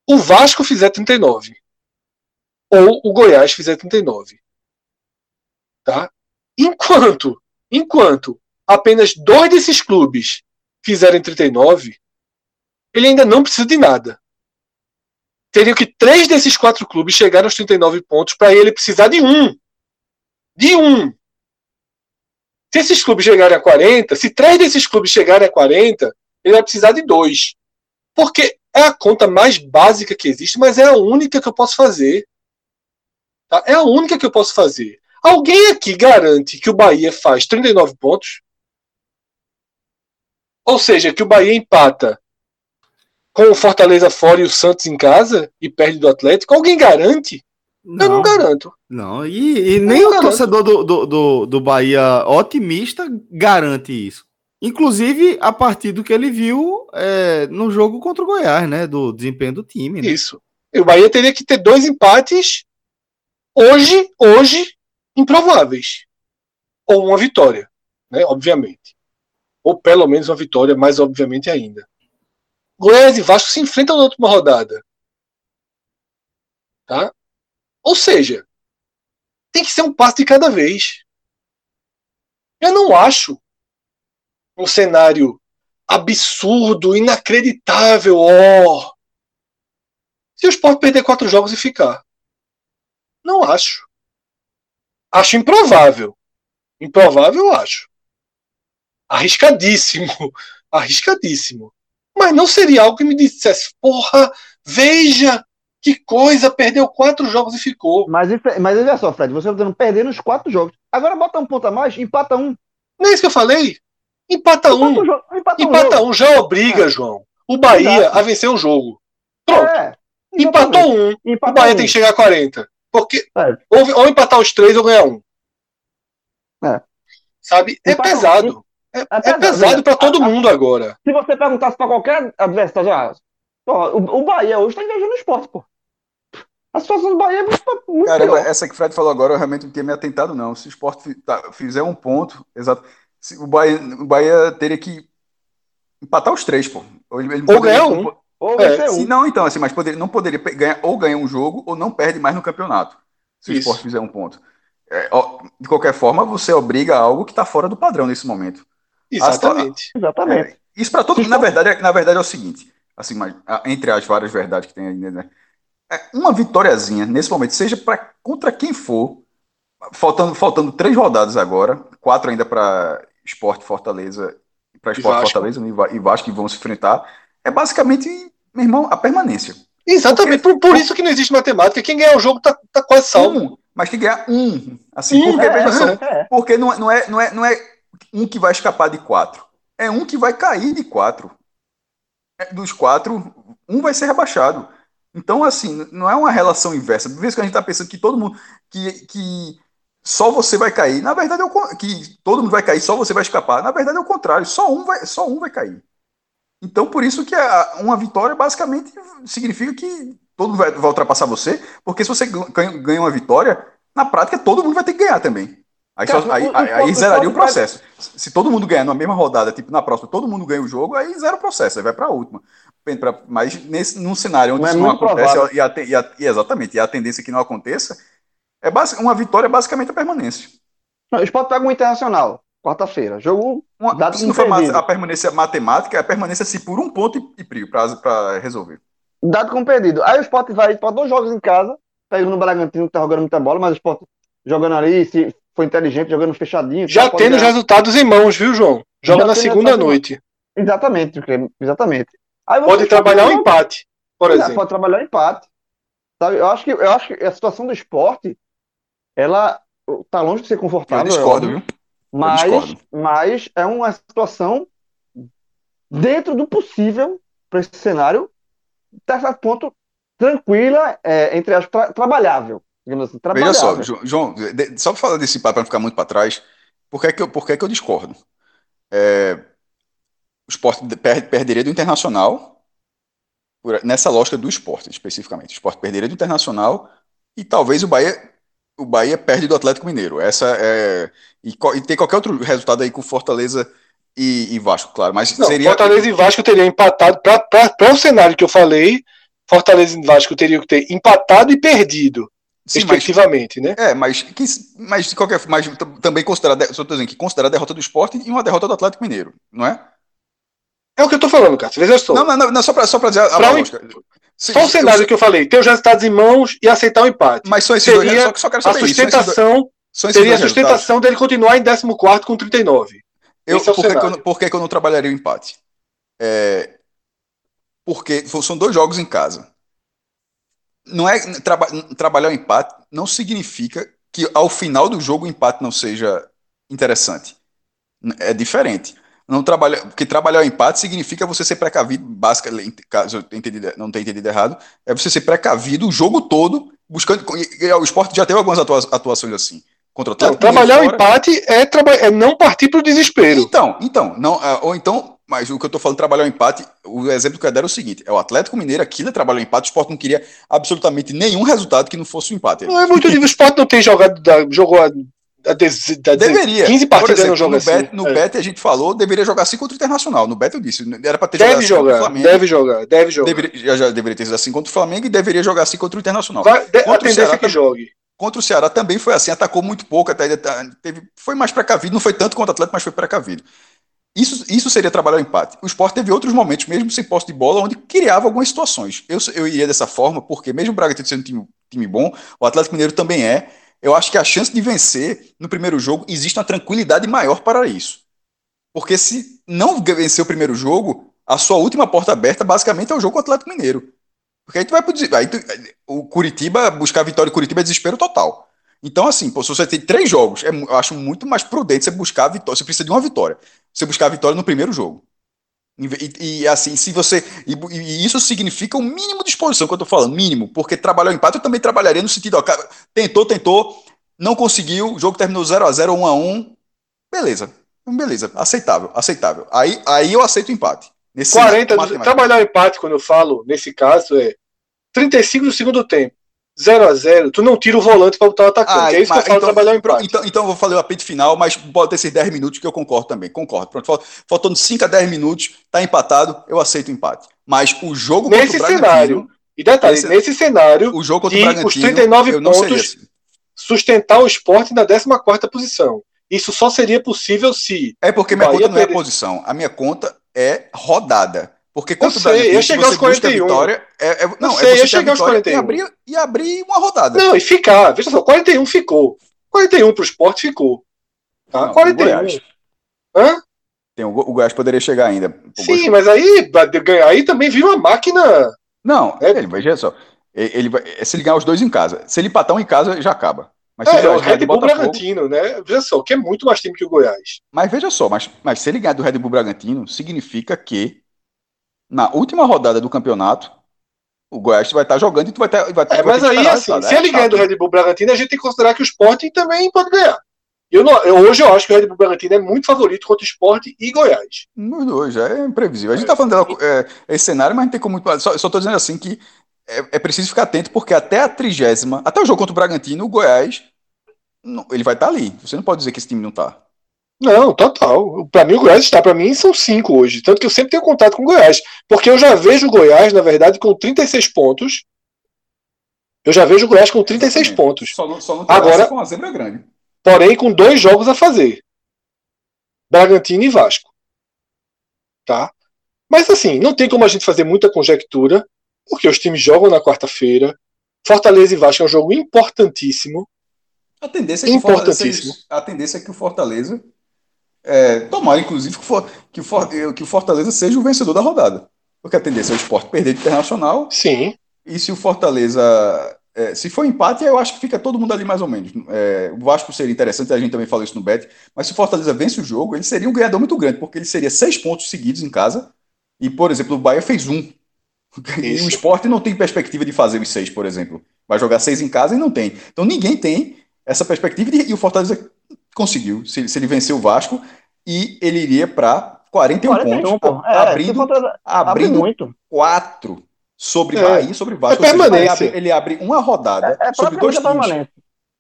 o Vasco fizer 39 ou o Goiás fizer 39. Tá? Enquanto, enquanto apenas dois desses clubes fizerem 39, ele ainda não precisa de nada. Teria que três desses quatro clubes chegarem aos 39 pontos para ele precisar de um de um. Se esses clubes chegarem a 40, se três desses clubes chegarem a 40, ele vai precisar de dois. Porque é a conta mais básica que existe, mas é a única que eu posso fazer. Tá? É a única que eu posso fazer. Alguém aqui garante que o Bahia faz 39 pontos? Ou seja, que o Bahia empata com o Fortaleza fora e o Santos em casa e perde do Atlético? Alguém garante? Não, eu não garanto. Não, e, e nem o garanto. torcedor do, do, do, do, Bahia otimista garante isso. Inclusive a partir do que ele viu é, no jogo contra o Goiás, né? Do desempenho do time. Né? Isso. E o Bahia teria que ter dois empates hoje, hoje, improváveis. Ou uma vitória, né? Obviamente. Ou pelo menos uma vitória, mais obviamente ainda. Goiás e Vasco se enfrentam na última rodada. Tá? Ou seja, tem que ser um passo de cada vez. Eu não acho um cenário absurdo, inacreditável, ó. Oh, se o Sport perder quatro jogos e ficar. Não acho. Acho improvável. Improvável, eu acho. Arriscadíssimo. Arriscadíssimo. Mas não seria algo que me dissesse, porra, veja, que coisa, perdeu quatro jogos e ficou. Mas, mas olha só, Fred, você está perdendo os quatro jogos. Agora bota um ponto a mais, empata um. Não é isso que eu falei? Empata, empata um. um empata, empata um, um, já obriga, é. João, o Bahia Exato. a vencer o jogo. Pronto. É, Empatou um, Empata o Bahia um. tem que chegar a 40. Porque é. ou, ou, empatar os três ou ganhar um. É. Sabe? É pesado. Um. É, é, pesado para todo mundo agora. Se você perguntasse para qualquer adversário, já, o, o Bahia hoje está invejando o esporte, pô. A situação do Bahia é muito, muito Caramba, pior. essa que o Fred falou agora, eu realmente não tinha me atentado, não. Se o esporte tá, fizer um ponto, exato. Se o, Bahia, o Bahia teria que empatar os três, pô. Ou, ele, ele ou ganhar um. Ou é, um. não, então, assim, mas poderia, não poderia ganhar ou ganhar um jogo ou não perde mais no campeonato. Se Isso. o esporte fizer um ponto. É, de qualquer forma, você obriga algo que está fora do padrão nesse momento. Exatamente. Exatamente. É, isso para todo mundo, na verdade, é, na verdade é o seguinte assim, entre as várias verdades que tem ainda, né? É uma vitóriazinha nesse momento, seja para contra quem for, faltando, faltando três rodadas agora, quatro ainda para Esporte, Fortaleza para Esporte Fortaleza e Vasco que vão se enfrentar, é basicamente, meu irmão, a permanência. Exatamente, porque, por, por isso que não existe matemática. Quem ganhar o jogo tá, tá quase salvo. Um, mas tem que ganhar um. Assim, porque, é, veja só, é. porque não, não, é, não, é, não é um que vai escapar de quatro. É um que vai cair de quatro. É, dos quatro, um vai ser rebaixado. Então, assim, não é uma relação inversa. Por vezes que a gente está pensando que todo mundo. Que, que só você vai cair. Na verdade, é o, que todo mundo vai cair, só você vai escapar. Na verdade, é o contrário. Só um vai, só um vai cair. Então, por isso que a, uma vitória basicamente significa que todo mundo vai, vai ultrapassar você, porque se você ganha, ganha, uma vitória, na prática todo mundo vai ter que ganhar também. Aí, Cara, só, aí, o, aí, aí zeraria o processo. Vai... Se todo mundo ganhar na mesma rodada, tipo na próxima, todo mundo ganha o jogo, aí zera o processo, aí vai para a última. Mas nesse, num cenário onde é isso é não acontece, e, a, e, a, e, exatamente, e a tendência é que não aconteça, é basic, uma vitória é basicamente a permanência. Não, o Sport pega um internacional, quarta-feira. Jogo. Uma, dado se não for a permanência matemática, é a permanência se por um ponto e, e para resolver. Dado como perdido. Aí o Sport vai para dois jogos em casa, pegando o Bragantino que tá jogando muita bola, mas o Sport jogando ali, se foi inteligente, jogando fechadinho. Já tendo os resultados em mãos, viu, João? Joga Já na segunda noite. Exatamente, exatamente. pode trabalhar o um empate, por exemplo. Pode trabalhar o um empate. Sabe? Eu acho que eu acho que a situação do esporte ela tá longe de ser confortável. Eu discordo, viu? Mas, mas é uma situação dentro do possível para esse cenário, até certo ponto, tranquila, é, entre as tra trabalhável. Assim, Veja só, João, só para falar desse papo, para não ficar muito para trás, por que, é que, eu, por que, é que eu discordo? É, o esporte per, perderia do Internacional, por, nessa lógica do esporte, especificamente. O esporte perderia do Internacional e talvez o Bahia o Bahia perde do Atlético Mineiro. Essa é. E, e tem qualquer outro resultado aí com Fortaleza e, e Vasco, claro. Mas Não, seria. Fortaleza e Vasco teriam empatado. Para o cenário que eu falei, Fortaleza e Vasco teriam que ter empatado e perdido. Sim, respectivamente, mas, né? É, mas, que, mas de qualquer mas também considerar, só dizendo que considerar a derrota do esporte e uma derrota do Atlético Mineiro, não é? É o que eu tô falando, cara. Veja só. Não, não, não, só para só dizer a, a lógica. Só o cenário eu... que eu falei, ter os resultados em mãos e aceitar o empate. Mas só esses seria dois, só, só quero saber a sustentação, isso. Seria a sustentação dele continuar em 14 com 39. Eu, é por, que, eu, por que, eu não trabalharia o empate? É, porque são dois jogos em casa. Não é traba, trabalhar o empate não significa que ao final do jogo o empate não seja interessante. É diferente. Não trabalha, porque trabalhar o empate significa você ser precavido, basicamente, caso eu entendi, não tenha entendido errado, é você ser precavido o jogo todo, buscando. O esporte já teve algumas atua, atuações assim. Contra o então, trabalhar o empate é, traba é não partir para o desespero. Então, então, não, é, ou então, mas o que eu estou falando, trabalhar o empate, o exemplo que eu quero é o seguinte: é o Atlético Mineiro, aquilo trabalhou o empate, o esporte não queria absolutamente nenhum resultado que não fosse o empate. Não é muito o esporte não tem jogado, jogou da, da, deveria. 15 partidas exemplo, no jogo no assim. Bet, no é. Bet a gente falou, deveria jogar assim contra o Internacional. No Bet eu disse, era para ter deve jogado jogar, Flamengo. Deve jogar, deve jogar. Deveria, já, já deveria ter sido assim contra o Flamengo e deveria jogar assim contra o Internacional. Vai, de, contra a o Ceará, que jogue. Contra o Ceará também foi assim, atacou muito pouco, até teve, foi mais precavido, não foi tanto contra o Atlético, mas foi precavido. Isso, isso seria trabalhar o empate. O Sport teve outros momentos, mesmo sem posse de bola, onde criava algumas situações. Eu, eu iria dessa forma, porque mesmo o Bragantino sendo um time, time bom, o Atlético Mineiro também é, eu acho que a chance de vencer no primeiro jogo existe uma tranquilidade maior para isso. Porque se não vencer o primeiro jogo, a sua última porta aberta basicamente é o jogo com o Atlético Mineiro. Porque aí tu vai pro, aí tu, o Curitiba, buscar a vitória em Curitiba é desespero total. Então, assim, pô, se você tem três jogos, é, eu acho muito mais prudente você buscar a vitória. Você precisa de uma vitória. Você buscar a vitória no primeiro jogo. E, e, assim, se você. E, e, isso significa o mínimo de exposição que eu tô falando, mínimo, porque trabalhar o empate eu também trabalharia no sentido, ó, cara, tentou, tentou, não conseguiu, o jogo terminou 0 a 0 1 a 1 beleza, beleza, aceitável, aceitável. Aí, aí eu aceito o empate. Nesse 40, trabalhar o empate, quando eu falo, nesse caso, é 35 do segundo tempo. 0 a 0 tu não tira o volante para botar o atacante. Ah, é isso mas, que eu falo, então, trabalhar em prática. Então, então eu vou fazer o apito final, mas pode ter esses 10 minutos que eu concordo também. Concordo. Pronto, faltando 5 a 10 minutos, tá empatado, eu aceito o empate. Mas o jogo nesse contra o cenário, e detalhe, esse, nesse cenário, o jogo contra o Bragantino, os 39 pontos assim. sustentar o esporte na 14 posição. Isso só seria possível se. É porque minha conta não é posição. A minha conta é rodada. Porque quanto eu sei, ia chegar aos 41. Vitória, é, é, não, sei, é ia chegar aos 41. E abrir, e abrir uma rodada. Não, e ficar. Veja só, 41 ficou. 41 para o esporte ficou. Tá? Não, 41. Hã? Tem, o, o Goiás poderia chegar ainda. Sim, Goiás- mas aí, aí também vira uma máquina. Não, É. ele, veja só. Ele, vai- se ele ganhar os dois em casa. Se ele empatar um em casa, já acaba. Mas É, o Red Bull Bragantino, né? Veja só, que é muito mais time que o Goiás. Mas veja só, mas, mas se ele ganhar do Red Bull Bragantino, significa que na última rodada do campeonato, o Goiás vai estar jogando e tu vai, ter, vai, ter- É, mas aí, esperar assim, se É ele chato. do Red Bull Bragantino, a gente tem que considerar que o Sport também pode ganhar. Eu não, eu- hoje eu acho que o Red Bull Bragantino é muito favorito contra o Sport e Goiás. Nos dois, é imprevisível. A gente tá falando é, esse cenário, mas não tem como. Só, só tô dizendo assim que é, é preciso ficar atento, porque até a trigésima, até o jogo contra o Bragantino, o Goiás, não- ele vai estar ali. Você não pode dizer que esse time não tá. Não, total. Pra mim o Goiás está. Pra mim são cinco hoje. Tanto que eu sempre tenho contato com o Goiás. Porque eu já vejo o Goiás, na verdade, com 36 pontos. Eu já vejo o Goiás com 36 pontos. Só não, só não Agora- com uma zebra grande. Porém, com dois jogos a fazer. Bragantino e Vasco. Tá? Mas assim, não tem como a gente fazer muita conjectura, porque os times jogam na quarta-feira. Fortaleza e Vasco é um jogo importantíssimo. A tendência é que Fortaleza, a tendência é que o Fortaleza é, tomara, inclusive, que o, For- que, For- eh, que o Fortaleza seja o vencedor da rodada. Porque a tendência é o esporte perder de internacional. Sim. E se o Fortaleza. é, se for empate, eu acho que fica todo mundo ali mais ou menos. É, o Vasco seria interessante, a gente também falou isso no Bet. Mas se o Fortaleza vence o jogo, ele seria um ganhador muito grande, porque ele seria seis pontos seguidos em casa. E, por exemplo, o Bahia fez um. E Isso. o esporte não tem perspectiva de fazer os seis, por exemplo. Vai jogar seis em casa e não tem. Então ninguém tem essa perspectiva e o Fortaleza conseguiu. Se, se ele vencer o Vasco, e ele iria para 41, 41, pontos, pô. É, abrindo, abre abrindo muito. quatro sobre É. Bahia e sobre Vasco. É seja, ele permanência. abre, ele abre uma rodada É, é sobre dois praticamente times. permanente.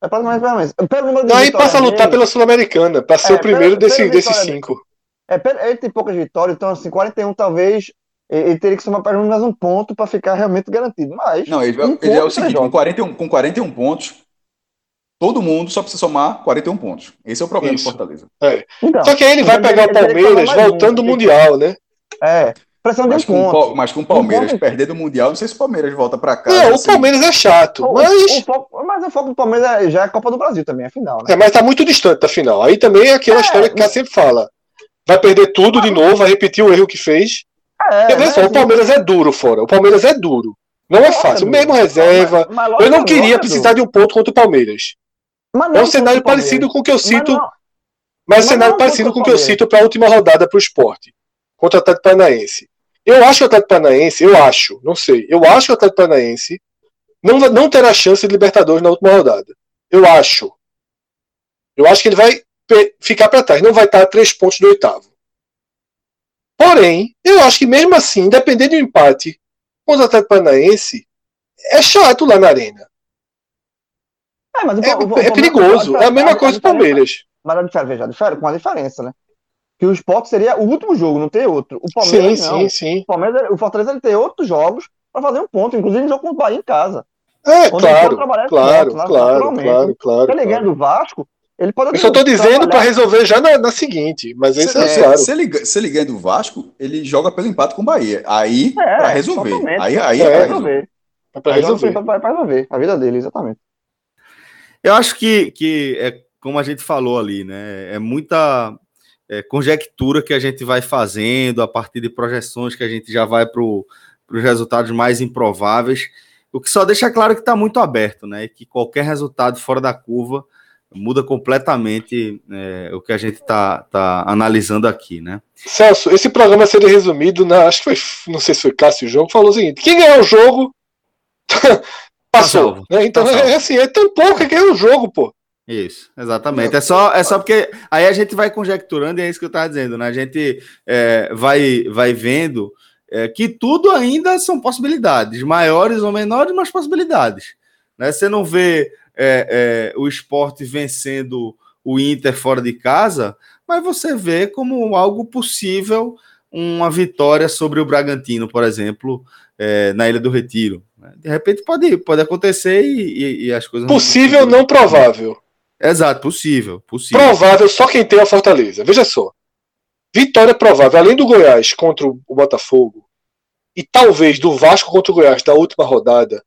É praticamente permanente. Pelo número de Aí vitórias passa a lutar dele, pela Sul-Americana, para ser É, o primeiro pela- desse, desses cinco. É, pelo- ele tem poucas vitórias, então assim, 41 talvez ele teria que somar pelo menos mais um ponto para ficar realmente garantido. Mas Não, ele, Um ele é o seguinte: com jogos. 41, com 41 pontos, todo mundo só precisa somar 41 pontos. Esse é o problema Isso. do Fortaleza. então, Só que aí ele vai Ele pegar o teria que Palmeiras um, voltando do porque- Mundial, né? é, pressão de um Mas com, o ponto. Mas com o Palmeiras perder do Mundial, não sei se o Palmeiras volta para casa. Não, o assim. Palmeiras é chato, O- mas, o foco- mas o foco do Palmeiras é- já é a Copa do Brasil também, a final, né? é, mas tá muito distante da final. Aí também é aquela É, história que o cara sempre fala. Vai perder tudo de novo, vai repetir o erro que fez. É, mas, só, o Palmeiras é duro fora. O Palmeiras é duro. Não é Lógico, fácil. Mesmo reserva. mas- mas Eu não queria lógico, precisar de um ponto contra o Palmeiras. Mas É um cenário parecido com o que eu Mas cito, não- mas um mas cenário parecido com o que eu cito para a última rodada para o esporte. Contra o Atlético Paranaense. Eu acho que o Atlético Paranaense, eu acho, não sei, eu acho que o Atlético Paranaense não, não terá chance de Libertadores na última rodada. Eu acho. Eu acho que ele vai ficar para trás, não vai estar a três pontos do oitavo. Porém, eu acho que mesmo assim, dependendo do empate contra o Atlético Paranaense, é chato lá na arena. É, mas o- É, o- o é perigoso. É a mesma coisa do Palmeiras. Mas a diferença, veja, a diferença- com a diferença, né? Que o Sport seria o último jogo, não tem outro. O Sim, Palmeiras não. sim, sim. O, Palmeiras, o Fortaleza ele tem outros jogos para fazer um ponto, inclusive um jogo contra o Bahia em casa. É, claro, pode trabalhar com claro, né, claro, naturalmente. claro, claro, Se ele ganha claro. do Vasco, ele pode Eu só tô dizendo para resolver já na, na seguinte, mas isso é se- claro. se ele, se ele ganha do Vasco, ele joga pelo empate com o Bahia. Aí, É, para resolver. Aí, aí É, é, pra Pra resolver. resolver. É para resolver. resolver a vida dele, exatamente. Eu acho que, que é como a gente falou ali, né? É muita é, conjectura que a gente vai fazendo a partir de projeções que a gente já vai para os resultados mais improváveis, o que só deixa claro que está muito aberto, né? E que qualquer resultado fora da curva muda completamente é, o que a gente está tá analisando aqui, né? Celso, esse programa seria resumido na. Acho que foi. Não sei se foi Cássio que falou o seguinte: quem ganhar o jogo. passou. salvo. né? Então Tá é assim, é tão pouco que ganha o jogo, pô. Isso, exatamente. É só, é só porque aí a gente vai conjecturando, e é isso que eu estava dizendo, né? A gente é, vai, vai vendo é, que tudo ainda são possibilidades, maiores ou menores, mas possibilidades. Né? Você não vê é, é, o esporte vencendo o Inter fora de casa, mas você vê como algo possível uma vitória sobre o Bragantino, por exemplo, é, na Ilha do Retiro. Né? De repente pode, pode acontecer e, e- e as coisas. Possível, não provável. Exato, possível, possível. Provável só quem tem a Fortaleza. Veja só. Vitória provável, além do Goiás contra o Botafogo e talvez do Vasco contra o Goiás da última rodada.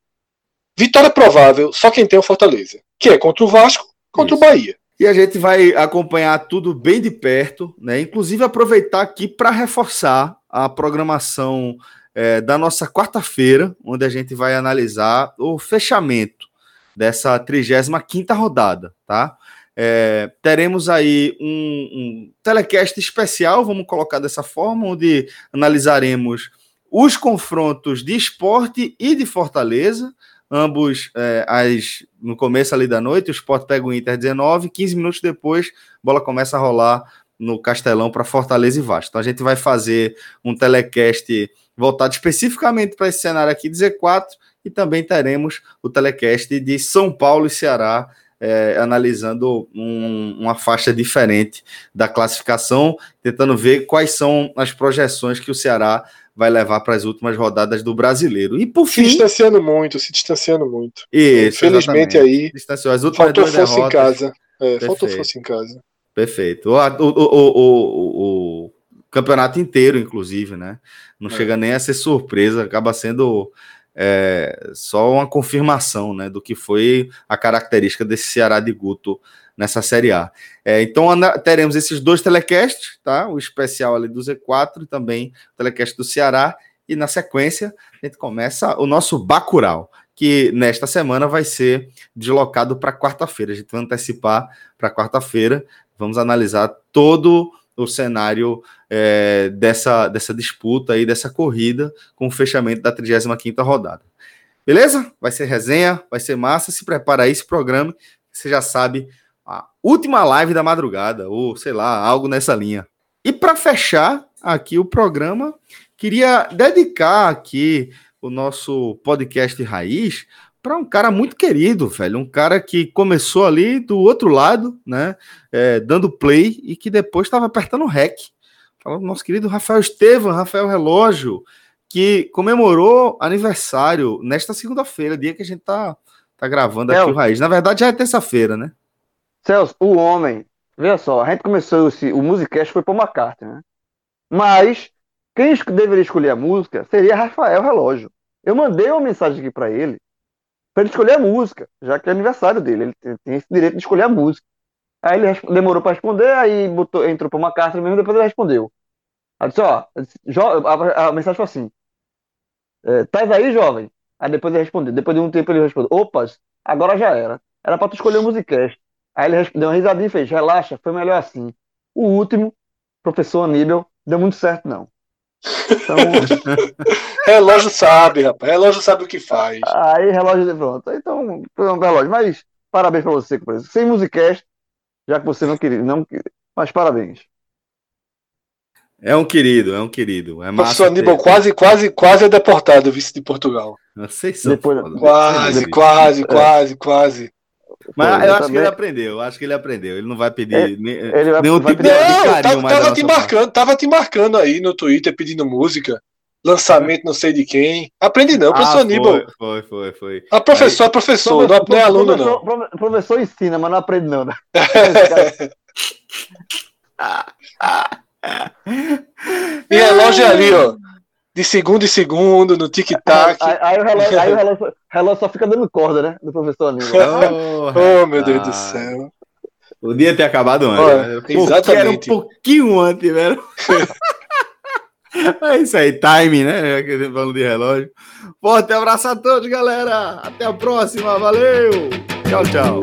Vitória provável só quem tem a Fortaleza, que é contra o Vasco, contra Isso. o Bahia. E a gente vai acompanhar tudo bem de perto, né? Inclusive aproveitar aqui para reforçar a programação é, da nossa quarta-feira, onde a gente vai analisar o fechamento dessa 35 rodada, tá? É, teremos aí um, um, telecast especial, vamos colocar dessa forma, onde analisaremos os confrontos de esporte e de Fortaleza, ambos é, as, no começo ali da noite, o esporte pega o Inter 19, 15 minutos depois, a bola começa a rolar no Castelão para Fortaleza e Vasco. Então a gente vai fazer um telecast voltado especificamente para esse cenário aqui de Z4 e também teremos o telecast de São Paulo e Ceará, é, analisando um, uma faixa diferente da classificação, tentando ver quais são as projeções que o Ceará vai levar para as últimas rodadas do brasileiro. E por fim. Se distanciando muito, se distanciando muito. Isso, Infelizmente aí. Distanciou as últimas faltou força derrotas. em casa. É, faltou força em casa. Perfeito. O, o, o, o, campeonato inteiro, inclusive, né? Não é. chega nem a ser surpresa, acaba sendo é, só uma confirmação né, do que foi a característica desse Ceará de Guto nessa Série A. É, então teremos esses dois telecasts, tá? O especial ali do Z4 e também o telecast do Ceará. E na sequência, a gente começa o nosso Bacural, que nesta semana vai ser deslocado para quarta-feira. A gente vai antecipar para quarta-feira. Vamos analisar todo o cenário é, dessa, dessa disputa aí, dessa corrida, com o fechamento da 35 rodada. Beleza? Vai ser resenha, vai ser massa. Se prepara aí esse programa, você já sabe, a última live da madrugada, ou sei lá, algo nessa linha. E para fechar aqui o programa, queria dedicar aqui o nosso podcast Raiz para um cara muito querido, velho. Um cara que começou ali do outro lado, né? É, dando play e que depois estava apertando rec. Falando nosso querido Rafael Estevam, Rafael Relógio, que comemorou aniversário nesta segunda-feira, dia que a gente tá, tá gravando aqui o Raiz. Na verdade, já é terça-feira, né? Celso, o homem. Veja só, a gente começou esse, o Musicast foi para uma carta, né? Mas quem deveria escolher a música seria Rafael Relógio. Eu mandei uma mensagem aqui para ele para ele escolher a música, já que é aniversário dele, ele tem esse direito de escolher a música. Aí ele demorou para responder, aí botou, entrou para uma carta mesmo, depois ele respondeu. Aí disse, ó, a, a, mensagem foi assim, é, tá aí, jovem? Aí depois ele respondeu, depois de um tempo ele respondeu, opas, agora já era. Era para tu escolher o musicast. Aí ele deu uma risadinha e fez, relaxa, foi melhor assim. O último, professor Aníbal, deu muito certo não. Então... relógio sabe, rapaz. Relógio sabe o que faz. Aí, relógio, pronto. Então, um relógio. Mas, parabéns pra você, por isso. Sem musicast, já que você não queria. Não, mas parabéns. É um querido, é um querido. É Professor Aníbal quase, quase, quase é deportado, vice de Portugal. Vocês são Depois, quase, quase, quase, quase. Mas eu acho que ele aprendeu, acho que ele aprendeu. Ele não vai pedir ele, ele vai, nenhum vai tipo pedir, de, carinho tava, tava te marcando, tava te marcando aí no Twitter pedindo música, lançamento não sei de quem. Aprende não, professor ah, Aníbal. Foi, foi, foi. A professor aí, é professor, não, não é aluno professor, não. Professor ensina, mas não aprende não, né? e relógio é ali, ó de segundo em segundo, no tic-tac. Aí, aí, o relógio, aí o relógio, relógio, só fica dando corda, né? Do professor Aníbal. Oh, oh, meu Deus do céu. Podia ter acabado antes. Oh, né? Exatamente. Era um pouquinho antes, velho. é isso aí, time, né? Falando de relógio. Forte abraço a todos, galera. Até a próxima. Valeu. Tchau, tchau.